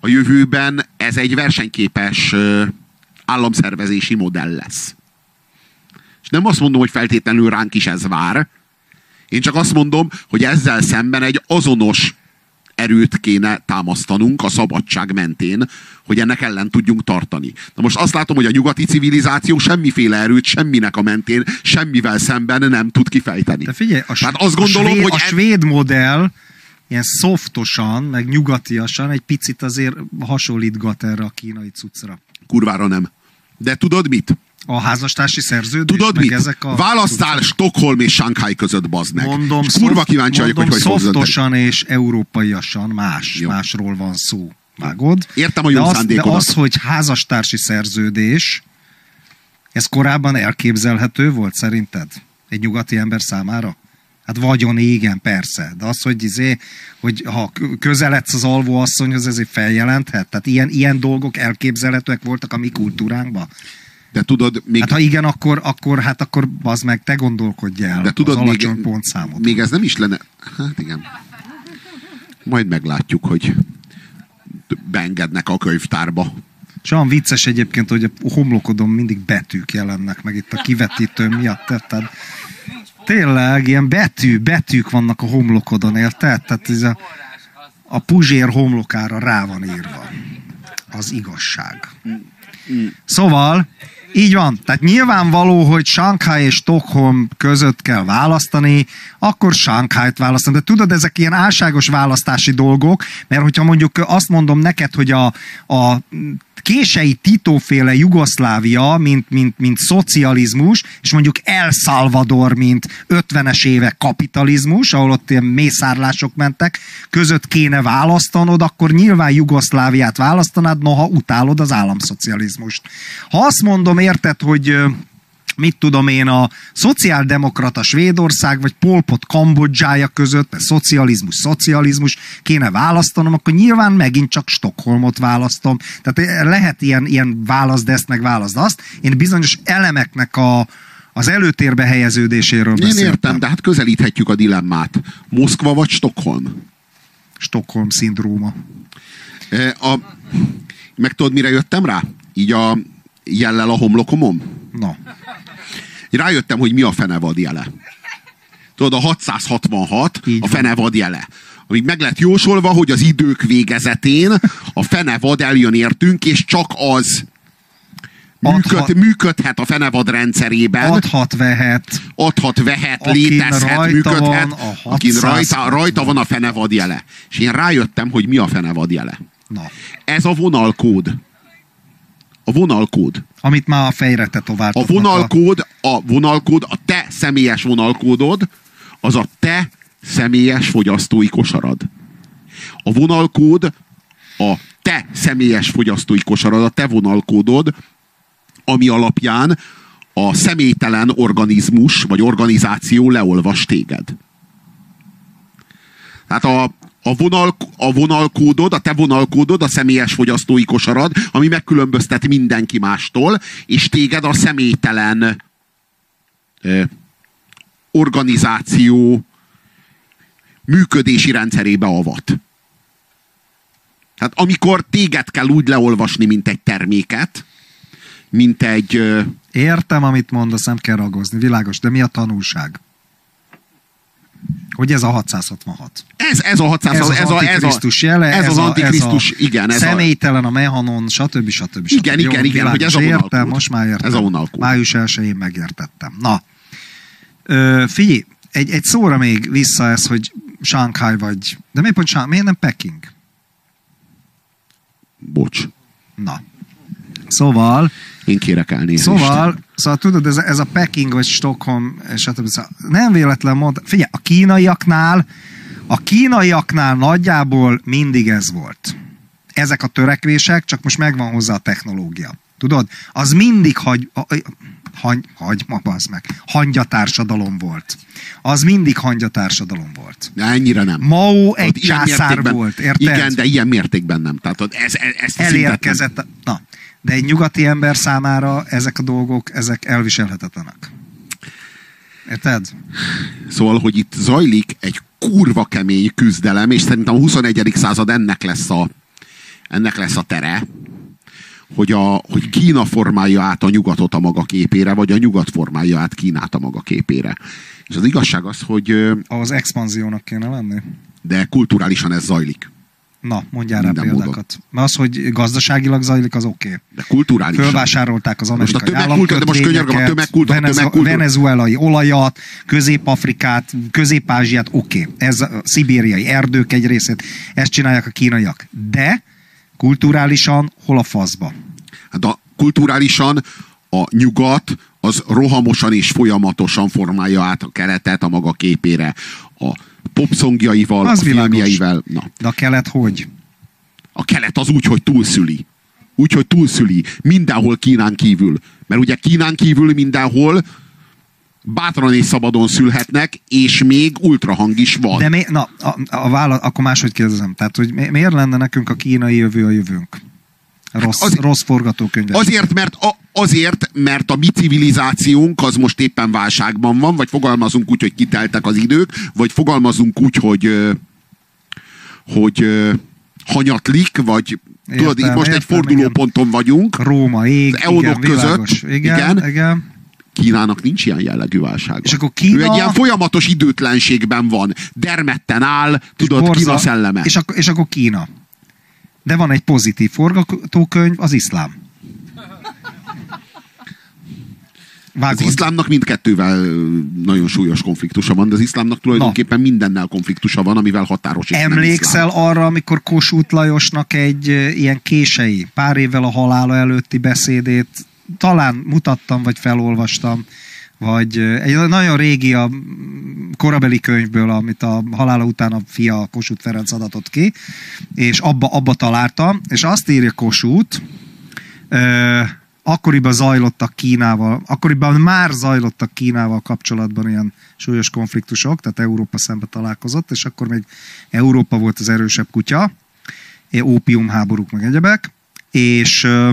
B: a jövőben ez egy versenyképes államszervezési modell lesz. És nem azt mondom, hogy feltétlenül ránk is ez vár. Én csak azt mondom, hogy ezzel szemben egy azonos erőt kéne támasztanunk a szabadság mentén, hogy ennek ellen tudjunk tartani. Na most azt látom, hogy a nyugati civilizáció semmiféle erőt semminek a mentén, semmivel szemben nem tud kifejteni.
A: De figyelj, a,
B: Tehát azt gondolom,
A: a svéd,
B: hogy
A: a
B: en-
A: svéd modell ilyen szoftosan, meg nyugatiasan egy picit azért hasonlítgat erre a kínai cuccra.
B: kurvára nem. De tudod mit?
A: A házastársi szerződés,
B: Tudod
A: meg
B: mit?
A: ezek a...
B: Választál Stockholm és Shanghai között, bazd meg.
A: Mondom,
B: és kurva
A: szoft-
B: kíváncsi vagyok, hogy
A: mondom,
B: hogy
A: szoftosan és európaiasan más,
B: Jó.
A: másról van szó. Vágod?
B: Értem a jó
A: de az, de az, hogy házastársi szerződés, ez korábban elképzelhető volt szerinted? Egy nyugati ember számára? Hát vagyon, igen, persze. De az, hogy, izé, hogy ha közeledsz az alvóasszonyhoz, ezért feljelenthet? Tehát ilyen, ilyen dolgok elképzelhetőek voltak a mi kultúránkban?
B: De tudod, még,
A: Hát ha igen, akkor, akkor, hát akkor az meg te gondolkodj el
B: de tudod,
A: az
B: még,
A: alacsony pontszámot.
B: még ez nem is lenne... Hát igen. Majd meglátjuk, hogy beengednek a könyvtárba.
A: És olyan vicces egyébként, hogy a homlokodon mindig betűk jelennek meg itt a kivetítő miatt. Tehát tényleg ilyen betű, betűk vannak a homlokodon, érted? Tehát ez a, a puzsér homlokára rá van írva. Az igazság. Szóval, így van. Tehát nyilvánvaló, hogy Shanghai és Stockholm között kell választani, akkor Shanghai-t választani. De tudod, ezek ilyen álságos választási dolgok, mert hogyha mondjuk azt mondom neked, hogy a, a kései titóféle Jugoszlávia, mint, mint, mint szocializmus, és mondjuk El Salvador, mint 50-es évek kapitalizmus, ahol ott ilyen mészárlások mentek, között kéne választanod, akkor nyilván Jugoszláviát választanád, noha utálod az államszocializmust. Ha azt mondom, érted, hogy mit tudom én, a szociáldemokrata Svédország, vagy Polpot Kambodzsája között, mert szocializmus, szocializmus kéne választanom, akkor nyilván megint csak Stockholmot választom. Tehát lehet ilyen, ilyen válasz, de ezt meg választ azt. Én bizonyos elemeknek a, az előtérbe helyeződéséről
B: Én
A: beszéltem.
B: értem, de hát közelíthetjük a dilemmát. Moszkva vagy Stockholm?
A: Stockholm szindróma.
B: E, A, meg tudod, mire jöttem rá? Így a jellel a homlokomon?
A: Na,
B: Rájöttem, hogy mi a fenevad jele. Tudod, a 666
A: Így
B: a fenevad jele. Amíg meg lett jósolva, hogy az idők végezetén a fenevad eljön értünk, és csak az működ,
A: Adhat-
B: működhet a fenevad rendszerében.
A: adhat, vehet,
B: adhat, vehet, létezhet, működhet,
A: van
B: akin
A: 600
B: rajta, rajta van a fenevad jele. És én rájöttem, hogy mi a fenevad jele.
A: na,
B: Ez a vonalkód. A vonalkód.
A: amit már a fejre
B: A
A: tetováltak.
B: vonalkód, a vonalkód, a te személyes vonalkódod, az a te személyes fogyasztói kosarad. A vonalkód a te személyes fogyasztói kosarad, a te vonalkódod, ami alapján a személytelen organizmus vagy organizáció leolvas téged. Tehát a, a, vonal, a vonalkódod, a te vonalkódod, a személyes fogyasztói kosarad, ami megkülönböztet mindenki mástól, és téged a személytelen ö, organizáció működési rendszerébe avat. Tehát amikor téged kell úgy leolvasni, mint egy terméket, mint egy... ö,
A: Értem, amit mondasz, nem kell ragozni, világos, de mi a tanulság? Hogy ez a 666.
B: Ez, ez a 600,
A: Ez az
B: ez, a, ez, a,
A: antikrisztus jele,
B: ez, az
A: a,
B: antikrisztus,
A: ez a
B: igen. Ez
A: személytelen a mehanon, stb. stb. stb.
B: Igen,
A: Jó,
B: igen, igen, hogy ez a
A: értem, most már értem.
B: Ez a vonalkód.
A: Május 1-én megértettem. Na, Ö, figyelj, egy, egy szóra még vissza ez, hogy Shanghai vagy, de miért pont Shanghai, miért nem Peking?
B: Bocs,
A: Na. Szóval,
B: én kérek elnézést.
A: Szóval, szóval tudod, ez, a- ez a Peking vagy Stockholm, stb. Szóval nem véletlen mond, figyelj, a kínaiaknál, a kínaiaknál nagyjából mindig ez volt. Ezek a törekvések, csak most megvan hozzá a technológia. Tudod, az mindig hagy, hagy, hagy ma bazd meg, hangyatársadalom volt. Az mindig hangyatársadalom volt.
B: De ennyire nem.
A: Mao egy császár
B: mértékben-
A: volt, érted?
B: Igen, de ilyen mértékben nem. Tehát ez, ez, ezt
A: elérkezett. a- Na, de egy nyugati ember számára ezek a dolgok, ezek elviselhetetlenek. Érted?
B: Szóval, hogy itt zajlik egy kurva kemény küzdelem, és szerintem a 21. század ennek lesz a, ennek lesz a tere, hogy, a, hogy Kína formálja át a nyugatot a maga képére, vagy a nyugat formálja át Kínát a maga képére. És az igazság az, hogy
A: Ahhoz expanziónak kéne lenni.
B: de kulturálisan ez zajlik.
A: Na, mondjál rá példákat. Mert az, hogy gazdaságilag zajlik, az oké. Okay.
B: De kulturálisan.
A: Fölvásárolták az
B: Most a
A: amerikai
B: tömegkultúra- de most könyörgöm, a tömegkultúra-
A: Venez-
B: tömegkultúra-
A: venezuelai olajat, Közép-Afrikát, Közép-Ázsiát, oké. Okay. Ez a szibériai erdők egy részét, ezt csinálják a kínaiak. De kulturálisan hol a faszba?
B: Hát a kulturálisan a nyugat az rohamosan és folyamatosan formálja át a keretet a maga képére. A popszongjaival,
A: Az
B: a filmjeivel. Na,
A: De a kelet hogy?
B: a kelet az úgy, hogy túlszüli. Úgy, hogy túlszüli. Mindenhol Kínán kívül. Mert ugye Kínán kívül mindenhol bátran és szabadon szülhetnek, és még ultrahang is van.
A: De mi, na, a, a vála, akkor máshogy kérdezem. Tehát, hogy mi, miért lenne nekünk a kínai jövő a jövőnk? Rossz,
B: az-
A: rossz forgatókönyv.
B: Azért mert, a, azért, mert a mi civilizációnk az most éppen válságban van, vagy fogalmazunk úgy, hogy kiteltek az idők, vagy fogalmazunk úgy, hogy hogy hanyatlik, vagy
A: Értem,
B: tudod, itt most egy
A: értem,
B: fordulóponton vagyunk.
A: Róma, ég,
B: Az
A: igen,
B: között,
A: Igen,
B: igen.
A: igen. igen.
B: Kínának nincs ilyen jellegű válsága.
A: És akkor Kína-
B: Ő egy ilyen folyamatos időtlenségben van. Dermedten áll, tudod,
A: Borza-
B: Kína szelleme.
A: És akkor, és akkor Kína. De van egy pozitív forgatókönyv, az iszlám. Vágod?
B: Az iszlámnak mindkettővel nagyon súlyos konfliktusa van, de az iszlámnak tulajdonképpen mindennel konfliktusa van, amivel határos nem
A: Emlékszel arra, amikor Kossuth Lajosnak egy ilyen kései, pár évvel a halála előtti beszédét talán mutattam, vagy felolvastam, vagy egy nagyon régi a korabeli könyvből, amit a halála után a fia Kossuth Ferenc adatott ki, és abba, abba találtam, és azt írja Kossuth, akkoriban zajlottak Kínával, akkoriban már zajlottak Kínával kapcsolatban ilyen súlyos konfliktusok, tehát Európa szembe találkozott, és akkor még Európa volt az erősebb kutya, ópiumháborúk meg egyebek, és ö,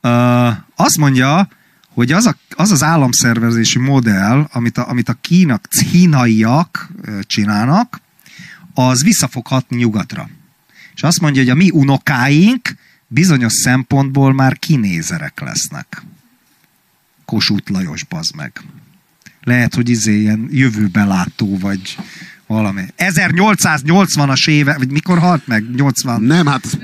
A: ö, azt mondja, hogy az, a, az az államszervezési modell, amit a, amit a kínak, kínaiak csinálnak, az vissza fog hatni nyugatra. És azt mondja, hogy a mi unokáink bizonyos szempontból már kinézerek lesznek. Kossuth Lajos, bazd meg. Lehet, hogy izé ilyen jövőbelátó, vagy valami. 1880-as éve, vagy mikor halt meg? 80,
B: Nem, hát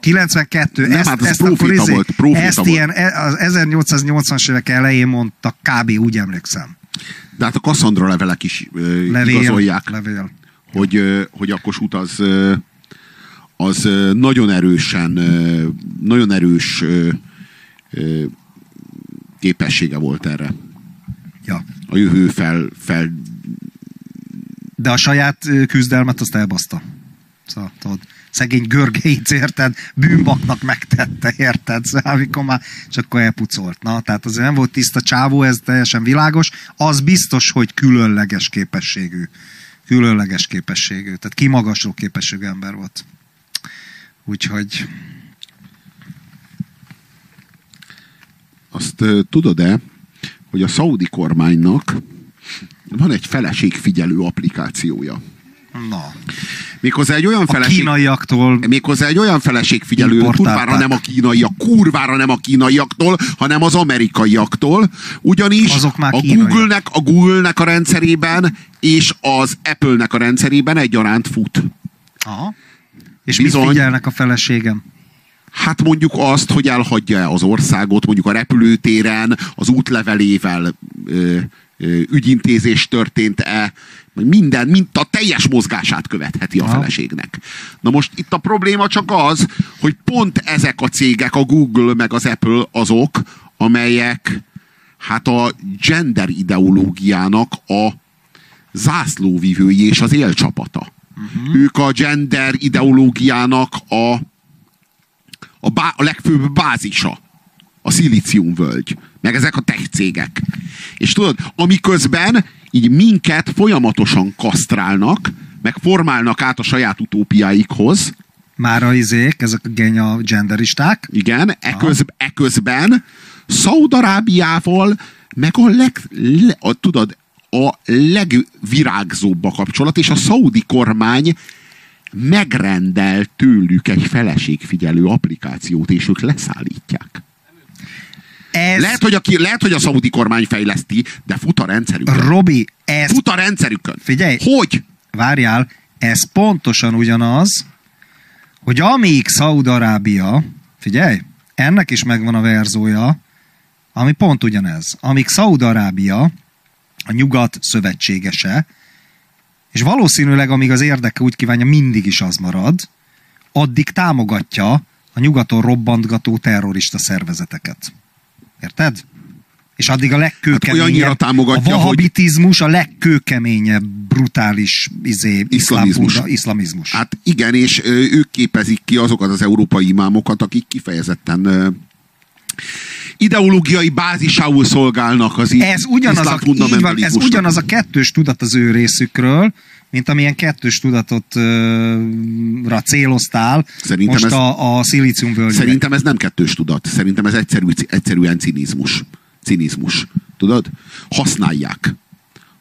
A: 92.
B: Nem,
A: ezt,
B: hát ez
A: ezt
B: profita
A: akkor izé,
B: volt, profita
A: ezt
B: volt.
A: ilyen, e- az 1880-as évek elején mondtak, kb. úgy emlékszem.
B: De hát a Cassandra levelek is ö,
A: Levél,
B: igazolják,
A: levél.
B: hogy, ö, hogy a Kossuth az, ö, az ö, nagyon erősen, ö, nagyon erős ö, ö, képessége volt erre.
A: Ja.
B: A jövő fel, fel
A: De a saját küzdelmet azt elbaszta. Szóval, tudod, szegény görgeit, érted? Bűnbaknak megtette, érted? Szóval, amikor már csak akkor elpucolt. Na, tehát azért nem volt tiszta csávó, ez teljesen világos. Az biztos, hogy különleges képességű. Különleges képességű. Tehát kimagasló képességű ember volt. Úgyhogy
B: Azt tudod-e, hogy a szaudi kormánynak van egy feleségfigyelő applikációja.
A: na,
B: Méghozzá egy olyan
A: A
B: feleség...
A: kínaiaktól
B: Méghozzá egy olyan feleségfigyelő,
A: Importálták.
B: kurvára nem a kínaiak, kurvára nem a kínaiaktól, hanem az amerikaiaktól, ugyanis
A: Azok már
B: a. Google-nek, a Google-nek a rendszerében és az Apple-nek a rendszerében egyaránt fut.
A: Aha. És
B: Bizony.
A: mit figyelnek a feleségem?
B: Hát mondjuk azt, hogy elhagyja az országot, mondjuk a repülőtéren, az útlevelével ö, ö, ügyintézés történt-e, minden, mint a teljes mozgását követheti a feleségnek. Na most itt a probléma csak az, hogy pont ezek a cégek, a Google meg az Apple azok, amelyek hát a gender ideológiának a zászlóvivői és az élcsapata. Uh-huh. Ők a gender ideológiának a a, bá, a legfőbb bázisa a szilíciumvölgy, meg ezek a tech cégek. És tudod, amiközben így minket folyamatosan kasztrálnak, meg formálnak át a saját utópiáikhoz,
A: Már a izék, ezek a genya genderisták.
B: igen, eköz, eközben Szaudarábiával meg a leg, le, a, tudod, a legvirágzóbb a kapcsolat, és a szaudi kormány megrendel tőlük egy feleségfigyelő applikációt, és ők leszállítják.
A: Ez,
B: Lehet, hogy a, ki- lehet, hogy a szaudi kormány fejleszti, de fut a rendszerükön.
A: Robi, ez,
B: Fut a rendszerükön.
A: Figyelj!
B: Hogy?
A: várjál, ez pontosan ugyanaz, hogy amíg Szaúd-Arábia, figyelj, ennek is megvan a verzója, ami pont ugyanez. Amíg Szaúd-Arábia a nyugat szövetségese, és valószínűleg amíg az érdeke úgy kívánja, mindig is az marad, addig támogatja a nyugaton robbantgató terrorista szervezeteket. Érted? És addig a
B: Hát
A: legkőkeményebb,
B: támogatja,
A: a
B: hogy-
A: vahabitizmus a legkőkeményebb, brutális izé,
B: Iszlamizmus.
A: iszlám- iszlamizmus.
B: Hát igen, és ők képezik ki azokat az európai imámokat, akik kifejezetten ideológiai bázisául szolgálnak az
A: ez ugyanaz, a, van, ez ugyanaz a kettős tudat az ő részükről, mint amilyen kettős tudatot ö, ra céloztál
B: Szerintem
A: most
B: ez-
A: a, a szilíciumvölgyre.
B: Szerintem ez nem kettős tudat. Szerintem ez egyszerű, egyszerűen cinizmus. Cinizmus. Tudod? Használják.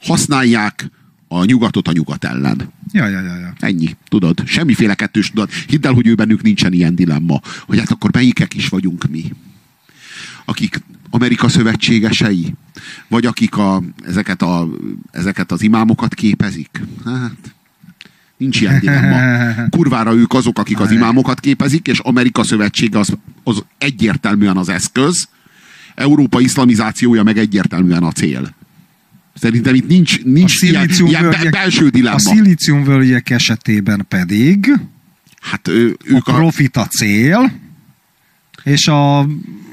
B: Használják a nyugatot a nyugat ellen.
A: Ja, ja, ja, ja.
B: Ennyi, tudod? Semmiféle kettős tudat. Hidd el, hogy ő bennük nincsen ilyen dilemma, hogy hát akkor melyikek is vagyunk mi. Akik Amerika szövetségesei, vagy akik a, ezeket, a, ezeket az imámokat képezik. Hát, nincs ilyen dilemma. Kurvára ők azok, akik az imámokat képezik, és Amerika szövetsége az, az egyértelműen az eszköz, Európa iszlamizációja meg egyértelműen a cél. Szerintem itt nincs, nincs ilyen, ilyen be, belső dilemma.
A: a szilíciumvölgyek esetében pedig
B: Hát ő,
A: a
B: ők a,
A: profit a cél, és a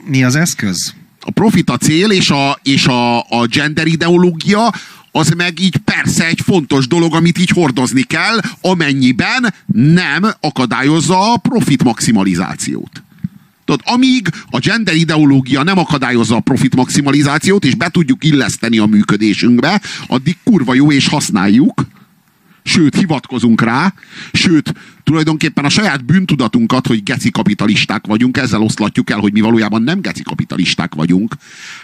A: mi az eszköz?
B: A profit a cél, és a, és a, a gender ideológia, az meg így persze egy fontos dolog, amit így hordozni kell, amennyiben nem akadályozza a profit maximalizációt. Tudod, amíg a gender ideológia nem akadályozza a profit maximalizációt, és be tudjuk illeszteni a működésünkbe, addig kurva jó, és használjuk, sőt, hivatkozunk rá, sőt, tulajdonképpen a saját bűntudatunkat, hogy geci kapitalisták vagyunk, ezzel oszlatjuk el, hogy mi valójában nem geci kapitalisták vagyunk.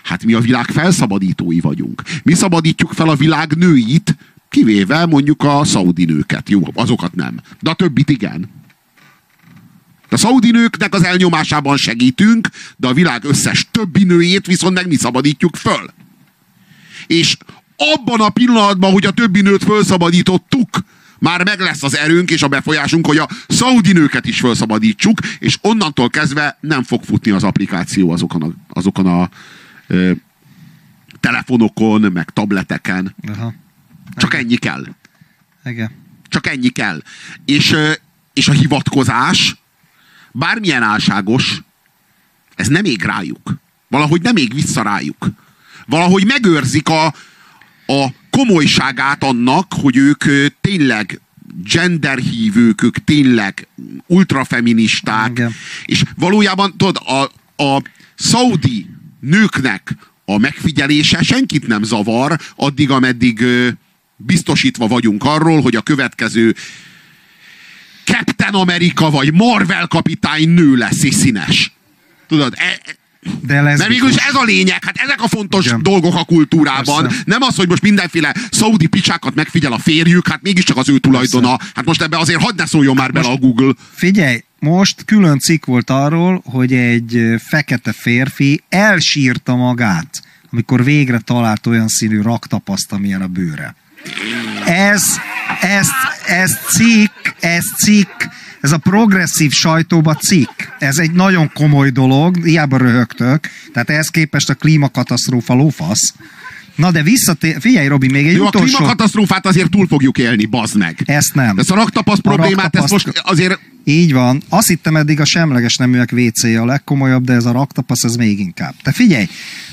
B: Hát mi a világ felszabadítói vagyunk. Mi szabadítjuk fel a világ nőit, kivéve mondjuk a szaudi nőket. Jó, azokat nem. De a többit igen. A szaudi nőknek az elnyomásában segítünk, de a világ összes többi nőjét viszont meg mi szabadítjuk föl. És abban a pillanatban, hogy a többi nőt felszabadítottuk, már meg lesz az erőnk és a befolyásunk, hogy a szaudi nőket is felszabadítsuk, és onnantól kezdve nem fog futni az applikáció azokon a, azokon a ö, telefonokon, meg tableteken.
A: Aha.
B: Csak ennyi kell.
A: Igen.
B: Csak ennyi kell. És, és a hivatkozás, bármilyen álságos, ez nem ég rájuk. Valahogy nem ég vissza rájuk. Valahogy megőrzik a, a komolyságát annak, hogy ők tényleg genderhívők, ők tényleg ultrafeministák,
A: Igen.
B: és valójában tudod, a, a szaudi nőknek a megfigyelése senkit nem zavar, addig, ameddig biztosítva vagyunk arról, hogy a következő Captain America vagy Marvel kapitány nő lesz és színes. Tudod, e,
A: De
B: Mert végül is ez a lényeg, hát ezek a fontos
A: Igen.
B: dolgok a kultúrában.
A: Persze.
B: Nem az, hogy most mindenféle szaudi picsákat megfigyel a férjük, hát mégiscsak az ő tulajdona. Hát most ebbe azért hadd ne szóljon már bele a Google.
A: Figyelj, most külön cikk volt arról, hogy egy fekete férfi elsírta magát, amikor végre talált olyan színű raktapaszt, amilyen a bőre. Ez, ez, ez cikk, ez cikk, ez a progresszív sajtóba cikk. Ez egy nagyon komoly dolog, hiába röhögtök. Tehát ehhez képest a klímakatasztrófa lófasz. Na de visszatér, figyelj Robi, még egy
B: Jó, a
A: utolsó...
B: klímakatasztrófát azért túl fogjuk élni, bazd meg.
A: Ezt nem.
B: Ezt a raktapasz
A: A
B: problémát, ezt
A: raktapaszt-
B: most azért
A: Így van. Azt hittem eddig a semleges neműek wc a legkomolyabb, de ez a raktapasz, ez még inkább. Te figyelj,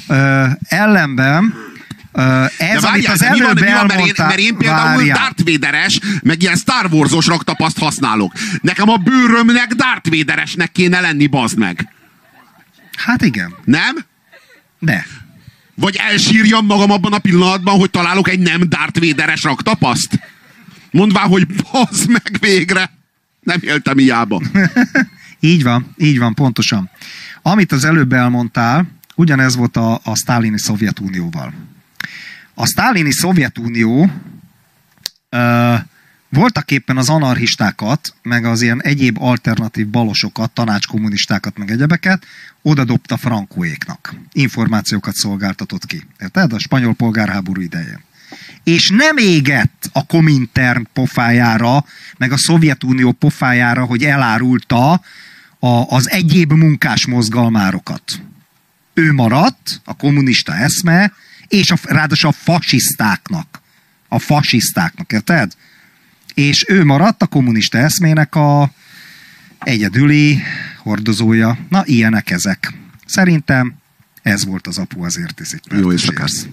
A: ö, ellenben ez,
B: De várjál,
A: az
B: mi van, mi van mert, én, mert én például
A: várjál.
B: Darth Vaderes, meg ilyen Star Wars-os raktapaszt használok. Nekem a bőrömnek Darth Vaderesnek kéne lenni, bazd meg.
A: Hát igen,
B: Nem?
A: de.
B: Vagy elsírjam magam abban a pillanatban, hogy találok egy nem Darth Vaderes raktapaszt? Mondván, hogy bazd meg végre. Nem éltem hiába.
A: Így van, így van, pontosan. Amit az előbb elmondtál, ugyanez volt a, a sztálini Szovjetunióval. A sztálini Szovjetunió ö, voltak éppen az anarchistákat, meg az ilyen egyéb alternatív balosokat, tanácskommunistákat, meg egyebeket, oda dobta frankóéknak. Információkat szolgáltatott ki. Érted? A spanyol polgárháború idején. És nem égett a Komintern pofájára, meg a Szovjetunió pofájára, hogy elárulta a, az egyéb munkás mozgalmárokat. Ő maradt, a kommunista eszme, és a, ráadásul a fasisztáknak. A fasisztáknak, érted? És ő maradt a kommunista eszmének a egyedüli hordozója. Na, ilyenek ezek. Szerintem ez volt az apu azért iszik.
B: Jó éjszakát.